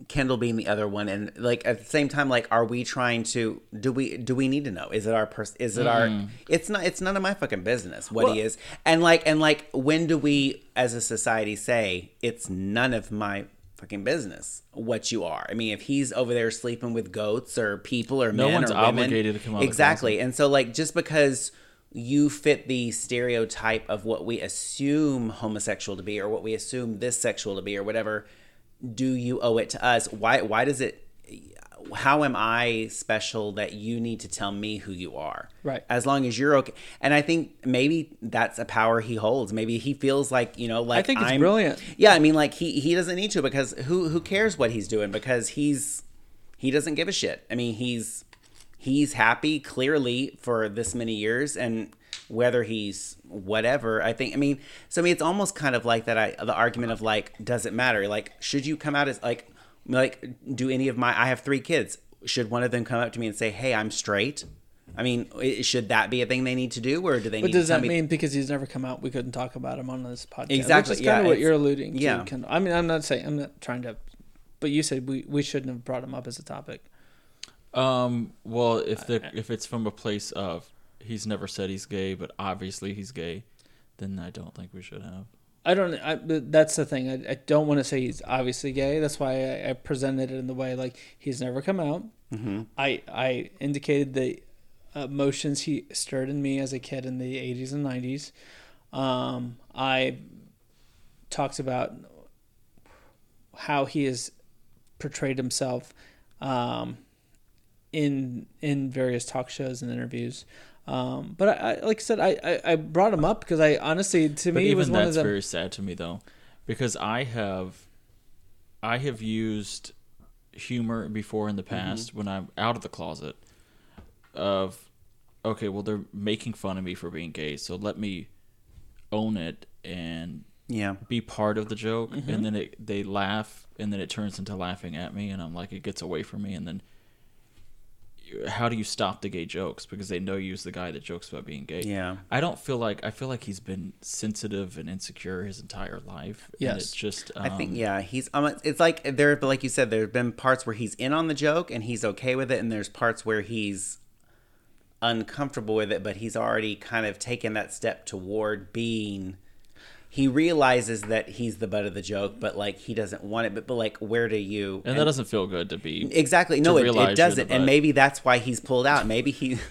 Kendall being the other one, and like at the same time, like, are we trying to do we do we need to know? Is it our person? Is it our? It's not. It's none of my fucking business what he is, and like and like when do we as a society say it's none of my fucking business what you are? I mean, if he's over there sleeping with goats or people or No men one's or women, obligated to come out exactly. And so, like, just because you fit the stereotype of what we assume homosexual to be, or what we assume this sexual to be, or whatever, do you owe it to us? Why? Why does it? How am I special that you need to tell me who you are? Right. As long as you're okay. And I think maybe that's a power he holds. Maybe he feels like you know, like I think it's I'm- brilliant. Yeah, I mean, like he he doesn't need to because who who cares what he's doing because he's he doesn't give a shit. I mean, he's he's happy clearly for this many years and whether he's whatever i think i mean so i mean it's almost kind of like that i the argument of like does it matter like should you come out as like like do any of my i have three kids should one of them come up to me and say hey i'm straight i mean should that be a thing they need to do or do they But need does to tell that me mean because he's never come out, we couldn't talk about him on this podcast? Exactly, Which is yeah, kind of what you're alluding to. yeah. Kendall. I mean, I'm not saying I'm not trying to, but you said we we shouldn't have brought him up as a topic. Um. Well, if the if it's from a place of he's never said he's gay, but obviously he's gay, then I don't think we should have. I don't. I, that's the thing. I, I don't want to say he's obviously gay. That's why I, I presented it in the way like he's never come out. Mm-hmm. I I indicated the emotions he stirred in me as a kid in the 80s and 90s. Um, I talked about how he has portrayed himself um, in in various talk shows and interviews. Um, but I, I, like I said, I, I, I brought him up because I honestly, to But me, it even was one that's of them. very sad to me though, because I have, I have used humor before in the Mm-hmm. past when I'm out of the closet. Of, okay, well they're making fun of me for being gay, so let me own it and yeah be part of the joke, Mm-hmm. and then it they laugh, and then it turns into laughing at me, and I'm like it gets away from me, and then. How do you stop the gay jokes? Because they know you's the guy that jokes about being gay. yeah I don't feel like I feel like he's been sensitive and insecure his entire life. and Yes. it's just. Um, I think yeah, he's um, it's like there, but like you said, there have been parts where he's in on the joke and he's okay with it, and there's parts where he's uncomfortable with it, but he's already kind of taken that step toward being he realizes that he's the butt of the joke, but like he doesn't want it. But but like where do you? And that doesn't feel good to be. exactly no, it, it doesn't, and maybe that's why he's pulled out. Maybe he. [LAUGHS]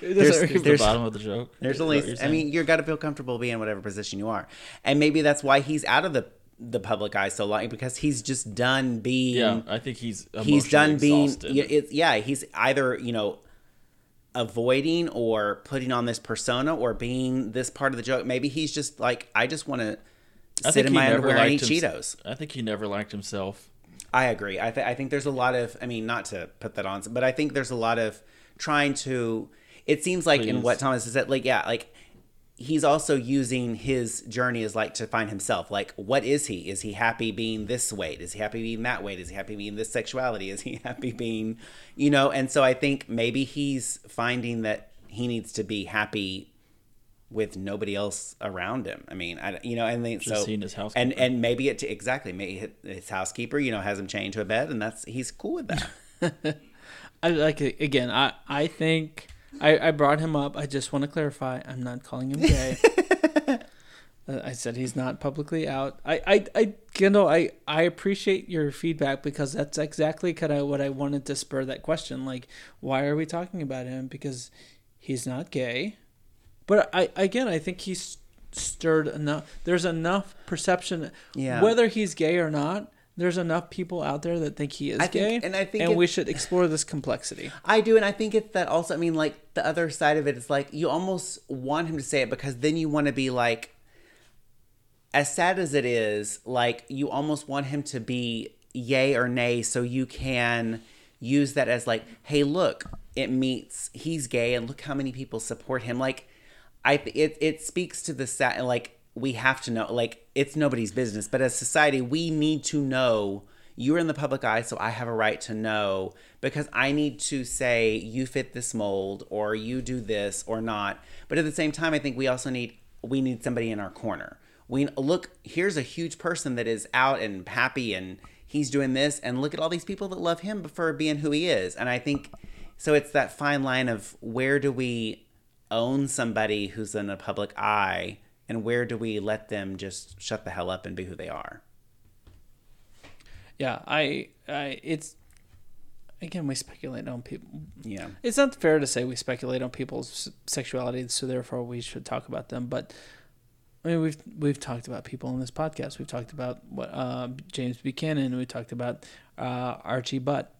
There's- Here's the bottom of the joke. There's Is that only, I mean, you got to feel comfortable being in whatever position you are, and maybe that's why he's out of the the public eye so long because he's just done being. yeah, I think he's he's done emotionally being. exhausted. Yeah, yeah, he's either you know avoiding or putting on this persona or being this part of the joke. Maybe he's just like, I just want to sit in my underwear and eat hims- Cheetos. I think he never liked himself. I agree. I, th- I think there's a lot of, I mean, not to put that on, but I think there's a lot of trying to, it seems like in what Thomas has said, like, yeah, like he's also using his journey as like to find himself. Like, what is he? Is he happy being this weight? Is he happy being that weight? Is he happy being this sexuality? Is he [LAUGHS] happy being, you know? And so I think maybe he's finding that he needs to be happy with nobody else around him. I mean, I, you know, and they, Just so seeing his and housekeeper. and maybe it exactly maybe his housekeeper, you know, has him chained to a bed, and that's he's cool with that. [LAUGHS] I like again. I I think I I brought him up. I just want to clarify. I'm not calling him gay. [LAUGHS] Uh, I said he's not publicly out. I I I Kendall. I I appreciate your feedback because that's exactly kind of what I wanted to spur that question. Like, why are we talking about him? Because he's not gay. But I again, I think he's stirred enough. There's enough perception. Yeah. Whether he's gay or not. There's enough people out there that think he is I gay, and I think and it- we should explore this complexity. I do, and I think it's that also. I mean, like the other side of it is like you almost want him to say it because then you want to be like, as sad as it is, like you almost want him to be yay or nay, so you can use that as like, hey, look, it meets he's gay, and look how many people support him. Like, I it it speaks to the sad like we have to know like it's nobody's business, but as society we need to know you're in the public eye, so I have a right to know because I need to say you fit this mold or you do this or not. But at the same time, I think we also need we need somebody in our corner. We look here's a huge person that is out and happy and he's doing this, and look at all these people that love him for being who he is. And I think so. It's that fine line of where do we own somebody who's in a public eye, and where do we let them just shut the hell up and be who they are? Yeah, I, I, it's again we speculate on people. Yeah. It's not fair to say we speculate on people's sexuality, so therefore we should talk about them. But I mean, we've we've talked about people on this podcast. We've talked about what uh, James Buchanan. We talked about uh, Archie Butt.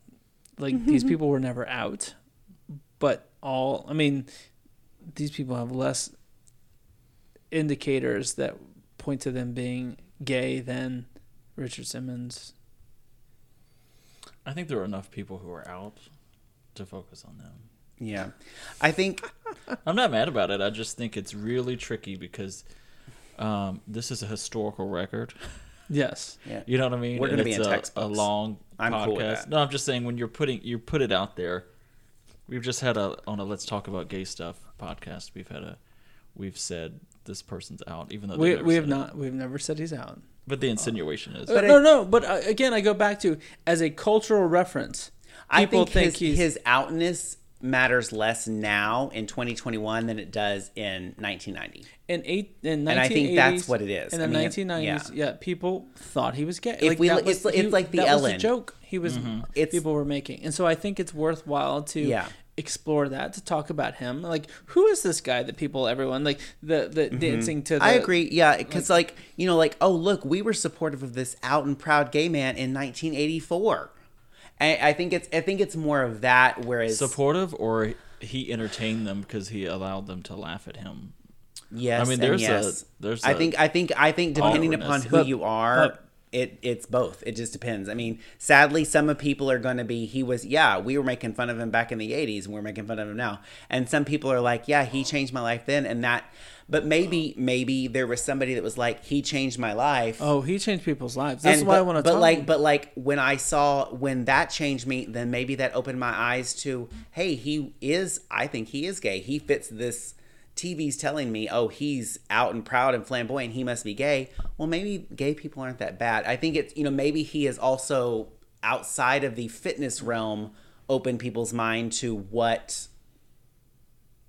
Like these people were never out, but all I mean, these people have less indicators that point to them being gay than Richard Simmons. I think there are enough people who are out to focus on them. Yeah. I think [LAUGHS] I'm not mad about it. I just think it's really tricky because um, this is a historical record. [LAUGHS] Yes. yeah. You know what I mean? We're gonna be in a, textbooks. A long I'm podcast. cool with that. No, I'm just saying when you're putting you put it out there. We've just had a on a let's talk about gay stuff podcast. We've had a we've said this person's out, even though We, they've never we have said it. not we've never said he's out. But the insinuation is Uh, I- no, no, but uh, again, I go back to as a cultural reference. I People think, his, his outness matters less now in 2021 than it does in 1990. in eight in 1980s, And I think that's what it is. In the I mean, 1990s, yeah. people thought he was gay. If we- that it's- was- it's he- like the that was Ellen. joke he was It's- people were making, and so I think it's worthwhile to Yeah. Explore that to talk about him. Like, who is this guy that people, everyone like the the dancing to? The, Mm-hmm. I agree. Yeah, because like, you know, like oh look, we were supportive of this out and proud gay man in 1984. And I think it's I think it's more of that. Whereas supportive or he entertained them because he allowed them to laugh at him. yes, I mean, and there's a- there's I a think I think I think depending upon who But- you are. It, it's both. It just depends. I mean, sadly, some of people are going to be. He was, yeah. We were making fun of him back in the '80s, and we're making fun of him now. And some people are like, yeah, he changed my life then, and that. But maybe, maybe there was somebody that was like, he changed my life. oh, he changed people's lives. That's And- why but, I want to talk. But like, but like when I saw when that changed me, then maybe that opened my eyes to, hey, he is. I think he is gay. He fits this. TV's telling me, oh, he's out and proud and flamboyant. He must be gay. Well, maybe gay people aren't that bad. I think it's you know maybe he is also outside of the fitness realm, opened people's mind to what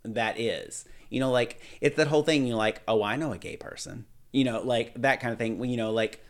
that is. You know, like it's that whole thing. You're like, oh, I know a gay person. you know, like that kind of thing. You know, like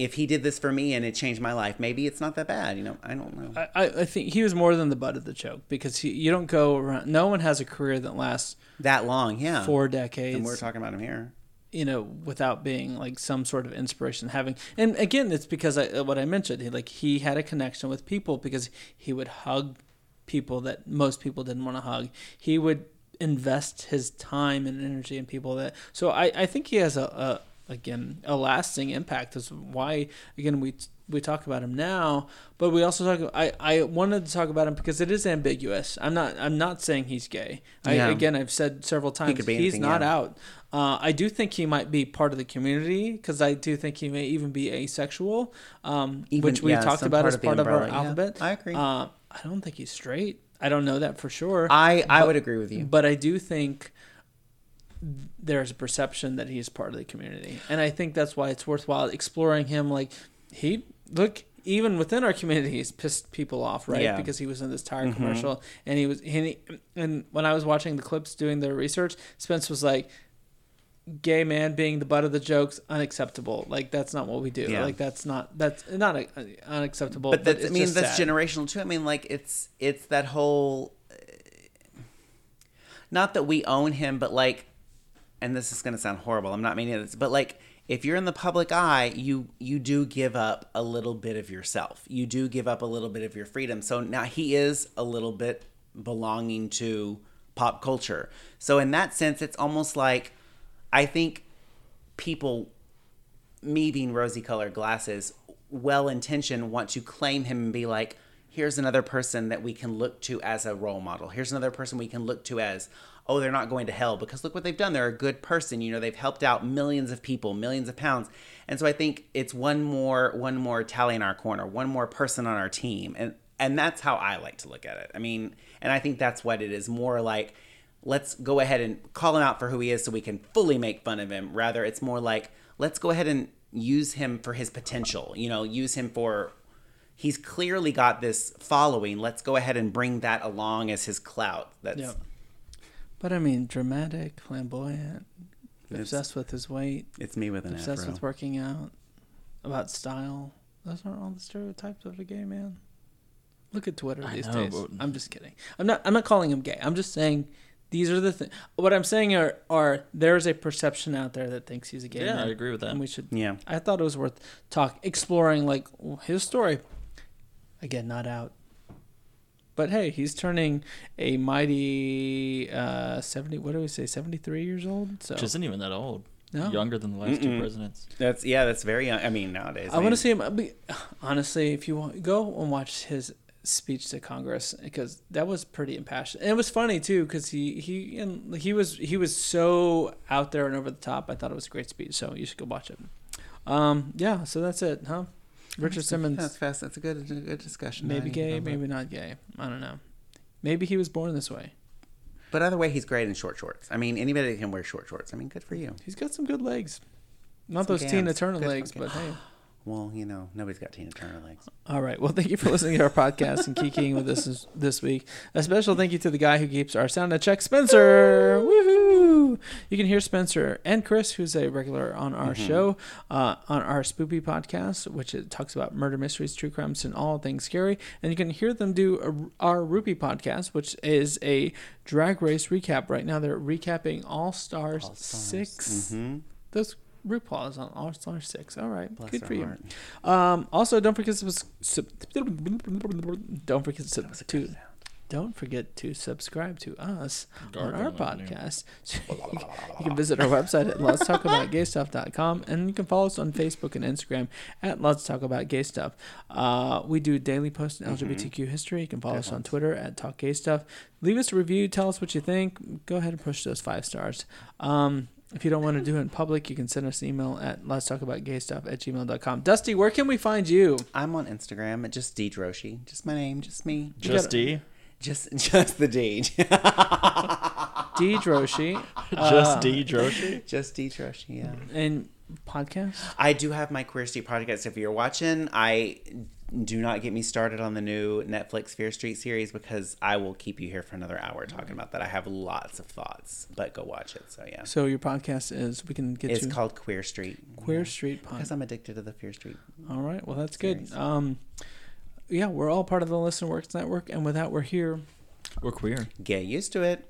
if he did this for me and it changed my life, maybe it's not that bad. You know, I don't know. I, I think he was more than the butt of the joke because he, you don't go around. No one has a career that lasts that long, yeah. four decades. and we're talking about him here. you know, without being like some sort of inspiration. Having and again, it's because I, what I mentioned. He, like he had a connection with people because he would hug people that most people didn't want to hug. He would invest his time and energy in people that. So I, I think he has a, a again a lasting impact. Is why again we we talk about him now, but we also talk. I I wanted to talk about him because it is ambiguous. I'm not I'm not saying he's gay. I, Yeah. again, I've said several times could be he's anything, not yeah. out. Uh, I do think he might be part of the community because I do think he may even be asexual, um, Even- which we yeah, talked some about part as of the part of our umbrella, yeah. alphabet. I agree. Uh, I don't think he's straight. I don't know that for sure. I I But- would agree with you. But I do think there's a perception that he's part of the community, and I think that's why it's worthwhile exploring him. Like he look even within our community, he's pissed people off, right? Yeah. Because he was in this tire Mhm. commercial, and he was and, he, and when I was watching the clips doing the research, Spence was like. Gay man being the butt of the jokes unacceptable. Like that's not what we do. Yeah. Like that's not that's not uh, unacceptable. but that's, I mean that's sad. generational too. I mean like it's it's that whole uh, not that we own him, but like and this is going to sound horrible. I'm not meaning this, but like if you're in the public eye, you you do give up a little bit of yourself. You do give up a little bit of your freedom. So now he is a little bit belonging to pop culture. So in that sense, it's almost like I think people me being rosy colored glasses, well intentioned, want to claim him and be like, here's another person that we can look to as a role model. Here's another person we can look to as, oh, they're not going to hell because look what they've done. They're a good person. You know, they've helped out millions of people, millions of pounds. And so I think it's one more one more tally in our corner, one more person on our team. And and that's how I like to look at it. I mean, and I think that's what it is more like let's go ahead and call him out for who he is so we can fully make fun of him. Rather, it's more like let's go ahead and use him for his potential. You know, use him for he's clearly got this following. Let's go ahead and bring that along as his clout. That's. But I mean, dramatic, flamboyant, It's- obsessed with his weight, it's me with an obsessed afro. with working out, about style. Those aren't all the stereotypes of a gay man. Look at Twitter I these know, days. but- I'm just kidding. I'm not. I'm not calling him gay. I'm just saying these are the things. What I'm saying are are there's a perception out there that thinks he's a gay Yeah, man. I agree with that. And we should. yeah. I thought it was worth talk exploring like his story. Again, not out. But hey, he's turning a mighty uh, seventy. What do we say? Seventy three years old. So Which isn't even that old. no, Younger than the last two Mm-mm. presidents. That's yeah, that's very young. I mean, nowadays. I want mean, to see him. be- [SIGHS] Honestly, if you want, go and watch his speech to Congress because that was pretty impassioned. And it was funny too because he he and he was he was so out there and over the top. I thought it was a great speech. So you should go watch it. Um, yeah. So that's it, huh? Richard Simmons. That's fast. That's a good, a good discussion. Maybe gay, maybe not gay. I don't know. Maybe he was born this way. But either way, he's great in short shorts. I mean, anybody that can wear short shorts. I mean, good for you. He's got some good legs. Not Some those gams. Turner Good legs, but hey. Well, you know, nobody's got Tina Turner legs. All right. Well, thank you for listening to our podcast and kicking with us this, week. A special thank you to the guy who keeps our sound at check, Spencer. Woohoo! You can hear Spencer and Chris, who's a regular on our Mhm. show, uh, on our Spoopy podcast, which it talks about murder mysteries, true crimes, and all things scary. And you can hear them do a, our Rupee podcast, which is a drag race recap. Right now, they're recapping All Stars All stars. 6. Mm-hmm. Those RuPaul is on All Stars 6. All right. Bless Good for you. Um, also, don't forget to sub- don't forget was to don't forget to subscribe to us on our podcast. [LAUGHS] you can visit our website at let's talk about gay stuff.com and you can follow us on Facebook and Instagram at let's talk about gay stuff. Uh, we do daily posts in LGBTQ history. You can follow us on. Twitter at talk gay stuff. Leave us a review. Tell us what you think. Go ahead and push those five stars. Um, if you don't want to do it in public, you can send us an email at let's talk about gay stuff at gmail.com. Dusty, where can we find you? I'm on Instagram at just D Droshi. Just my name, just me. Just gotta- D. Just just the D. D Droshi. [LAUGHS] Just Uh, D Droshi. just D Droshi, yeah. And podcast? I do have my Queer Street podcast. If you're watching, I do not get me started on the new Netflix Fear Street series because I will keep you here for another hour talking about that. I have lots of thoughts, but go watch it. So yeah, So your podcast is we can get it's you called Queer Street. Queer Yeah. Street podcast. because I'm addicted to the Fear Street. All right. Well, that's good. Um, yeah, we're all part of the Listen Works Network, and with that, we're here. We're queer. Get used to it.